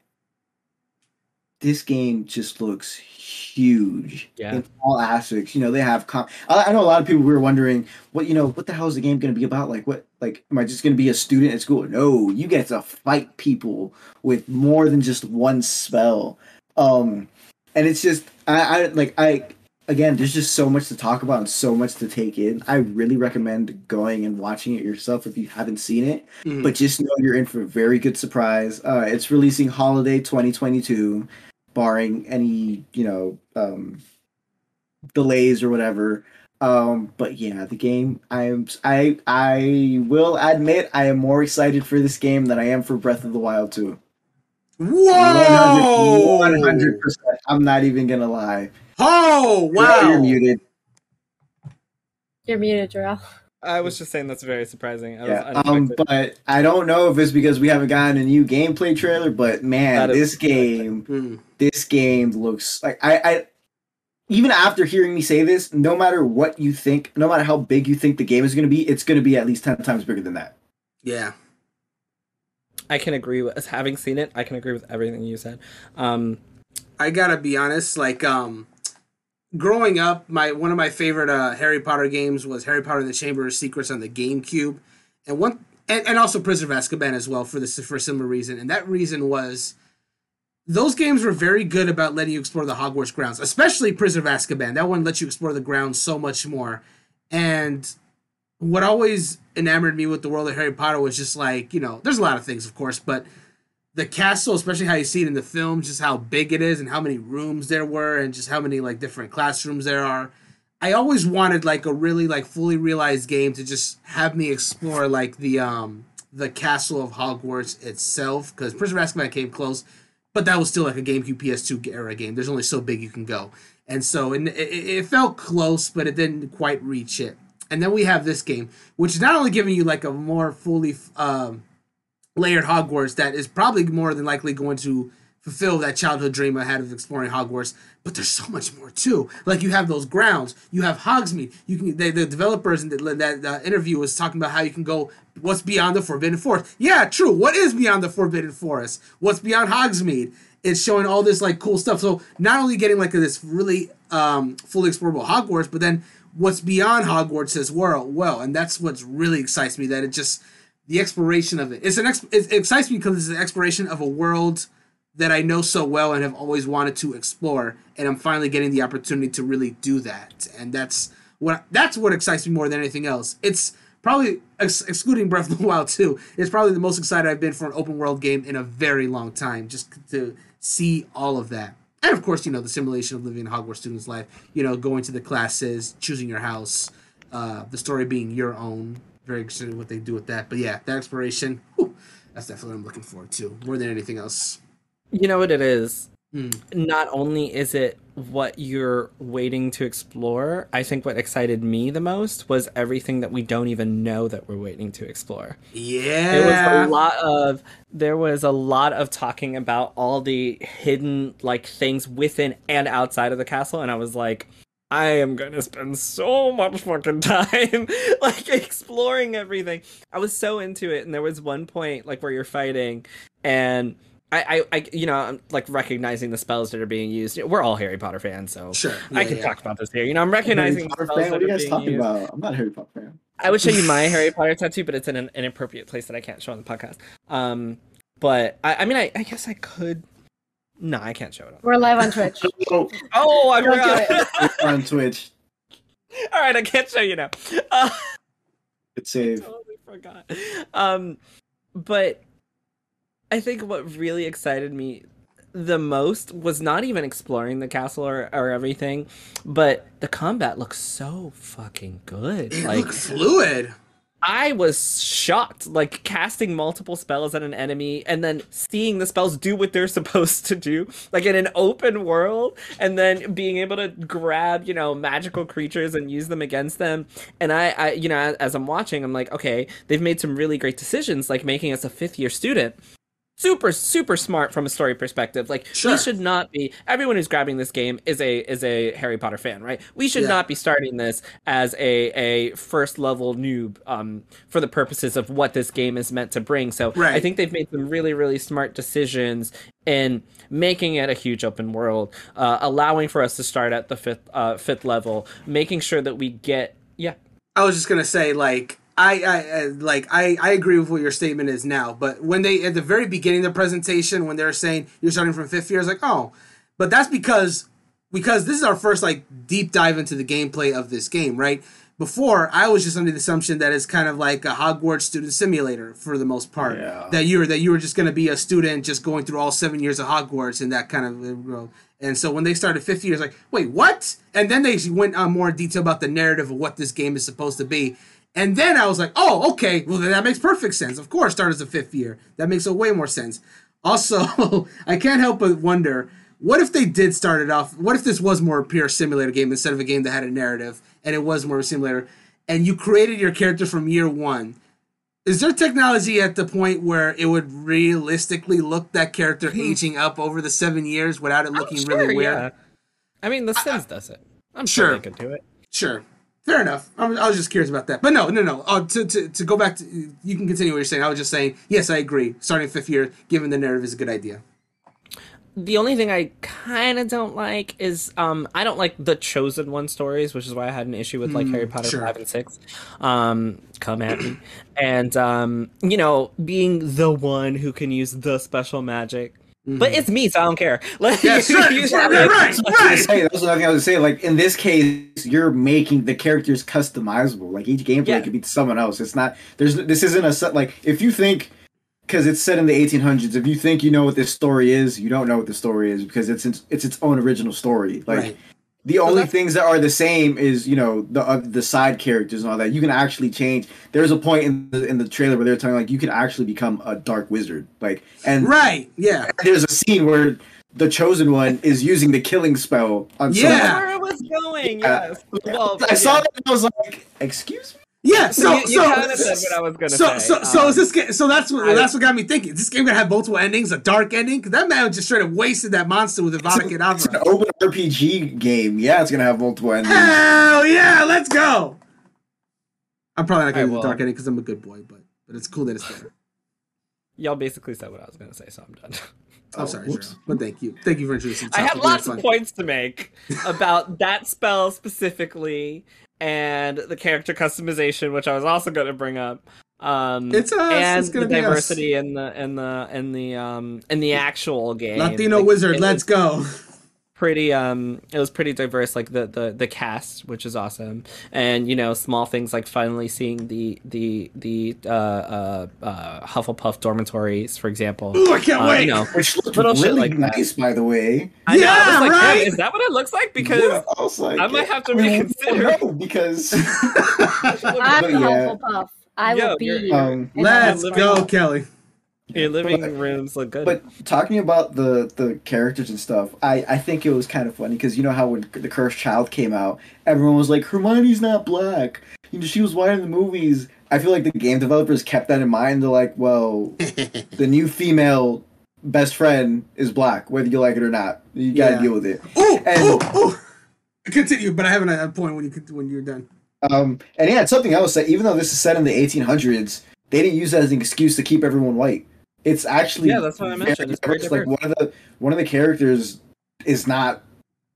[SPEAKER 3] this game just looks huge
[SPEAKER 1] Yeah.
[SPEAKER 3] in all aspects. You know, they have. Com- I, I know a lot of people were wondering, what you know, what the hell is the game going to be about? Like, what? Like, am I just going to be a student at school? No, you get to fight people with more than just one spell. Um, and it's just, I, I like, I again, there's just so much to talk about and so much to take in. I really recommend going and watching it yourself if you haven't seen it
[SPEAKER 4] Mhm.
[SPEAKER 3] but just know you're in for a very good surprise. Uh, it's releasing holiday 2022, barring any you know um, delays or whatever. Um, but yeah, the game. I'm. I. I will admit I am more excited for this game than I am for Breath of the Wild 2.
[SPEAKER 4] Whoa!
[SPEAKER 3] One hundred percent. I'm not even gonna lie.
[SPEAKER 4] Oh wow!
[SPEAKER 3] You're
[SPEAKER 4] wow!
[SPEAKER 3] muted.
[SPEAKER 2] You're muted, Jarrell.
[SPEAKER 1] I was just saying that's very surprising. I was
[SPEAKER 3] Yeah. Um, but I don't know if it's because we haven't gotten a new gameplay trailer. But man,
[SPEAKER 1] That is
[SPEAKER 3] this game,
[SPEAKER 4] Hmm.
[SPEAKER 3] this game looks like I. I even after hearing me say this, no matter what you think, no matter how big you think the game is going to be, it's going to be at least ten times bigger than that.
[SPEAKER 4] Yeah.
[SPEAKER 1] I can agree with having seen it. I can agree with everything you said. Um,
[SPEAKER 4] I gotta be honest, like um growing up, my one of my favorite uh Harry Potter games was Harry Potter and the Chamber of Secrets on the GameCube. And one and, and also Prisoner of Azkaban as well for this for similar reason. And that reason was those games were very good about letting you explore the Hogwarts grounds, especially Prisoner of Azkaban. That one lets you explore the grounds so much more. And what always enamored me with the world of Harry Potter was just like, you know, there's a lot of things, of course, but the castle, especially how you see it in the film, just how big it is and how many rooms there were and just how many like different classrooms there are. I always wanted like a really like fully realized game to just have me explore like the um the castle of Hogwarts itself because Prisoner of Azkaban came close, but that was still like a GameCube PS2 era game. There's only so big you can go, and so and it, it felt close, but it didn't quite reach it. And then we have this game, which is not only giving you like a more fully um, layered Hogwarts that is probably more than likely going to fulfill that childhood dream I had of exploring Hogwarts. But there's so much more too. Like you have those grounds, you have Hogsmeade. You can they, the developers in the, that uh, interview was talking about how you can go what's beyond the Forbidden Forest. Yeah, true. What is beyond the Forbidden Forest? What's beyond Hogsmeade? It's showing all this like cool stuff. So not only getting like this really um, fully explorable Hogwarts, but then what's beyond Hogwarts as well. Well, and that's what's really excites me. That it just the exploration of it. It's an it excites me because it's an exploration of a world that I know so well and have always wanted to explore, and I'm finally getting the opportunity to really do that. And that's what that's what excites me more than anything else. It's probably ex- excluding Breath of the Wild too. it's probably the most excited I've been for an open world game in a very long time. Just to see all of that. And of course, you know, the simulation of living a Hogwarts student's life, you know, going to the classes, choosing your house, uh, the story being your own. Very interested in what they do with that. But yeah, that exploration, whew, that's definitely what I'm looking forward to more than anything else.
[SPEAKER 1] You know what it is.
[SPEAKER 4] Hmm.
[SPEAKER 1] Not only is it what you're waiting to explore, I think what excited me the most was everything that we don't even know that we're waiting to explore.
[SPEAKER 4] Yeah.
[SPEAKER 1] There was a lot of there was a lot of talking about all the hidden like things within and outside of the castle, and I was like, I am gonna spend so much fucking time like exploring everything. I was so into it, and there was one point like where you're fighting, and I, I, I you know, I'm like recognizing the spells that are being used. We're all Harry Potter fans, so
[SPEAKER 4] Sure.
[SPEAKER 1] I can
[SPEAKER 4] yeah.
[SPEAKER 1] talk about this here. You know, I'm
[SPEAKER 3] Harry
[SPEAKER 1] recognizing the
[SPEAKER 3] Potter
[SPEAKER 1] spells
[SPEAKER 3] fan? What are you guys talking
[SPEAKER 1] used.
[SPEAKER 3] about? I'm not a Harry Potter fan.
[SPEAKER 1] I would show you my Harry Potter tattoo, but it's in an inappropriate place that I can't show on the podcast. Um, but I, I mean, I, I guess I could. No, I can't show it. On.
[SPEAKER 2] We're live on Twitch.
[SPEAKER 3] Oh,
[SPEAKER 1] Oh, I
[SPEAKER 2] Don't do
[SPEAKER 1] forgot.
[SPEAKER 3] on Twitch.
[SPEAKER 1] All right, I can't show you now. Uh,
[SPEAKER 3] Good save.
[SPEAKER 1] totally forgot. Um, but I think what really excited me the most was not even exploring the castle or, or everything, but the combat looks so fucking good.
[SPEAKER 4] It
[SPEAKER 1] Like
[SPEAKER 4] looked fluid.
[SPEAKER 1] I was shocked, like casting multiple spells at an enemy and then seeing the spells do what they're supposed to do, like in an open world, and then being able to grab, you know, magical creatures and use them against them. And I, I you know, as I'm watching, I'm like, okay, they've made some really great decisions, like making us a fifth year student. Super, super smart from a story perspective. Like
[SPEAKER 4] Sure.
[SPEAKER 1] we should not be. Everyone who's grabbing this game is a is a Harry Potter fan, right? We should
[SPEAKER 4] Yeah.
[SPEAKER 1] not be starting this as a a first level noob um, for the purposes of what this game is meant to bring. So
[SPEAKER 4] Right.
[SPEAKER 1] I think they've made some really really smart decisions in making it a huge open world, uh, allowing for us to start at the fifth uh, fifth level, making sure that we get yeah
[SPEAKER 4] I was just gonna say, like, I, I, I like, I, I agree with what your statement is now. But when they at the very beginning of the presentation, when they're saying you're starting from fifth year, I was like, oh, but that's because because this is our first like deep dive into the gameplay of this game, right? Before I was just under the assumption that it's kind of like a Hogwarts student simulator for the most part.
[SPEAKER 3] Yeah.
[SPEAKER 4] That you were that you were just gonna be a student just going through all seven years of Hogwarts and that kind of uh, And so when they started 50 years, like, wait, what? And then they went on more detail about the narrative of what this game is supposed to be. And then I was like, oh, okay, well, then that makes perfect sense. Of course, start as a fifth year. That makes a way more sense. Also, I can't help but wonder what if they did start it off? What if this was more a pure simulator game instead of a game that had a narrative and it was more of a simulator? And you created your character from year one. Is there technology at the point where it would realistically look that character hmm. aging up over the seven years without it looking
[SPEAKER 1] sure,
[SPEAKER 4] really weird?
[SPEAKER 1] yeah. I mean, The Sims does it. I'm sure,
[SPEAKER 4] Sure.
[SPEAKER 1] they could do it.
[SPEAKER 4] Sure. Fair enough. I was, I was just curious about that. But no, no, no. Uh, to, to, to go back to, you can continue what you're saying. I was just saying, yes, I agree. Starting fifth year, given the narrative, is a good idea.
[SPEAKER 1] The only thing I kind of don't like is um I don't like the chosen one stories, which is why I had an issue with like Harry Potter
[SPEAKER 4] sure.
[SPEAKER 1] five and six. Um, come at me, and um you know being the one who can use the special magic. But mm-hmm. it's me, so I don't care. Like,
[SPEAKER 4] Yes,
[SPEAKER 1] you-
[SPEAKER 4] right,
[SPEAKER 1] you-
[SPEAKER 4] right, right, right,
[SPEAKER 3] I was
[SPEAKER 4] right.
[SPEAKER 3] gonna say, that was another thing I was gonna say. Like in this case, you're making the characters customizable. Like each gameplay
[SPEAKER 1] Yeah.
[SPEAKER 3] could be someone else. It's not. There's. This isn't a set. Like if you think, because it's set in the 1800s. If you think you know what this story is, you don't know what the story is because it's it's, it's its own original story. Like
[SPEAKER 4] Right.
[SPEAKER 3] The only
[SPEAKER 1] that's-
[SPEAKER 3] things that are the same is you know the uh, the side characters and all that. You can actually change. There's a point in the in the trailer where they're talking like you can actually become a dark wizard. Like and
[SPEAKER 4] Right. Yeah.
[SPEAKER 3] there's a scene where the chosen one is using the killing spell on
[SPEAKER 4] Yeah.
[SPEAKER 3] someone.
[SPEAKER 1] That's where it was going.
[SPEAKER 3] Yeah.
[SPEAKER 1] Yes. Well,
[SPEAKER 3] I saw
[SPEAKER 1] yeah.
[SPEAKER 3] that and I was like, "Excuse me."
[SPEAKER 4] Yeah.
[SPEAKER 1] So,
[SPEAKER 4] So,
[SPEAKER 1] you, you
[SPEAKER 4] so,
[SPEAKER 1] kind of said what I was gonna
[SPEAKER 4] so,
[SPEAKER 1] say.
[SPEAKER 4] so, so
[SPEAKER 1] Um,
[SPEAKER 4] is this ga- so that's what
[SPEAKER 1] I-
[SPEAKER 4] that's what got me thinking. Is this game gonna have multiple endings, a dark ending? Because that man just straight up wasted that monster with Avada
[SPEAKER 3] It's an open RPG game. Yeah, it's gonna have multiple endings.
[SPEAKER 4] Hell yeah, let's go. I'm probably not gonna
[SPEAKER 1] I
[SPEAKER 4] do the
[SPEAKER 1] will.
[SPEAKER 4] dark ending because I'm a good boy, but but it's cool that it's there.
[SPEAKER 1] y'all basically said what I was gonna say, so I'm done.
[SPEAKER 4] I'm
[SPEAKER 3] Oh,
[SPEAKER 4] sorry,
[SPEAKER 3] whoops.
[SPEAKER 4] Cheryl, but thank you, thank you for introducing. the
[SPEAKER 1] I have
[SPEAKER 4] topic.
[SPEAKER 1] Lots of points to make about that spell specifically and the character customization, which I was also going to bring up. Um,
[SPEAKER 4] It's us,
[SPEAKER 1] and
[SPEAKER 4] it's
[SPEAKER 1] the
[SPEAKER 4] us.
[SPEAKER 1] diversity in the in the in the um in the actual game.
[SPEAKER 4] Latino
[SPEAKER 1] Like,
[SPEAKER 4] wizard, let's
[SPEAKER 1] was
[SPEAKER 4] go.
[SPEAKER 1] Pretty um, it was pretty diverse, like the the the cast, which is awesome, and you know small things like finally seeing the the the uh uh, uh Hufflepuff dormitories, for example.
[SPEAKER 4] Ooh, I can't
[SPEAKER 1] Uh,
[SPEAKER 4] wait.
[SPEAKER 1] you know,
[SPEAKER 3] Which looked
[SPEAKER 1] Little shit
[SPEAKER 3] really
[SPEAKER 1] like that.
[SPEAKER 3] nice, by the way.
[SPEAKER 1] I know, I
[SPEAKER 4] Yeah,
[SPEAKER 1] was like,
[SPEAKER 4] right?
[SPEAKER 1] "Wait, is that what it looks like? Because
[SPEAKER 3] Yeah, I, like,
[SPEAKER 1] I might have to
[SPEAKER 3] we
[SPEAKER 1] reconsider.
[SPEAKER 3] won't know because
[SPEAKER 2] I'm
[SPEAKER 3] yeah.
[SPEAKER 2] Hufflepuff. I
[SPEAKER 1] Yo,
[SPEAKER 2] will be.
[SPEAKER 1] you're-
[SPEAKER 3] um,
[SPEAKER 4] Let's go, Kelly.
[SPEAKER 1] Your living
[SPEAKER 3] But-
[SPEAKER 1] rooms look good.
[SPEAKER 3] But talking about the the characters and stuff, I I think it was kind of funny because you know how when the Cursed Child came out, everyone was like Hermione's not black. You know she was white in the movies. I feel like the game developers kept that in mind. They're like, well, the new female best friend is black, whether you like it or not. You got to
[SPEAKER 4] Yeah.
[SPEAKER 3] deal with it.
[SPEAKER 4] Ooh,
[SPEAKER 3] And-
[SPEAKER 4] ooh, ooh. Continue, but I have a point when you when you're done.
[SPEAKER 3] Um, and yeah, it's something else that even though this is set in the 1800s, they didn't use that as an excuse to keep everyone white. It's actually
[SPEAKER 1] Yeah, that's what I mentioned. It's very
[SPEAKER 3] diverse. like one of the one of the characters is not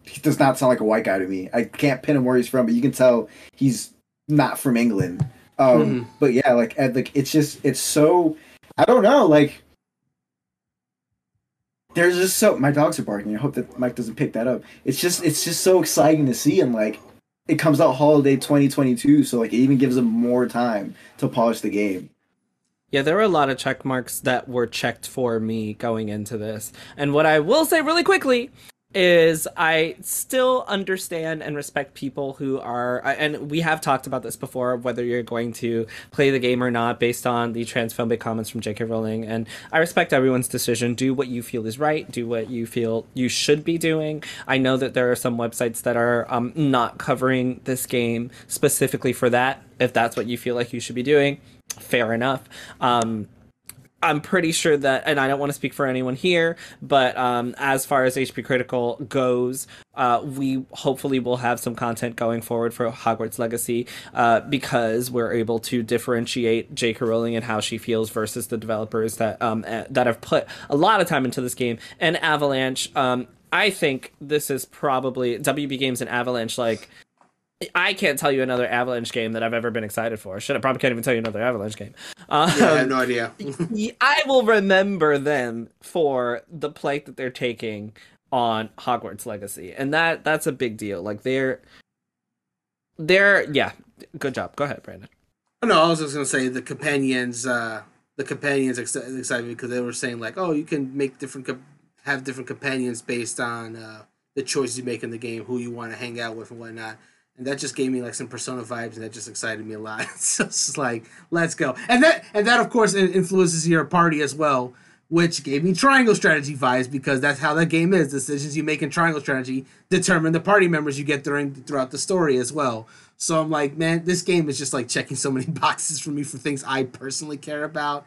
[SPEAKER 3] he does not sound like a white guy to me. I can't pin him where he's from, but you can tell he's not from England. Um,
[SPEAKER 4] Mhm.
[SPEAKER 3] but yeah, like and, like it's just it's so I don't know like. There's just so my dogs are barking. I hope that Mike doesn't pick that up. It's just it's just so exciting to see and like it comes out holiday 2022 so like it even gives them more time to polish the game
[SPEAKER 1] Yeah, there were a lot of check marks that were checked for me going into this. And what I will say really quickly is I still understand and respect people who are and we have talked about this before whether you're going to play the game or not based on the transphobic comments from J.K. Rowling and I respect everyone's decision do what you feel is right do what you feel you should be doing I know that there are some websites that are um, not covering this game specifically for that if that's what you feel like you should be doing fair enough um, I'm pretty sure that, and I don't want to speak for anyone here, but um, as far as HP Critical goes, uh, we hopefully will have some content going forward for Hogwarts Legacy uh, because we're able to differentiate J.K. Rowling and how she feels versus the developers that um, eh, that have put a lot of time into this game. And Avalanche, um, I think this is probably WB Games and Avalanche like. I can't tell you another Avalanche game that I've ever been excited for. Shit, I probably can't even tell you another Avalanche game. Um,
[SPEAKER 4] Yeah, I have no idea.
[SPEAKER 1] I will remember them for the plight that they're taking on Hogwarts Legacy, and that that's a big deal. Like they're they're yeah, good job. Go ahead, Brandon.
[SPEAKER 4] Oh, no, I was just gonna say the companions. Uh, the companions ex- excited because they were saying like, oh, you can make different, have different companions based on uh, the choices you make in the game, who you want to hang out with, and whatnot. And that just gave me like some Persona vibes, and that just excited me a lot. so it's just like, let's go, and that and that of course influences your party as well, which gave me Triangle Strategy vibes because that's how that game is. Decisions you make in Triangle Strategy determine the party members you get during throughout the story as well. So I'm like, man, this game is just like checking so many boxes for me for things I personally care about.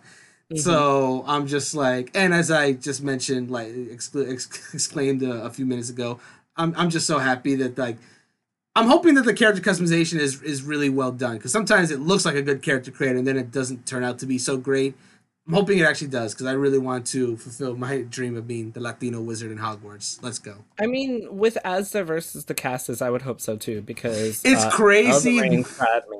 [SPEAKER 4] Mm-hmm. So I'm just like, and as I just mentioned, like excla- ex- exclaimed a, a few minutes ago, I'm I'm just so happy that like I'm hoping that the character customization is is really well done because sometimes it looks like a good character creator and then it doesn't turn out to be so great. I'm hoping it actually does because I really want to fulfill my dream of being the Latino wizard in Hogwarts. Let's go.
[SPEAKER 1] I mean, with as diverse as the cast is, I would hope so too, because
[SPEAKER 4] It's
[SPEAKER 1] uh,
[SPEAKER 4] crazy.
[SPEAKER 1] Elden Ring had me.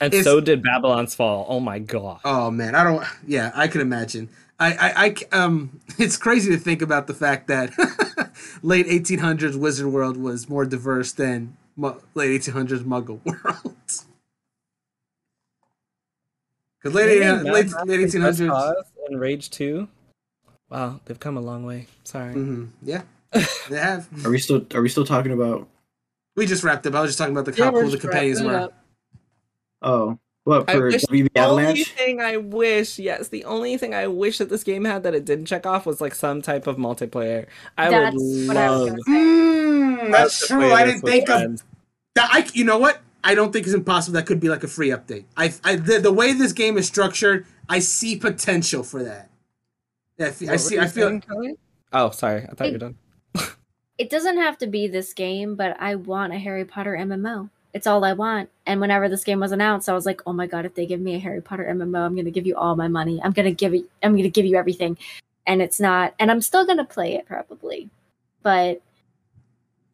[SPEAKER 1] And
[SPEAKER 4] It's-
[SPEAKER 1] so did Babylon's Fall. Oh my god.
[SPEAKER 4] Oh man, I don't. Yeah, I can imagine. I, I, um, it's crazy to think about the fact that late 1800s Wizard World was more diverse than late 1800s Muggle World. Because late,
[SPEAKER 1] Maybe
[SPEAKER 4] late, late
[SPEAKER 1] and
[SPEAKER 4] 1800s.
[SPEAKER 1] Cause and Rage 2. Wow, they've come a long way. Sorry.
[SPEAKER 4] hmm yeah, they have.
[SPEAKER 3] Are we still are we still talking about
[SPEAKER 4] We just wrapped up. I was just talking about the how cool the companions were.
[SPEAKER 3] oh what
[SPEAKER 1] I
[SPEAKER 3] for
[SPEAKER 1] wish
[SPEAKER 3] WB
[SPEAKER 1] The only thing I wish, yes, the only thing I wish that this game had that it didn't check off was like some type of multiplayer. I
[SPEAKER 2] That's
[SPEAKER 1] would
[SPEAKER 2] what I was
[SPEAKER 1] love.
[SPEAKER 4] Mm, that's true. I didn't
[SPEAKER 1] with
[SPEAKER 4] think of. That I, you know what? I don't think it's impossible. That could be like a free update. I, I the, the way this game is structured, I see potential for that. Yeah, I, fe- I see. I feel.
[SPEAKER 1] saying, Kelly? Oh, sorry. I thought you were done.
[SPEAKER 2] It doesn't have to be this game, but I want a Harry Potter MMO. It's all I want. And whenever this game was announced, I was like, "Oh my god, if they give me a Harry Potter MMO, I'm to give you all my money. I'm to give it I'm to give you everything." And it's not and I'm still to play it probably. But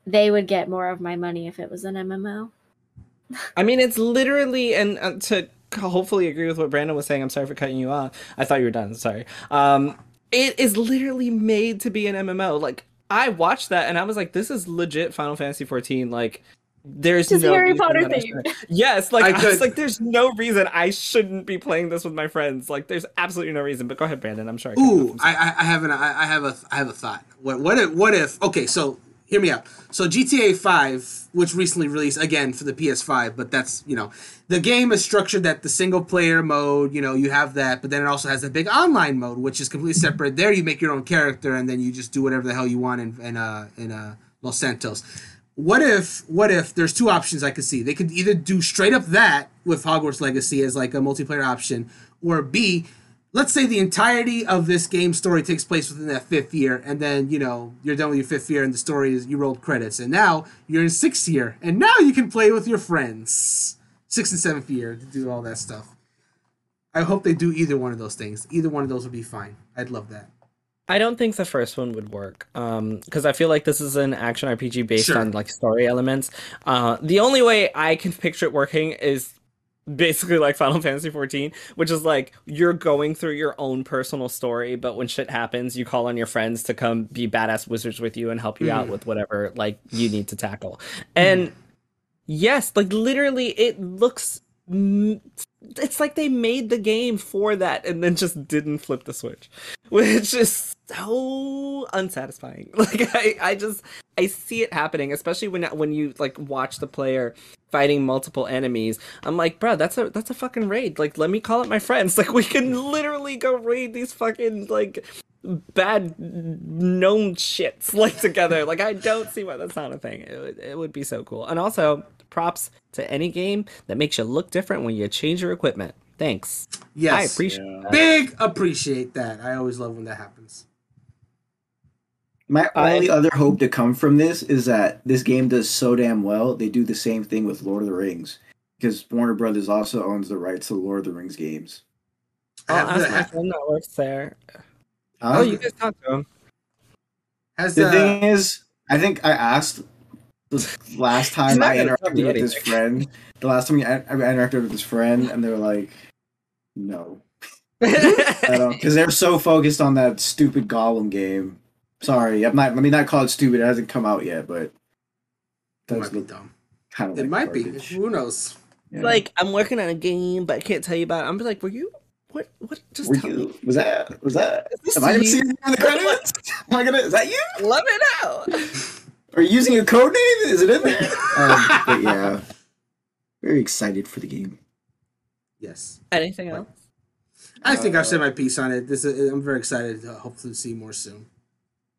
[SPEAKER 2] they would get more of my money if it was an MMO.
[SPEAKER 1] I mean, it's literally, and uh, to hopefully agree with what Brandon was saying. I'm sorry for cutting you off. I thought you were done. Sorry. Um, it is literally made to be an MMO. Like I watched that and I was like, this is legit Final Fantasy 14. Like. There's
[SPEAKER 2] Just
[SPEAKER 1] no
[SPEAKER 2] Harry
[SPEAKER 1] reason
[SPEAKER 2] Potter
[SPEAKER 1] that I shouldn't- Yes, like
[SPEAKER 4] I
[SPEAKER 1] I, was like, there's no reason I shouldn't be playing this with my friends. Like, there's absolutely no reason. But go ahead, Brandon. I'm sorry.
[SPEAKER 4] Ooh.
[SPEAKER 1] I'm.
[SPEAKER 4] I, I I have an I, I have a I have a thought. What what if what if? Okay, so hear me out. So GTA Five, which recently released again for the PS5, but that's you know, the game is structured that the single player mode, you know, you have that, but then it also has a big online mode, which is completely separate. There, you make your own character, and then you just do whatever the hell you want in in uh in uh Los Santos. What if what if there's two options I could see? They could either do straight up that with Hogwarts Legacy as like a multiplayer option, or B, let's say the entirety of this game story takes place within that fifth year, and then you know you're done with your fifth year, and the story is you rolled credits, and now you're in sixth year, and now you can play with your friends, sixth and seventh year to do all that stuff. I hope they do either one of those things. Either one of those would be fine. I'd love that.
[SPEAKER 1] I don't think the first one would work. Um, because I feel like this is an action RPG based
[SPEAKER 4] Sure.
[SPEAKER 1] on like story elements. Uh, the only way I can picture it working is basically like Final Fantasy 14, which is like you're going through your own personal story, but when shit happens, you call on your friends to come be badass wizards with you and help you out
[SPEAKER 4] Mhm.
[SPEAKER 1] with whatever like you need to tackle. And yes, like literally, it looks. It's like they made the game for that and then just didn't flip the switch, which is so unsatisfying. Like I, I just I see it happening, especially when when you like watch the player fighting multiple enemies. I'm like, bro, that's a that's a fucking raid. Like, let me call up my friends. Like, we can literally go raid these fucking like bad gnome shits like together. Like, I don't see why that's not a thing. It would, it would be so cool. And also, props to any game that makes you look different when you change your equipment. Thanks.
[SPEAKER 4] Yes,
[SPEAKER 1] I appreciate
[SPEAKER 3] Yeah.
[SPEAKER 1] that.
[SPEAKER 4] Big appreciate that. I always love when that happens.
[SPEAKER 3] My
[SPEAKER 1] I-
[SPEAKER 3] only other hope to come from this is that this game does so damn well. They do the same thing with Lord of the Rings because Warner Brothers also owns the rights to Lord of the Rings games.
[SPEAKER 1] I'll
[SPEAKER 4] Have
[SPEAKER 1] ask
[SPEAKER 4] the-
[SPEAKER 1] my friend that works there.
[SPEAKER 3] Huh?
[SPEAKER 1] Oh, you guys talked to him.
[SPEAKER 4] Has
[SPEAKER 3] the
[SPEAKER 4] the
[SPEAKER 3] thing uh, is, I think I asked the last time I interacted with this
[SPEAKER 1] anything.
[SPEAKER 3] friend. The last time I, I interacted with this friend, and they were like, "No," because they're so focused on that stupid Gollum game. Sorry, I'm not. Let me not call it stupid. It hasn't come out yet, but
[SPEAKER 4] it might be dumb.
[SPEAKER 3] kind of.
[SPEAKER 4] It
[SPEAKER 3] like
[SPEAKER 4] might be. Who knows?
[SPEAKER 3] Yeah.
[SPEAKER 1] like I'm working on a game, but I can't tell you about it. I'm just like, were you? What? What? Just
[SPEAKER 3] Were
[SPEAKER 1] tell me.
[SPEAKER 3] you? Was that? Was that?
[SPEAKER 1] Is this
[SPEAKER 3] Am I gonna see you in the credits? Am I gonna? Is that you?
[SPEAKER 1] Let me know.
[SPEAKER 3] Are you using a code name? Is it in there? um, but yeah, very excited for the game.
[SPEAKER 4] Yes.
[SPEAKER 1] Anything else?
[SPEAKER 4] I think I've said
[SPEAKER 3] Uh,
[SPEAKER 4] my piece on it. This is, I'm very excited to hopefully see more soon.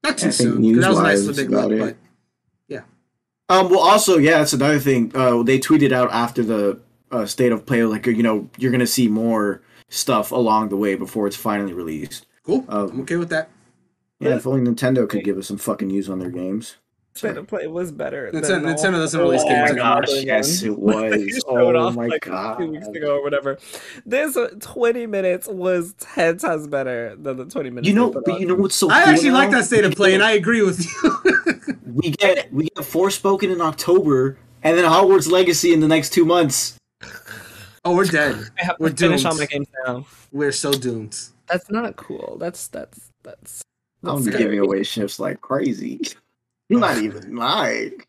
[SPEAKER 4] Not too
[SPEAKER 3] I think
[SPEAKER 4] That was nice
[SPEAKER 3] news-wise,
[SPEAKER 4] little big
[SPEAKER 3] about
[SPEAKER 4] look,
[SPEAKER 3] it.
[SPEAKER 4] but
[SPEAKER 3] Um, well, also, yeah, that's another thing. Uh, they tweeted out after the uh, state of play, like you know, you're gonna see more stuff along the way before it's finally released.
[SPEAKER 4] cool.
[SPEAKER 3] Uh,
[SPEAKER 4] I'm okay with that.
[SPEAKER 3] Yeah, if only Nintendo could give us some fucking news on their games.
[SPEAKER 1] State of Play was better.
[SPEAKER 4] Nintendo-
[SPEAKER 1] than
[SPEAKER 4] Nintendo
[SPEAKER 1] all
[SPEAKER 4] doesn't release games
[SPEAKER 1] other
[SPEAKER 4] anymore.
[SPEAKER 1] ones.
[SPEAKER 3] yes, it was.
[SPEAKER 1] showed
[SPEAKER 3] Oh
[SPEAKER 1] off,
[SPEAKER 3] my
[SPEAKER 1] like,
[SPEAKER 3] god.
[SPEAKER 1] Two weeks ago or whatever. This uh, 20 minutes was 10 times better than the 20 minutes.
[SPEAKER 3] You know, but
[SPEAKER 1] on.
[SPEAKER 3] you know what's so
[SPEAKER 4] I
[SPEAKER 3] cool
[SPEAKER 4] actually like that state of play, and I agree with you.
[SPEAKER 3] we get we get Forspoken in October, and then Hogwarts Legacy in the next two months.
[SPEAKER 4] Oh, we're dead.
[SPEAKER 1] I have
[SPEAKER 4] We're
[SPEAKER 1] finish
[SPEAKER 4] doomed.
[SPEAKER 1] all my games now.
[SPEAKER 4] We're so doomed.
[SPEAKER 1] That's not cool. That's that's that's.
[SPEAKER 3] I'm
[SPEAKER 1] that's
[SPEAKER 3] giving away shifts like crazy. You're not even lying.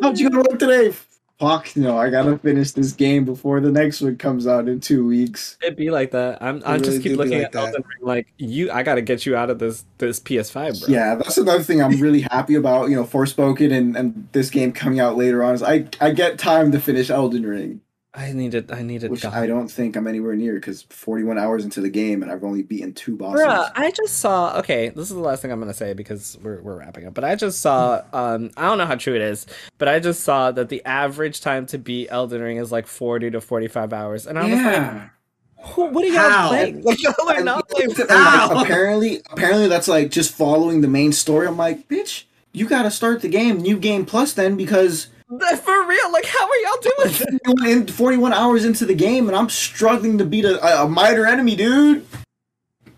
[SPEAKER 3] How'd you go to work today? Fuck no, I gotta finish this game before the next one comes out in two weeks.
[SPEAKER 1] It'd be like that. I'm. I
[SPEAKER 4] really
[SPEAKER 1] just keep looking
[SPEAKER 4] like
[SPEAKER 1] at
[SPEAKER 4] that.
[SPEAKER 1] Elden Ring like you. I got to get you out of this this PS5, bro.
[SPEAKER 3] Yeah, that's another thing I'm really happy about. You know, Forspoken and and this game coming out later on is I I get time to finish Elden Ring,
[SPEAKER 1] I need needed. I need needed.
[SPEAKER 3] which. I don't think I'm anywhere near because 41 hours into the game and I've only beaten two bosses.
[SPEAKER 1] Bruh, I just saw. Okay, this is the last thing I'm gonna say because we're we're wrapping up. But I just saw. Um, I don't know how true it is, but I just saw that the average time to beat Elden Ring is like 40 to 45 hours, and I was
[SPEAKER 3] yeah.
[SPEAKER 1] like, Who, "What are y'all
[SPEAKER 4] How?
[SPEAKER 1] playing? Like y'all are not playing."
[SPEAKER 3] like, apparently, apparently that's like just following the main story. I'm like, bitch, you gotta start the game, new game plus then because
[SPEAKER 1] For real, like how are y'all doing this?
[SPEAKER 3] you went in 41 hours into the game and I'm struggling to beat a, a, a minor enemy, dude.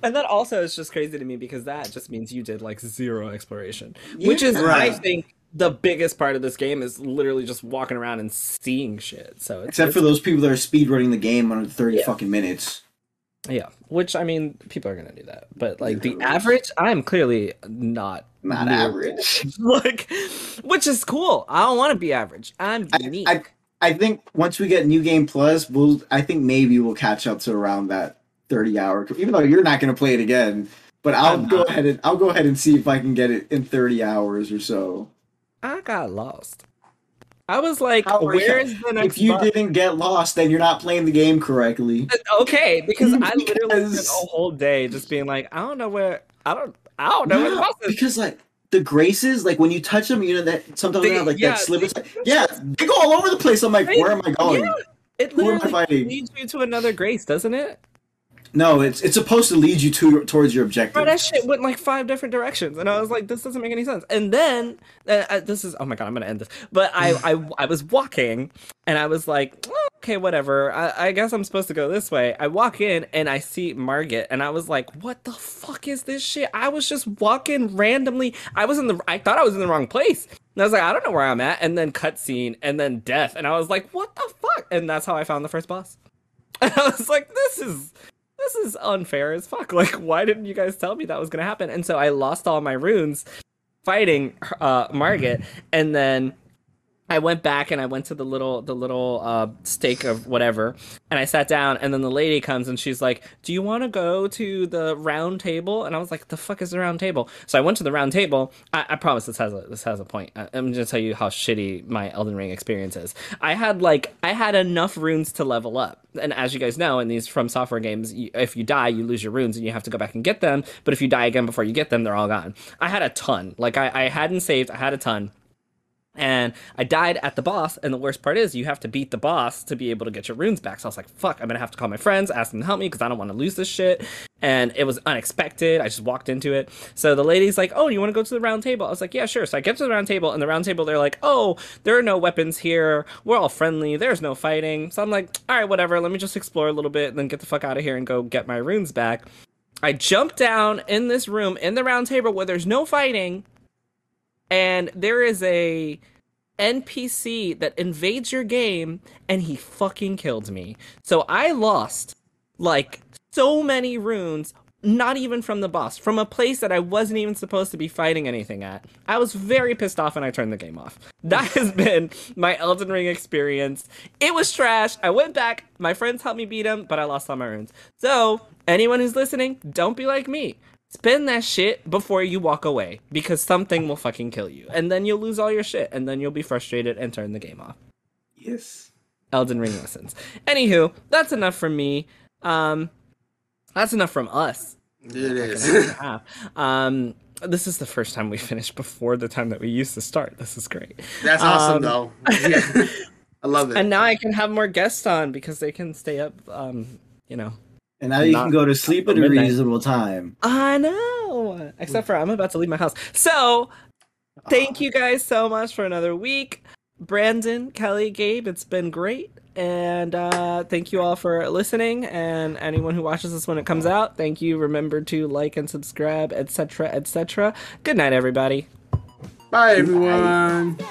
[SPEAKER 1] And that also is just crazy to me because that just means you did like zero exploration, which is I think the biggest part of this game is literally just walking around and seeing shit. So it's,
[SPEAKER 3] Except for those people that are speedrunning the game under 30
[SPEAKER 1] Yeah.
[SPEAKER 3] fucking minutes.
[SPEAKER 1] Yeah, which I mean, people are gonna do that, but like the average, I'm clearly not
[SPEAKER 3] Not
[SPEAKER 1] near-
[SPEAKER 3] average.
[SPEAKER 1] like, which is cool. I don't want to be average. I'm
[SPEAKER 3] I,
[SPEAKER 1] unique.
[SPEAKER 3] I, I think once we get New Game Plus, we'll. I think maybe we'll catch up to around that 30 hour. Even though you're not going to play it again, but I'll
[SPEAKER 1] I'm
[SPEAKER 3] go
[SPEAKER 1] not.
[SPEAKER 3] ahead and I'll go ahead and see if I can get it in 30 hours or so.
[SPEAKER 1] I got lost. I was like,
[SPEAKER 3] How
[SPEAKER 1] where is the next
[SPEAKER 3] If you
[SPEAKER 1] bus?
[SPEAKER 3] didn't get lost, then you're not playing the game correctly.
[SPEAKER 1] Okay, because I literally
[SPEAKER 3] Because-
[SPEAKER 1] spent a whole day just being like, I don't know where I don't I don't know where the
[SPEAKER 3] No,
[SPEAKER 1] boss
[SPEAKER 3] because like the graces, like when you touch them, you know that sometimes they,
[SPEAKER 1] They-
[SPEAKER 3] have like
[SPEAKER 1] yeah,
[SPEAKER 3] that slip.
[SPEAKER 1] they-
[SPEAKER 3] yeah, they go all over the place. I'm like, where am I going?
[SPEAKER 1] Yeah, it
[SPEAKER 3] Who am I
[SPEAKER 1] literally leads you to another grace, doesn't it?
[SPEAKER 3] No, it's it's supposed to lead you to towards your objective.
[SPEAKER 1] Bro, that shit went like five different directions, and I was like, "This doesn't make any sense." And then, uh, uh, this is oh my god, I'm gonna end this. But I, I, I was walking, and I was like, "Oh, "Okay, whatever. I, I guess I'm supposed to go this way." I walk in, and I see Margit, and I was like, "What the fuck is this shit?" I was just walking randomly. I was in the, I thought I was in the wrong place. And I was like, I don't know where I'm at. And then cutscene, and then death, and I was like, "What the fuck?" And that's how I found the first boss. And I was like, "This is." This is unfair as fuck. Like, why didn't you guys tell me that was gonna happen? And so I lost all my runes fighting uh Margit, and then I went back and I went to the little the little uh stake of whatever, and I sat down, and then the lady comes and she's like, "Do you want to go to the round table?" And I was like, "The fuck is the round table?" So I went to the round table. I, I promise this has a this has a point. I, I'm gonna tell you how shitty my Elden Ring experience is. I had like I had enough runes to level up, and as you guys know, in these FromSoftware games, you, if you die, you lose your runes and you have to go back and get them. But if you die again before you get them, they're all gone. I had a ton. Like I, I hadn't saved. I had a ton and I died at the boss. And the worst part is, you have to beat the boss to be able to get your runes back. So I was like, fuck, I'm gonna have to call my friends, ask them to help me because I don't want to lose this shit. And it was unexpected. I just walked into it. So the lady's like, oh, you want to go to the round table? I was like, yeah, sure. So I get to the round table, and the round table, they're like, oh, there are no weapons here. We're all friendly. There's no fighting. So I'm like, all right, whatever. Let me just explore a little bit and then get the fuck out of here and go get my runes back. I jump down in this room in the round table where there's no fighting and there is a NPC that invades your game and he fucking killed me. So I lost like so many runes, not even from the boss, from a place that I wasn't even supposed to be fighting anything at. I was very pissed off and I turned the game off. That has been my Elden Ring experience. It was trash. I went back, my friends helped me beat him, but I lost all my runes. So, anyone who's listening, don't be like me. Spend that shit before you walk away because something will fucking kill you. And then you'll lose all your shit and then you'll be frustrated and turn the game off.
[SPEAKER 3] Yes.
[SPEAKER 1] Elden Ring lessons. Anywho, that's enough from me. Um, that's enough from us.
[SPEAKER 4] It is.
[SPEAKER 1] Um, this is the first time we finished before the time that we used to start. This is great.
[SPEAKER 4] That's awesome
[SPEAKER 1] Um,
[SPEAKER 4] though. Yeah. I love it.
[SPEAKER 1] And now I can have more guests on because they can stay up. Um, you know,
[SPEAKER 3] And now you
[SPEAKER 1] Not
[SPEAKER 3] can go to sleep at a
[SPEAKER 1] midnight.
[SPEAKER 3] reasonable time.
[SPEAKER 1] I know. Except for I'm about to leave my house. So, thank you guys so much for another week. Brandon, Kelly, Gabe, it's been great. And uh, thank you all for listening. And anyone who watches this when it comes out, thank you. Remember to like and subscribe, etc., etc. Good night, everybody.
[SPEAKER 4] Bye everyone.
[SPEAKER 5] Go.